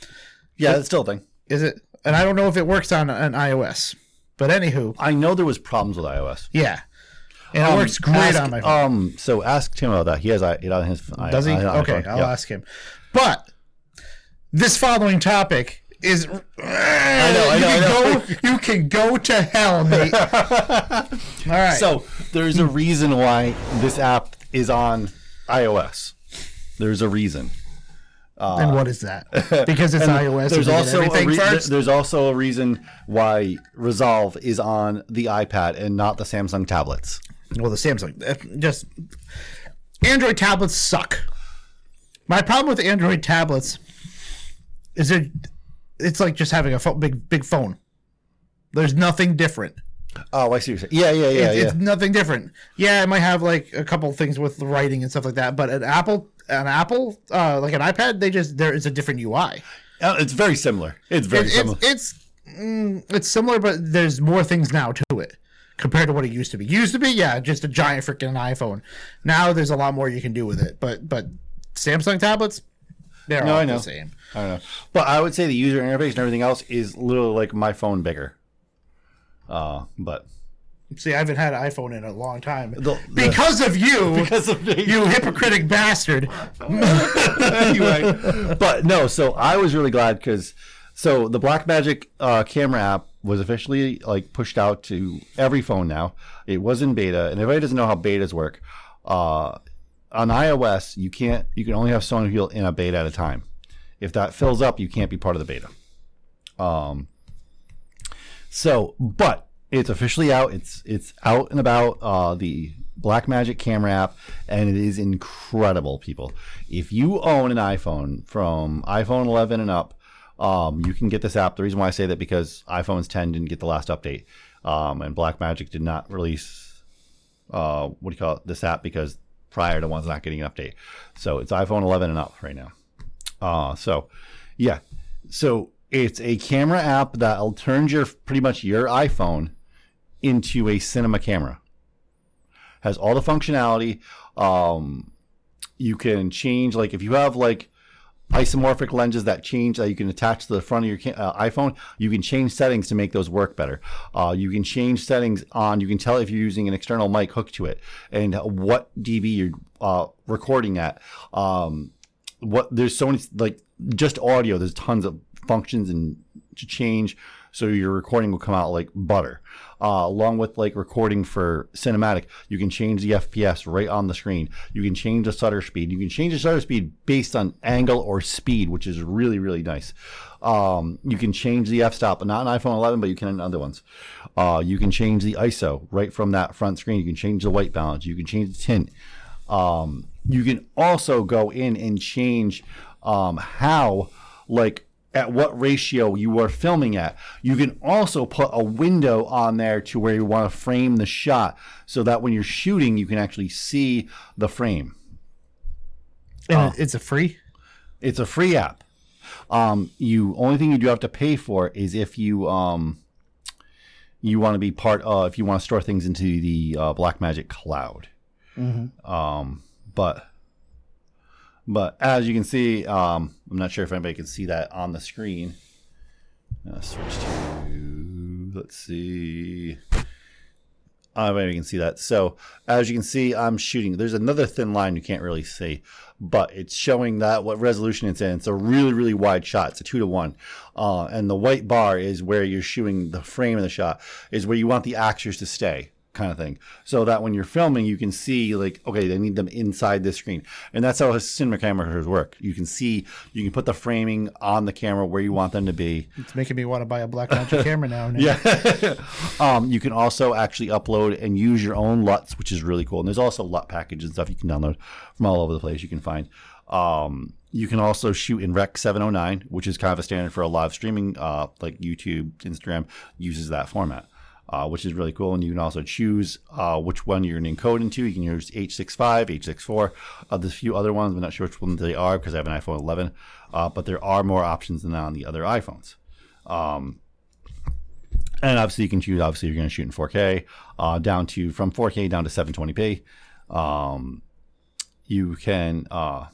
yeah, it's still a thing. Is it? And I don't know if it works on an iOS. But anywho, I know there was problems with iOS. yeah. And it Um, works great ask- on my phone. Um, so ask Tim about that. He has it on his. Does he? i- i- okay. I'll Yeah. ask him. But this following topic is. I know, I you know, I can know. Go, you can go to hell, mate. All right. So there's a reason why this app is on iOS. There's a reason. and what is that? Because it's iOS. There's and they get also a re- there's also a reason why Resolve is on the iPad and not the Samsung tablets. Well, the Samsung uh, just Android tablets suck. My problem with Android tablets is it it's like just having a big big phone. There's nothing different. Oh, I see what you're saying. Yeah, yeah, yeah, It- yeah. It's nothing different. Yeah, it might have like a couple things with the writing and stuff like that, but an Apple, an Apple, uh, like an iPad, they just there is a different UI. Uh, It's very similar. It's very similar. it's it's mm, it's similar, but there's more things now to it. compared to what it used to be. Used to be, yeah, just a giant freaking iPhone. Now there's a lot more you can do with it. But but Samsung tablets, they're No, all I know. the same. I don't know. But I would say the user interface and everything else is literally like my phone bigger. Uh, but See, I haven't had an iPhone in a long time the- because of you, because of me. you hypocritic bastard. anyway, but no. So I was really glad because so the Blackmagic uh, camera app was officially like pushed out to every phone now. It was in beta, and if anybody doesn't know how betas work, uh, on iOS you can't. You can only have Sony Wheel in a beta at a time. If that fills up, you can't be part of the beta. Um. So, but it's officially out. It's it's out and about. Uh, the Blackmagic camera app, and it is incredible, people. If you own an iPhone from iPhone 11 and up, um, you can get this app. The reason why I say that because iPhones 10 didn't get the last update, um, and Blackmagic did not release uh, what do you call it this app because prior to ones not getting an update. So it's iPhone 11 and up right now. Uh, so yeah, so it's a camera app that'll turn your pretty much your iPhone into a cinema camera. Has all the functionality. Um, you can change like if you have like anamorphic lenses that change that you can attach to the front of your uh, iPhone. You can change settings to make those work better. Uh, you can change settings on. You can tell if you're using an external mic hooked to it and what dB you're uh, recording at. Um, what there's so many like just audio. There's tons of functions and to change so your recording will come out like butter. Uh, along with like recording for cinematic, you can change the FPS right on the screen. You can change the shutter speed. You can change the shutter speed based on angle or speed, which is really really nice. Um, you can change the f-stop, not on iPhone 11, but you can on other ones. Uh, you can change the ISO right from that front screen. You can change the white balance. You can change the tint. Um, you can also go in and change um, how, like, at what ratio you are filming at. You can also put a window on there to where you want to frame the shot so that when you're shooting, you can actually see the frame. And it's a free. It's a free app. Um, you only thing you do have to pay for is if you um, you want to be part of if you want to store things into the uh, Blackmagic cloud. Mhm. Um, but but as you can see, um, I'm not sure if anybody can see that on the screen. Uh, switch to let's see. Uh, maybe you can see that. So as you can see, I'm shooting. There's another thin line you can't really see, but it's showing that what resolution it's in. It's a really, really wide shot. It's a two to one, uh, and the white bar is where you're shooting the frame of the shot. Is where you want the actors to stay, kind of thing. So that when you're filming, you can see like, okay, they need them inside this screen, and that's how cinema cameras work. You can see, you can put the framing on the camera where you want them to be. It's making me want to buy a black Blackmagic camera now. Nick. Yeah. um, you can also actually upload and use your own LUTs, which is really cool. And there's also LUT packages and stuff you can download from all over the place. You can find. Um, you can also shoot in Rec 709, which is kind of a standard for a live streaming, uh, like YouTube, Instagram uses that format. Uh, which is really cool, and you can also choose uh, which one you're going to encode into. You can use H65, H64. Uh, there's a few other ones. I'm not sure which ones they are because I have an iPhone 11, uh, but there are more options than on the other iPhones. Um, and obviously, you can choose. Obviously, you're going to shoot in 4K, uh, down to from 4K down to 720p. Um, you can uh,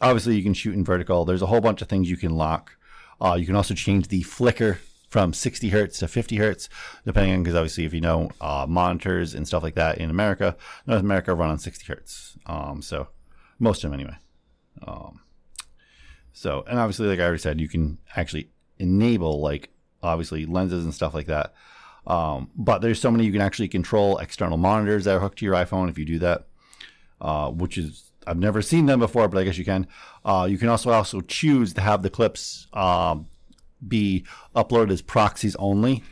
obviously you can shoot in vertical. There's a whole bunch of things you can lock. Uh, you can also change the flicker from 60 hertz to 50 hertz, depending on because obviously if you know uh, monitors and stuff like that in America, North America run on 60 hertz. Um, so most of them anyway. Um, so and obviously, like I already said, you can actually enable like obviously lenses and stuff like that. Um, but there's so many you can actually control external monitors that are hooked to your iPhone if you do that, uh, which is I've never seen them before, but I guess you can. Uh, you can also also choose to have the clips um, be uploaded as proxies only,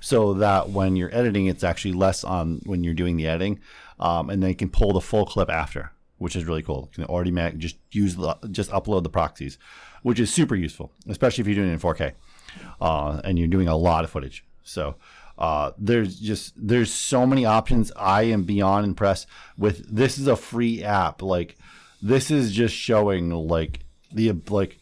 so that when you're editing, it's actually less on when you're doing the editing, um, and they can pull the full clip after, which is really cool. You can automatic just use the, just upload the proxies, which is super useful, especially if you're doing it in 4K uh, and you're doing a lot of footage. So uh, there's just there's so many options. I am beyond impressed with this. Is a free app. Like this is just showing like the like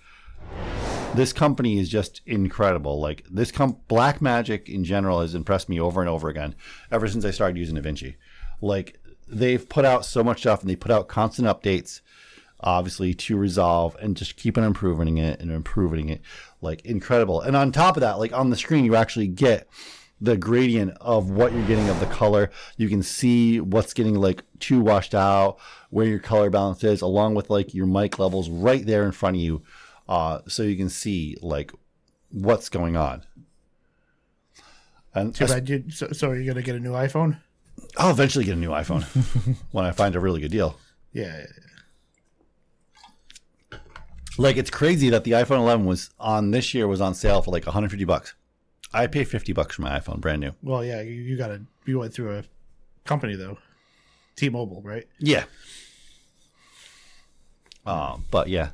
this company is just incredible. Like this com- Blackmagic in general has impressed me over and over again ever since I started using DaVinci. Like they've put out so much stuff and they put out constant updates obviously to resolve and just keep on improving it and improving it like incredible and on top of that like on the screen you actually get the gradient of what you're getting of the color you can see what's getting like too washed out where your color balance is along with like your mic levels right there in front of you uh, so you can see like what's going on and Too bad you. So, so you're gonna get a new iPhone? I'll eventually get a new iPhone when I find a really good deal. Yeah. Like it's crazy that the iPhone 11 was on this year was on sale for like 150 bucks. I pay 50 bucks for my iPhone, brand new. Well, yeah. You, you gotta. You went through a company though. T-Mobile, right? Yeah. Um, but yeah.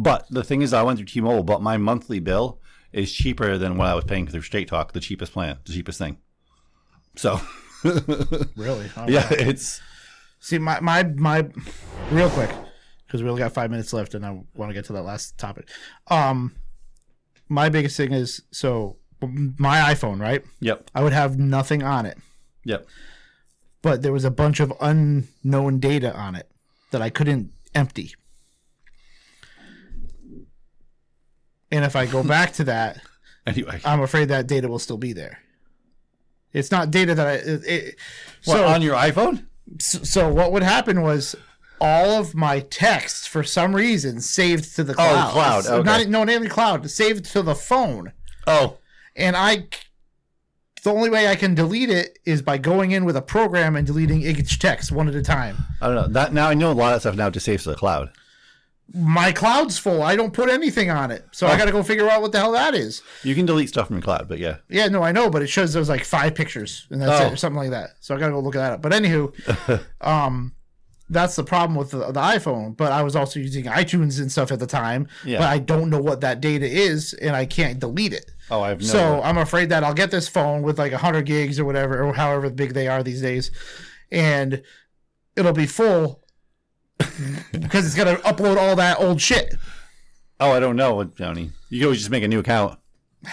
But the thing is, I went through T-Mobile, but my monthly bill is cheaper than what I was paying through Straight Talk, the cheapest plan, the cheapest thing. So. Really? Oh, yeah, it's. See, my my my, real quick, because we only got five minutes left, and I want to get to that last topic. Um, my biggest thing is so my iPhone, right? Yep. I would have nothing on it, Yep. but there was a bunch of unknown data on it that I couldn't empty. And if I go back to that, Anyway. I'm afraid that data will still be there. It's not data that I. It, it, What, so on your iPhone? so, so what would happen was all of my texts for some reason saved to the Oh, cloud. the cloud, okay. Not no, not even the cloud. Saved to the phone. Oh. And I, the only way I can delete it is by going in with a program and deleting each text one at a time. I don't know. That now I know a lot of stuff now just saves to the cloud. My cloud's full. I don't put anything on it, so I Oh. got to go figure out what the hell that is. You can delete stuff from your cloud, but yeah. Yeah, no, I know, but it shows there's like five pictures and that's Oh. it, or something like that. So I gotta go look at that up. But anywho, um, that's the problem with the, the iPhone. But I was also using iTunes and stuff at the time. Yeah. But I don't know what that data is, and I can't delete it. Oh, I have no. so I'm afraid that I'll get this phone with like 100 gigs or whatever, or however big they are these days, and it'll be full because it's gonna upload all that old shit. oh, I don't know, Johnny. You can always just make a new account.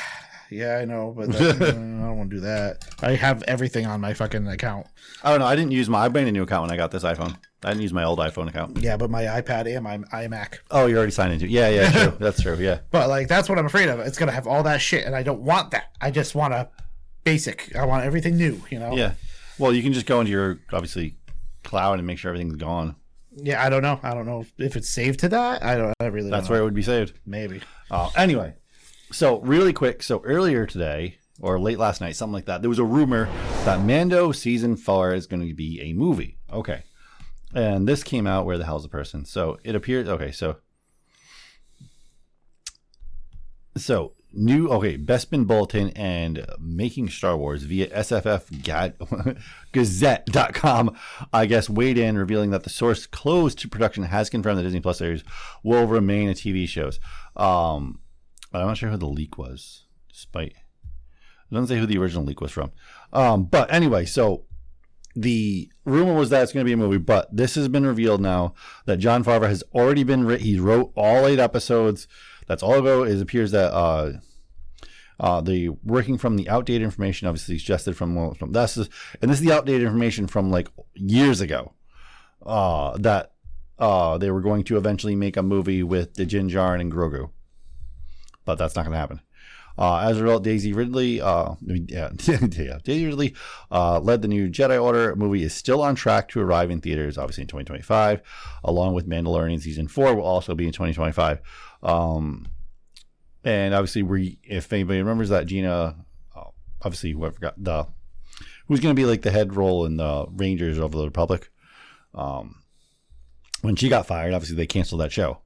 Yeah, I know, but that, I don't want to do that. I have everything on my fucking account. I don't know. I didn't use my. I made a new account when I got this iPhone. I didn't use my old iPhone account. Yeah, but my iPad and my iMac. Oh, you're already signed into. Yeah, yeah, true. That's true. Yeah. But like that's what I'm afraid of. It's gonna have all that shit, and I don't want that. I just want a basic. I want everything new. You know. Yeah. Well, you can just go into your obviously cloud and make sure everything's gone. Yeah. I don't know. I don't know if it's saved to that. I don't. I really. That's where it would be saved. Maybe. Uh, anyway, so really quick. So earlier today or late last night, something like that, there was a rumor that Mando season four is going to be a movie. Okay. And this came out. Where the hell's the person? So it appears. Okay. So. So new. Okay. Bespin Bulletin and Making Star Wars via SFF Gad- Gazette.com. I guess weighed in, revealing that the source close to production has confirmed that Disney Plus series will remain a TV shows. Um, but I'm not sure who the leak was. Despite it doesn't say who the original leak was from. Um, but anyway, so the rumor was that it's going to be a movie, but this has been revealed now that Jon Favreau has already been writ- he wrote all eight episodes. That's all ago. It appears that uh, uh, the working from the outdated information, obviously suggested from well, from this is, and this is the outdated information from like years ago. Uh, that uh, they were going to eventually make a movie with the Djarin and Grogu, but that's not going to happen. Uh, as a result, Daisy Ridley, uh, yeah, yeah, Daisy Ridley, uh, led the new Jedi Order movie is still on track to arrive in theaters, obviously in 2025, along with Mandalorian season four will also be in 2025. Um, and obviously, we, if anybody remembers that Gina, uh, obviously, who I forgot the who's going to be like the head role in the Rangers of the Republic. Um, when she got fired, obviously they canceled that show.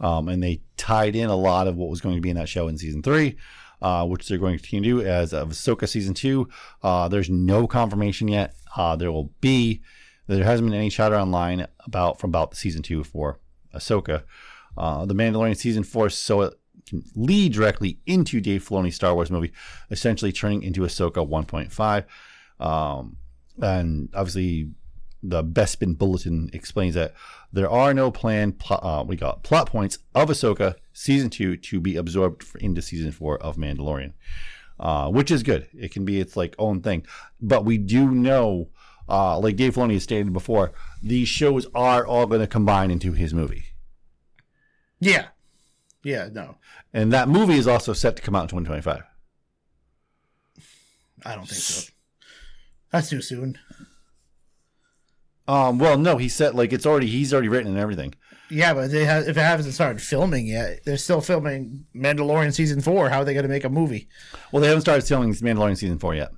Um, and they tied in a lot of what was going to be in that show in season three, uh, which they're going to continue as of Ahsoka season two. Uh, there's no confirmation yet. Uh, there will be, there hasn't been any chatter online about from about season two for Ahsoka. Uh, the Mandalorian season four, so it can lead directly into Dave Filoni's Star Wars movie, essentially turning into Ahsoka 1.5. Um, and obviously, the Bespin Bulletin explains that there are no planned pl- uh, we got plot points of Ahsoka season two to be absorbed into season four of Mandalorian, uh, which is good. It can be its like own thing, but we do know, uh, like Dave Filoni has stated before, these shows are all going to combine into his movie, Yeah. Yeah, no. and that movie is also set to come out in 2025. I don't think so. That's too soon. Um, well, no, he said like it's already he's already written and everything. Yeah, but they have, if it hasn't started filming yet, they're still filming Mandalorian season four. How are they going to make a movie? Well, they haven't started filming Mandalorian season four yet.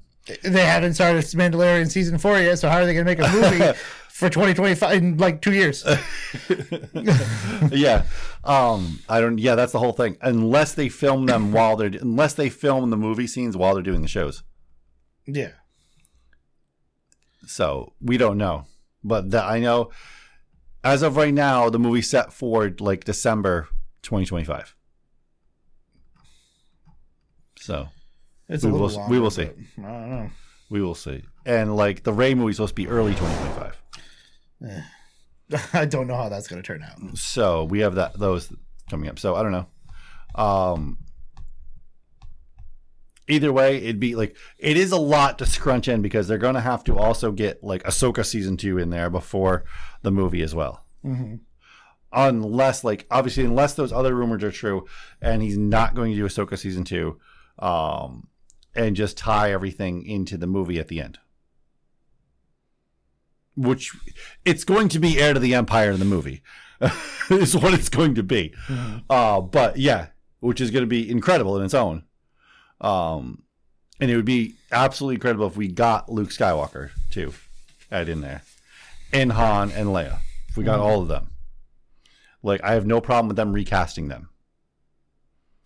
They haven't started Mandalorian season four yet, so how are they going to make a movie for 2025 in like two years? yeah. Um, I don't. Yeah, that's the whole thing. Unless they film them while they're unless they film the movie scenes while they're doing the shows. Yeah. So we don't know, but that I know. As of right now, the movie set for like December 2025. So It's we will longer, we will see. I don't know. We will see. And like the Rey movie's supposed to be early 2025. I don't know how that's going to turn out. So we have that those coming up. So I don't know. Um either way, it'd be like it is a lot to scrunch in because they're gonna have to also get like Ahsoka season two in there before the movie as well. Mm-hmm. Unless like obviously unless those other rumors are true and he's not going to do Ahsoka season two, um and just tie everything into the movie at the end. Which it's going to be heir to the empire in the movie. is what it's going to be. Uh, but yeah, which is going to be incredible in its own. Um, and it would be absolutely incredible if we got Luke Skywalker too, add in there, and Han and Leia. If we got Mhm. all of them, like I have no problem with them recasting them.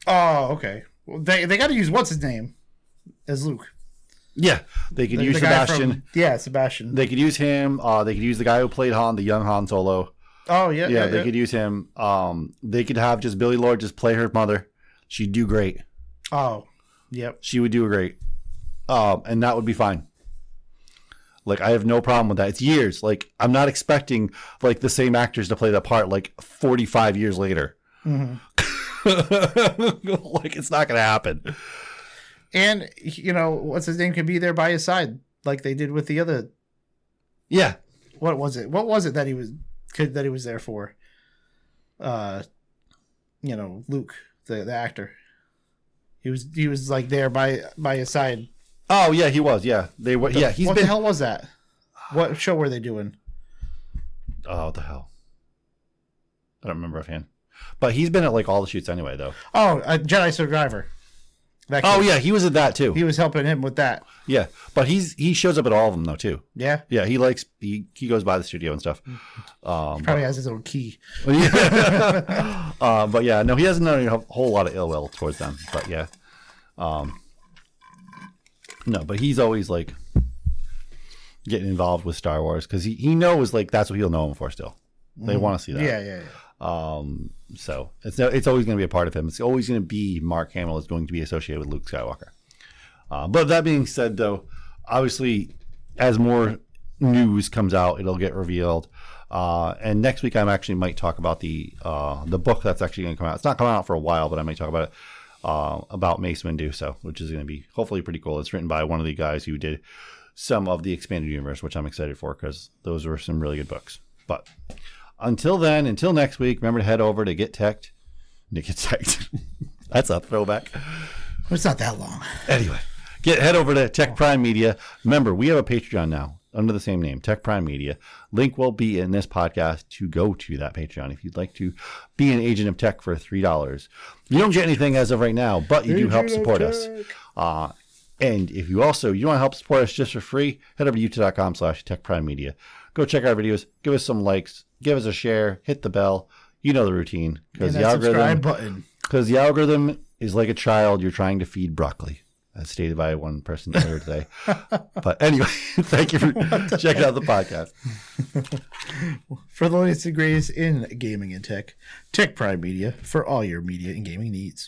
Oh, okay. Well, they they got to use what's his name as Luke. Yeah, they could The- use the Sebastian. from- yeah, Sebastian. They could use him. Uh, they could use the guy who played Han, the young Han Solo. Oh yeah, yeah, yeah, they yeah. could use him. Um, they could have just Billie Lourd just play her mother. She'd do great. Oh, yep. She would do great. Um, and that would be fine. Like I have no problem with that. It's years. Like I'm not expecting like the same actors to play that part like 45 years later. Mhm. like it's not gonna happen. And you know what's his name can be there by his side, like they did with the other. Yeah. What was it? What was it that he was could, that he was there for? Uh, you know, Luke, the the actor. He was he was like there by by his side. Oh yeah, he was. Yeah, they were. Yeah, he's what been. the hell was that? What show were they doing? Oh, what the hell. I don't remember offhand. But he's been at like all the shoots anyway, though. Oh, uh, Jedi Survivor. That Oh kid. yeah, he was at that too. he was helping him with that. Yeah, but he's he shows up at all of them though too. Yeah, Yeah, he likes he he goes by the studio and stuff. Um, probably has his own key. but, yeah. uh, but yeah, no, he hasn't done a whole lot of ill will towards them. But yeah, um, no, but he's always like getting involved with Star Wars because he, he knows like that's what he'll know him for. Still, they Mhm. want to see that. Yeah, yeah, yeah. Um, so it's it's always going to be a part of him. It's always going to be Mark Hamill is going to be associated with Luke Skywalker. Uh, but that being said, though, obviously, as more news comes out, it'll get revealed. Uh, and next week, I actually might talk about the uh, the book that's actually going to come out. It's not coming out for a while, but I might talk about it uh, about Mace Windu. So, which is going to be hopefully pretty cool. It's written by one of the guys who did some of the expanded universe, which I'm excited for because those were some really good books. But until then, until next week, remember to head over to Get Teched. To Get Teched. That's a throwback. It's not that long. Anyway, get head over to Tech Prime Media. Remember, we have a Patreon now under the same name, Tech Prime Media. Link will be in this podcast to go to that Patreon if you'd like to be an agent of tech for three dollars. You don't get anything as of right now, but you do help support us. Uh, and if you also you want to help support us just for free, head over to youtube.com slash tech prime media. Go check our videos, give us some likes, give us a share, hit the bell. You know the routine. Because the algorithm button. because the algorithm is like a child you're trying to feed broccoli, as stated by one person earlier today. but anyway, thank you for checking out the podcast. For the latest and greatest in gaming and tech, Tech Prime Media for all your media and gaming needs.